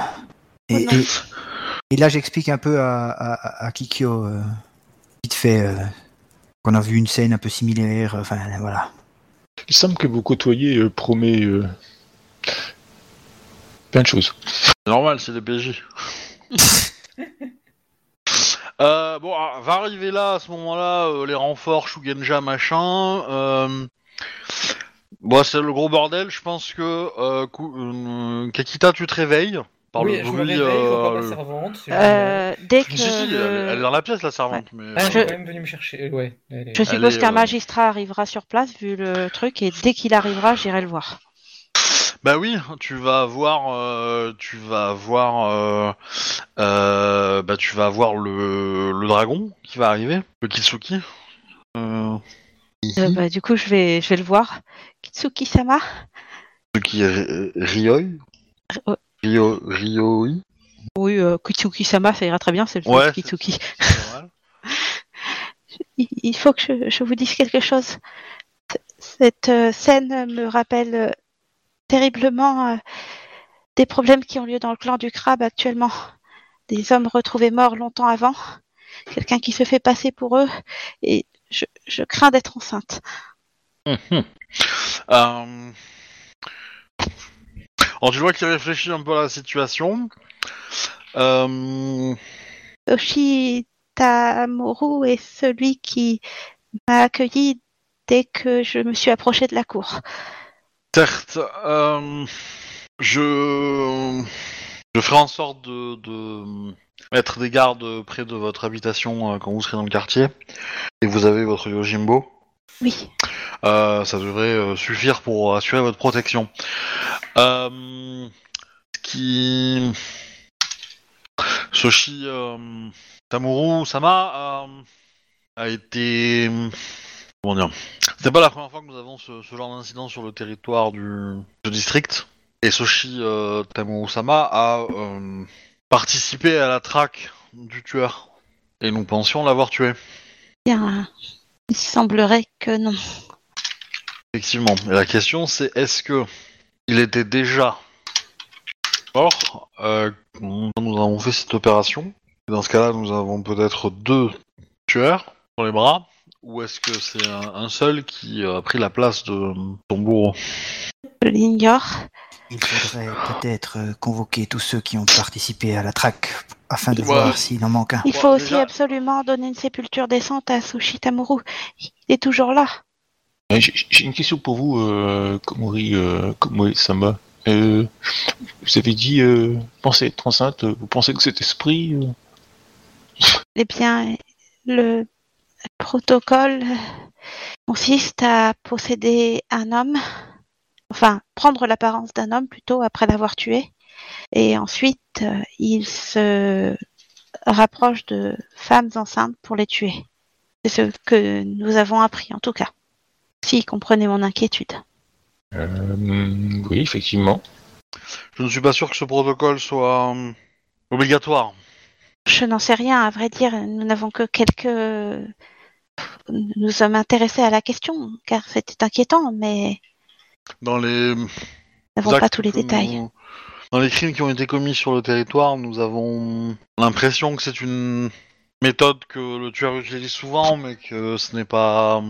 Et, Oh non. et, et là, j'explique un peu à, à, à Kikyo, euh, vite fait, euh, qu'on a vu une scène un peu similaire. Enfin, voilà. Il semble que vous côtoyez euh, promet euh, plein de choses. C'est normal, c'est des PJ. Euh, bon, ah, va arriver là, à ce moment-là, euh, les renforts, Shugenja, machin. Euh... Bon, c'est le gros bordel. Je pense que euh, Ku- euh, Kakita, tu te réveilles par oui, le je me bruit. réveille, je vois pas euh, ma servante. c'est génial. Euh, dès que Si, si, si, le- elle, elle est dans la pièce, la servante. Mais, Ah, elle je- est quand même venue me chercher. Ouais. elle est- Je suppose qu'un euh, magistrat arrivera sur place vu le truc et dès qu'il arrivera, j'irai le voir. Bah oui, tu vas avoir, euh, tu vas avoir, euh, euh, bah tu vas avoir le, le dragon qui va arriver, le Kitsuki. Bah, du coup, je vais, je vais le voir. Qui est Ri- Ryoi, Ryo, Ryoi. Oui, euh, Kitsuki-sama, ça ira très bien, c'est le Ouais, Kitsuki. Il faut que je, je vous dise quelque chose. Cette scène me rappelle terriblement euh, des problèmes qui ont lieu dans le clan du crabe actuellement. Des hommes retrouvés morts longtemps avant, quelqu'un qui se fait passer pour eux, et je, je crains d'être enceinte. Euh... Alors, tu vois qu'il réfléchit un peu à la situation. Euh... Oshi Tamuru est celui qui m'a accueilli dès que je me suis approchée de la cour. Certes, euh, je... je ferai en sorte de, de mettre des gardes près de votre habitation euh, quand vous serez dans le quartier et vous avez votre Yojimbo. Oui. Euh, ça devrait suffire pour assurer votre protection. Ce qui... Soshi Tamuru Sama a été... Comment dire C'est pas la première fois que nous avons ce, ce genre d'incident sur le territoire du, du district. Et Soshi euh, Tamuru Sama a euh, participé à la traque du tueur. Et nous pensions l'avoir tué. Bien, il semblerait que non. Effectivement. Et la question c'est est-ce que il était déjà mort euh, quand nous avons fait cette opération? Et Dans ce cas-là, nous avons peut-être deux tueurs sur les bras. Ou est-ce que c'est un, un seul qui a pris la place de ton bourreau Je l'ignore. Il faudrait peut-être euh, convoquer tous ceux qui ont participé à la traque afin de Ouais. voir s'il en manque un. Il faut aussi déjà- absolument donner une sépulture décente à Sushi Tamuru. Il est toujours là. Euh, J'ai une question pour vous, euh, Komori, euh, Komori Samba. Euh, vous avez dit, euh, pensez être enceinte, vous pensez que cet esprit... euh, Eh bien, le protocole consiste à posséder un homme, enfin prendre l'apparence d'un homme plutôt après l'avoir tué, et ensuite euh, il se rapproche de femmes enceintes pour les tuer. C'est ce que nous avons appris en tout cas. Si comprenez mon inquiétude. euh, oui, effectivement. Je ne suis pas sûr que ce protocole soit euh, obligatoire. Je n'en sais rien, à vrai dire, nous n'avons que quelques... Nous sommes intéressés à la question, car c'était inquiétant, mais Dans les nous n'avons pas tous les détails. nous- dans les crimes qui ont été commis sur le territoire, nous avons l'impression que c'est une méthode que le tueur utilise souvent, mais que ce n'est pas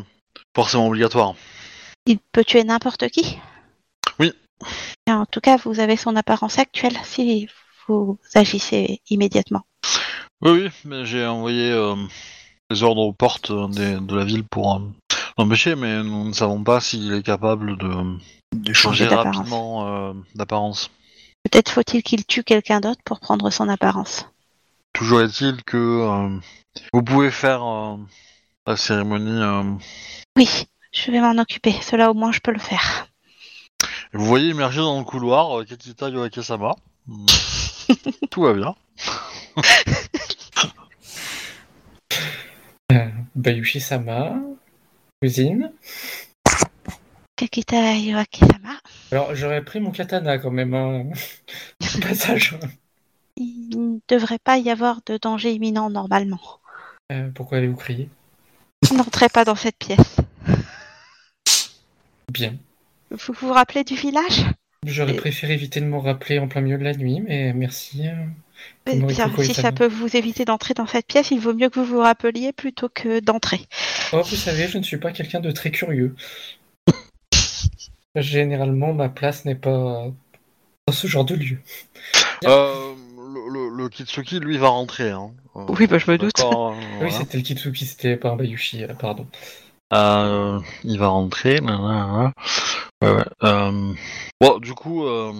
forcément obligatoire. Il peut tuer n'importe qui? Oui. Et En tout cas, vous avez son apparence actuelle si vous agissez immédiatement. Oui, oui, mais j'ai envoyé euh, les ordres aux portes des- de la ville pour euh, l'empêcher, mais nous ne savons pas s'il est capable de De changer rapidement euh, d'apparence. Peut-être faut-il qu'il tue quelqu'un d'autre pour prendre son apparence. Toujours est-il que euh, vous pouvez faire euh, la cérémonie. euh, Oui, je vais m'en occuper. Cela au moins je peux le faire. et vous voyez émerger dans le couloir euh, Ketita Yoake-sama. Tout va bien. Bayushi-sama, cousine. Kakita Yoake-sama, Alors, j'aurais pris mon katana quand même, hein. Passage. il ne devrait pas y avoir de danger imminent normalement. Euh, pourquoi allez-vous crier? N'entrez pas dans cette pièce. Bien. Vous vous rappelez du village? J'aurais Et- préféré éviter de m'en rappeler en plein milieu de la nuit, mais merci. euh. Eh bien, si ça peut vous éviter d'entrer dans cette pièce, il vaut mieux que vous vous rappeliez plutôt que d'entrer. Oh, vous savez, je ne suis pas quelqu'un de très curieux. Généralement, ma place n'est pas dans ce genre de lieu. Euh, le, le- le Kitsuki, lui, va rentrer. Hein. Euh, Oui, bah, je me doute. euh, Oui, c'était le Kitsuki, c'était pas un Bayushi, euh, pardon. Euh, il va rentrer. nanana. Ouais, ouais. Euh, Bon, du coup, euh,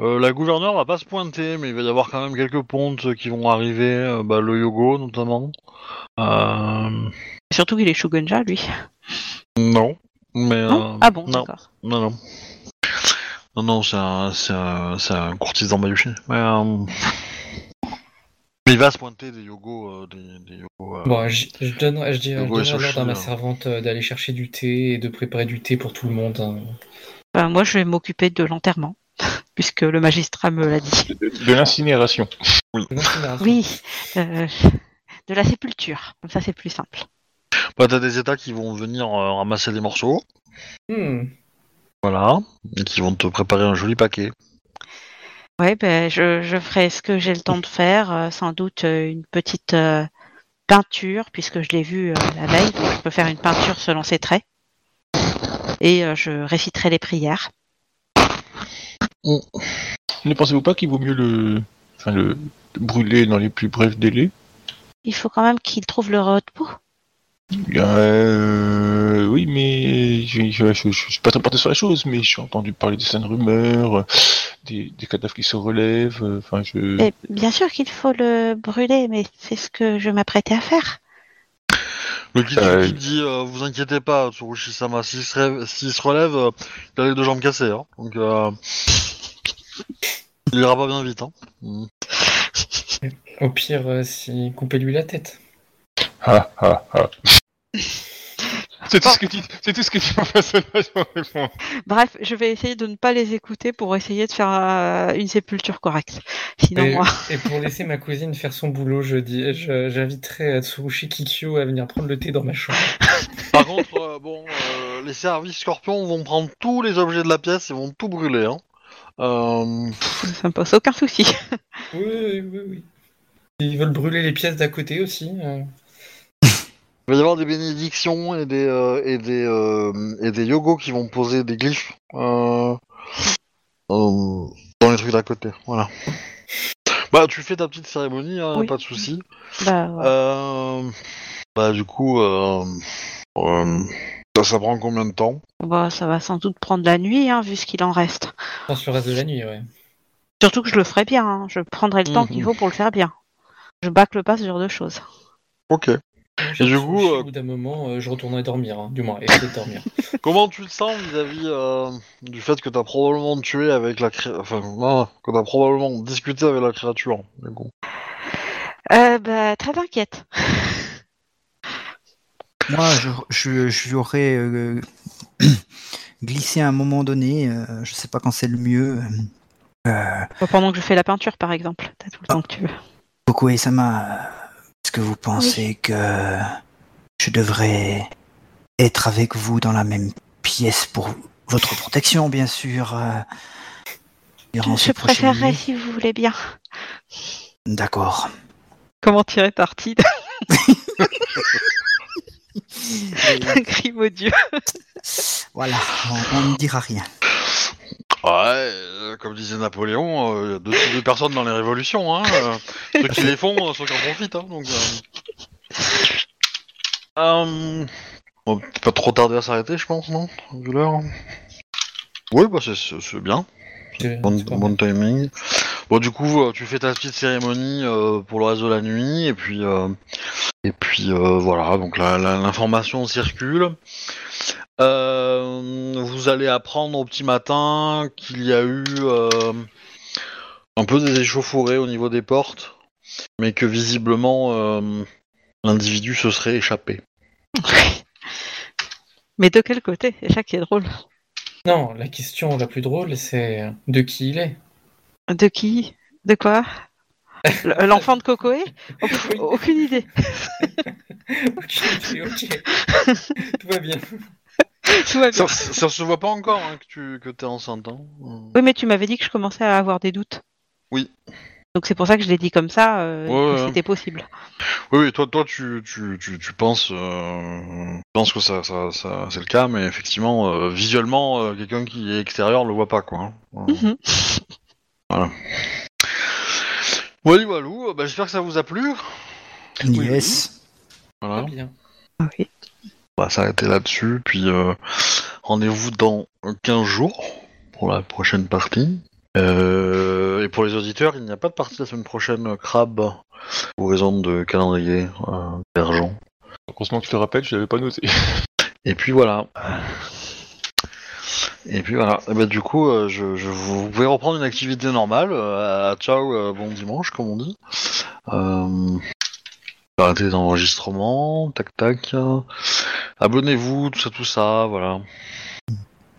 la gouverneure va pas se pointer, mais il va y avoir quand même quelques pontes qui vont arriver. bah, le Yogo, notamment. Surtout qu'il est Shugunja, lui. non. Mais, Non ah bon, non, d'accord. non, non. Non, non, c'est un, c'est un, c'est un courtisan Bayushi. Mais il va se pointer des Yogo, euh, des, des Yogo, euh, Bon, je, je donne, je Le je donnerai l'ordre à ma servante euh, d'aller chercher du thé et de préparer du thé pour tout le monde. hein. Ben, moi, je vais m'occuper de l'enterrement, puisque le magistrat me l'a dit. De, de l'incinération. Oui, euh, de la sépulture. Comme ça, c'est plus simple. Bah, t'as des états qui vont venir euh, ramasser des morceaux, Hmm. voilà, et qui vont te préparer un joli paquet. Ouais, ben, je, je ferai ce que j'ai le temps de faire. euh, sans doute euh, une petite euh, peinture, puisque je l'ai vu euh, la veille. Donc, je peux faire une peinture selon ses traits. Et euh, je réciterai les prières. Ne pensez-vous pas qu'il vaut mieux le, enfin, le, le brûler dans les plus brefs délais? Il faut quand même qu'il trouve le repos. Euh, oui, mais je, je suis pas très porté sur la chose, mais j'ai entendu parler de certaines rumeurs, euh, des, des cadavres qui se relèvent. euh, Enfin, je. Et bien sûr qu'il faut le brûler, mais c'est ce que je m'apprêtais à faire. Le Kitsuki Euh, dit euh, Vous inquiétez pas, Tsurushi-sama, s'il se, rêve- s'il se relève, euh, il a les deux jambes cassées. Hein. Donc, euh, il ira pas bien vite. Hein. Au pire, euh, si coupez-lui la tête. Ah, ah, ah. C'est tout ce que dit, c'est tout ce que dit mon personnage en réponse. Bref, je vais essayer de ne pas les écouter pour essayer de faire euh, une sépulture correcte. Sinon, Et, moi. et pour laisser ma cousine faire son boulot, je dis, je- j'inviterai Tsurushi Kikyo à venir prendre le thé dans ma chambre. Par contre, euh, bon, euh, les services scorpions vont prendre tous les objets de la pièce et vont tout brûler. Hein. Euh, Ça me pose aucun souci. Oui, oui, oui, oui. Ils veulent brûler les pièces d'à côté aussi. Il va y avoir des bénédictions et des, euh, et des, euh, et des yogos qui vont poser des glyphes euh, euh, dans les trucs d'à côté. Voilà. Bah, tu fais ta petite cérémonie, hein, Oui. pas de souci. Bah, ouais. Euh, bah, du coup, euh, euh, ça, ça prend combien de temps? Bah, ça va sans doute prendre la nuit, hein, vu ce qu'il en reste. Dans le reste de la nuit, ouais. Surtout que je le ferai bien. hein. Je prendrai le temps Mhm. qu'il faut pour le faire bien. Je bâcle pas ce genre de choses. Ok. J'ai du Tsurushi, coup, euh, au bout d'un moment, euh, je retournerai dormir, hein. du moins, essayer de dormir. Comment tu le sens vis-à-vis euh, du fait que t'as probablement tué avec la cré... enfin non, que t'as probablement discuté avec la créature du coup? Euh, bah, très inquiète. Moi, je, je, je lui aurais euh, glissé à un moment donné, euh, je sais pas quand c'est le mieux. Euh, pendant que je fais la peinture, par exemple. T'as tout le temps que tu veux. Kokoe Sama, est-ce que vous pensez que je devrais être avec vous dans la même pièce pour votre protection, bien sûr euh, durant Je préférerais si vous voulez bien. D'accord. Comment tirer parti d'un crime odieux Voilà, on ne dira rien. Ouais, euh, comme disait Napoléon, euh, il y a deux types de personnes dans les révolutions. Hein, euh, ceux qui les font, euh, ceux qui en profitent. Hein, donc, euh... On va pas trop tarder à s'arrêter, je pense, non Vu l'heure? Oui, bah c'est- c'est c'est bien. C'est- Bon, c'est pas bon timing. Bon, du coup, euh, tu fais ta petite cérémonie euh, pour le reste de la nuit, et puis, euh, et puis euh, voilà. Donc la- la- l'information circule. Euh, vous allez apprendre au petit matin qu'il y a eu euh, un peu des échauffourées au niveau des portes, mais que visiblement euh, l'individu se serait échappé. Mais de quel côté? C'est ça qui est drôle. Non, la question la plus drôle, c'est de qui il est. De qui? De quoi? L'enfant de Cocoé. Aucune idée. ok. Tout va bien. Tout va bien. Ça, ça se voit pas encore hein, que tu que es enceinte. Hein. Oui, mais tu m'avais dit que je commençais à avoir des doutes. Oui. Donc c'est pour ça que je l'ai dit comme ça, euh, Ouais, que ouais. c'était possible. Oui, oui, toi, toi, tu, tu, tu, tu penses, euh, penses que ça, ça, ça c'est le cas, mais effectivement, euh, visuellement, euh, quelqu'un qui est extérieur le voit pas, quoi. hein. Euh, Mhm. Voilà, voilà. Bah, j'espère que ça vous a plu. Yes. Voilà. bien. Oui. On va s'arrêter là-dessus, puis euh, rendez-vous dans 15 jours pour la prochaine partie. Euh, et pour les auditeurs, il n'y a pas de partie la semaine prochaine, euh, crabe, pour raison de calendrier euh, d'argent. Heureusement que tu le rappelles, je l'avais pas noté. Et puis voilà. Et puis voilà. Et bah, du coup, euh, je, je vous, pouvez reprendre une activité normale. ciao, bon dimanche, comme on dit. Arrêtez les enregistrements, tac tac. Abonnez-vous, tout ça, tout ça, voilà.